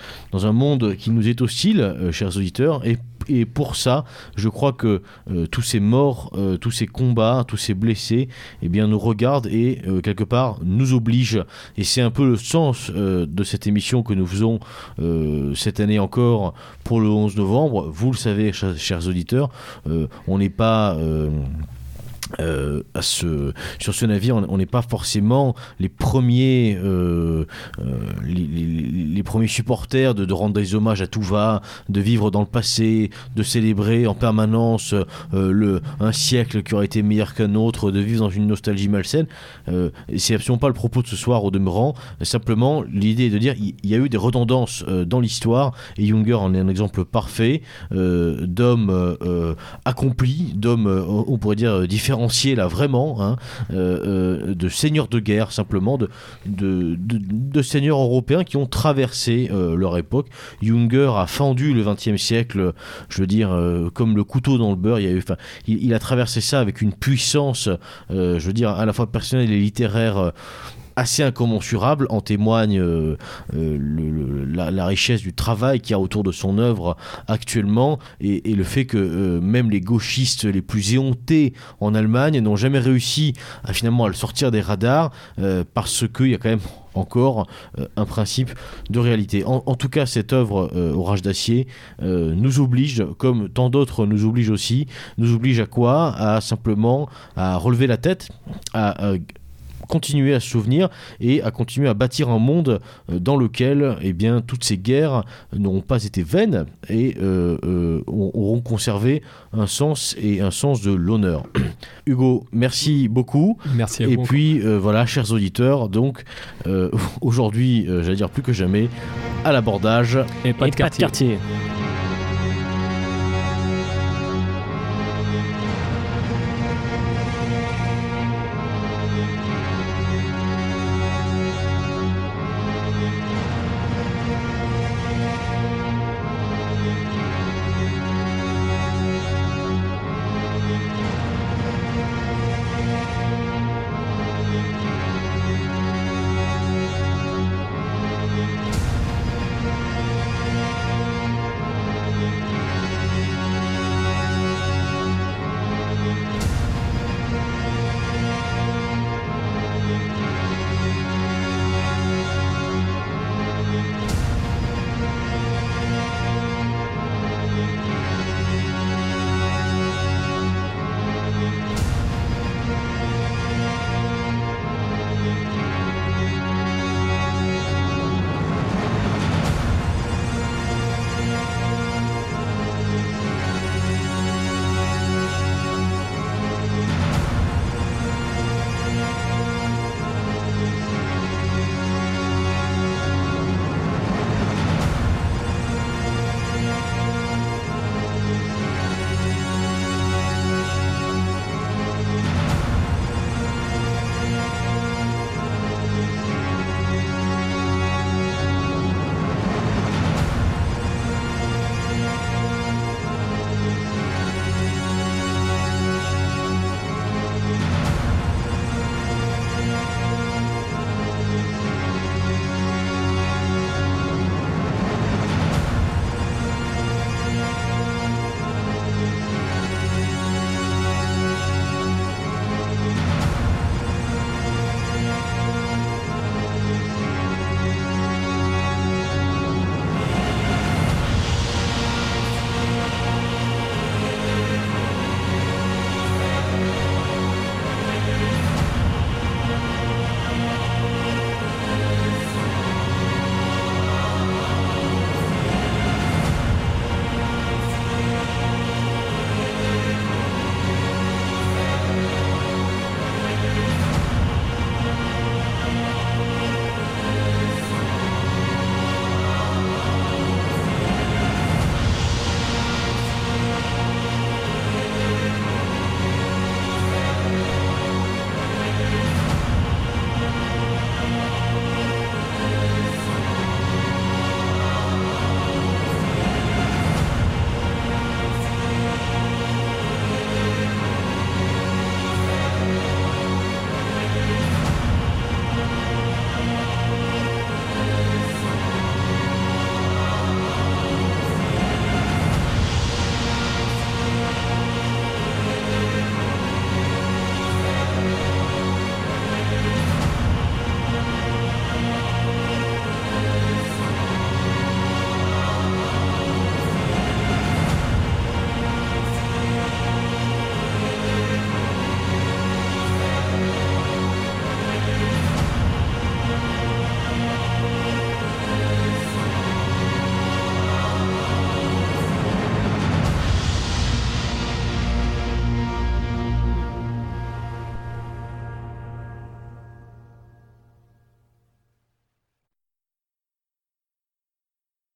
un, monde qui nous est hostile, chers auditeurs, et pour ça, je crois que euh, tous ces morts, euh, tous ces combats, tous ces blessés, eh bien, nous regardent et euh, quelque part nous obligent. Et c'est un peu le sens de cette émission que nous faisons cette année encore pour le 11 novembre. Vous le savez, chers auditeurs, on n'est pas euh, sur ce navire, on n'est pas forcément les premiers, euh, euh, les, premiers supporters de, rendre des hommages à tout va, de vivre dans le passé, de célébrer en permanence un siècle qui aurait été meilleur qu'un autre, de vivre dans une nostalgie malsaine. C'est absolument pas le propos de ce soir au demeurant. Simplement, l'idée est de dire il y, a eu des redondances dans l'histoire et Junger en est un exemple parfait d'hommes accomplis, d'hommes, on pourrait dire, différents là vraiment, hein, euh, euh, de seigneurs de guerre simplement, de, de, seigneurs européens qui ont traversé euh, leur époque. Junger a fendu le XXe siècle, je veux dire, comme le couteau dans le beurre. Il, a il, a traversé ça avec une puissance, je veux dire, à la fois personnelle et littéraire assez incommensurable, en témoigne euh, euh, la, richesse du travail qu'il y a autour de son œuvre actuellement et, le fait que euh, même les gauchistes les plus éhontés en Allemagne n'ont jamais réussi à finalement à le sortir des radars parce qu'il y a quand même encore un principe de réalité. En, tout cas, cette œuvre, Orage d'acier, nous oblige, comme tant d'autres nous oblige aussi, nous oblige à quoi? À simplement à relever la tête, à continuer à se souvenir et à continuer à bâtir un monde euh, dans lequel eh bien, toutes ces guerres n'auront pas été vaines et euh, euh, auront conservé un sens et un sens de l'honneur. [CLEARS THROAT] Hugo, merci beaucoup. Merci à et puis voilà, chers auditeurs, donc [LAUGHS] aujourd'hui, j'allais dire plus que jamais, à l'abordage et pas de quartier.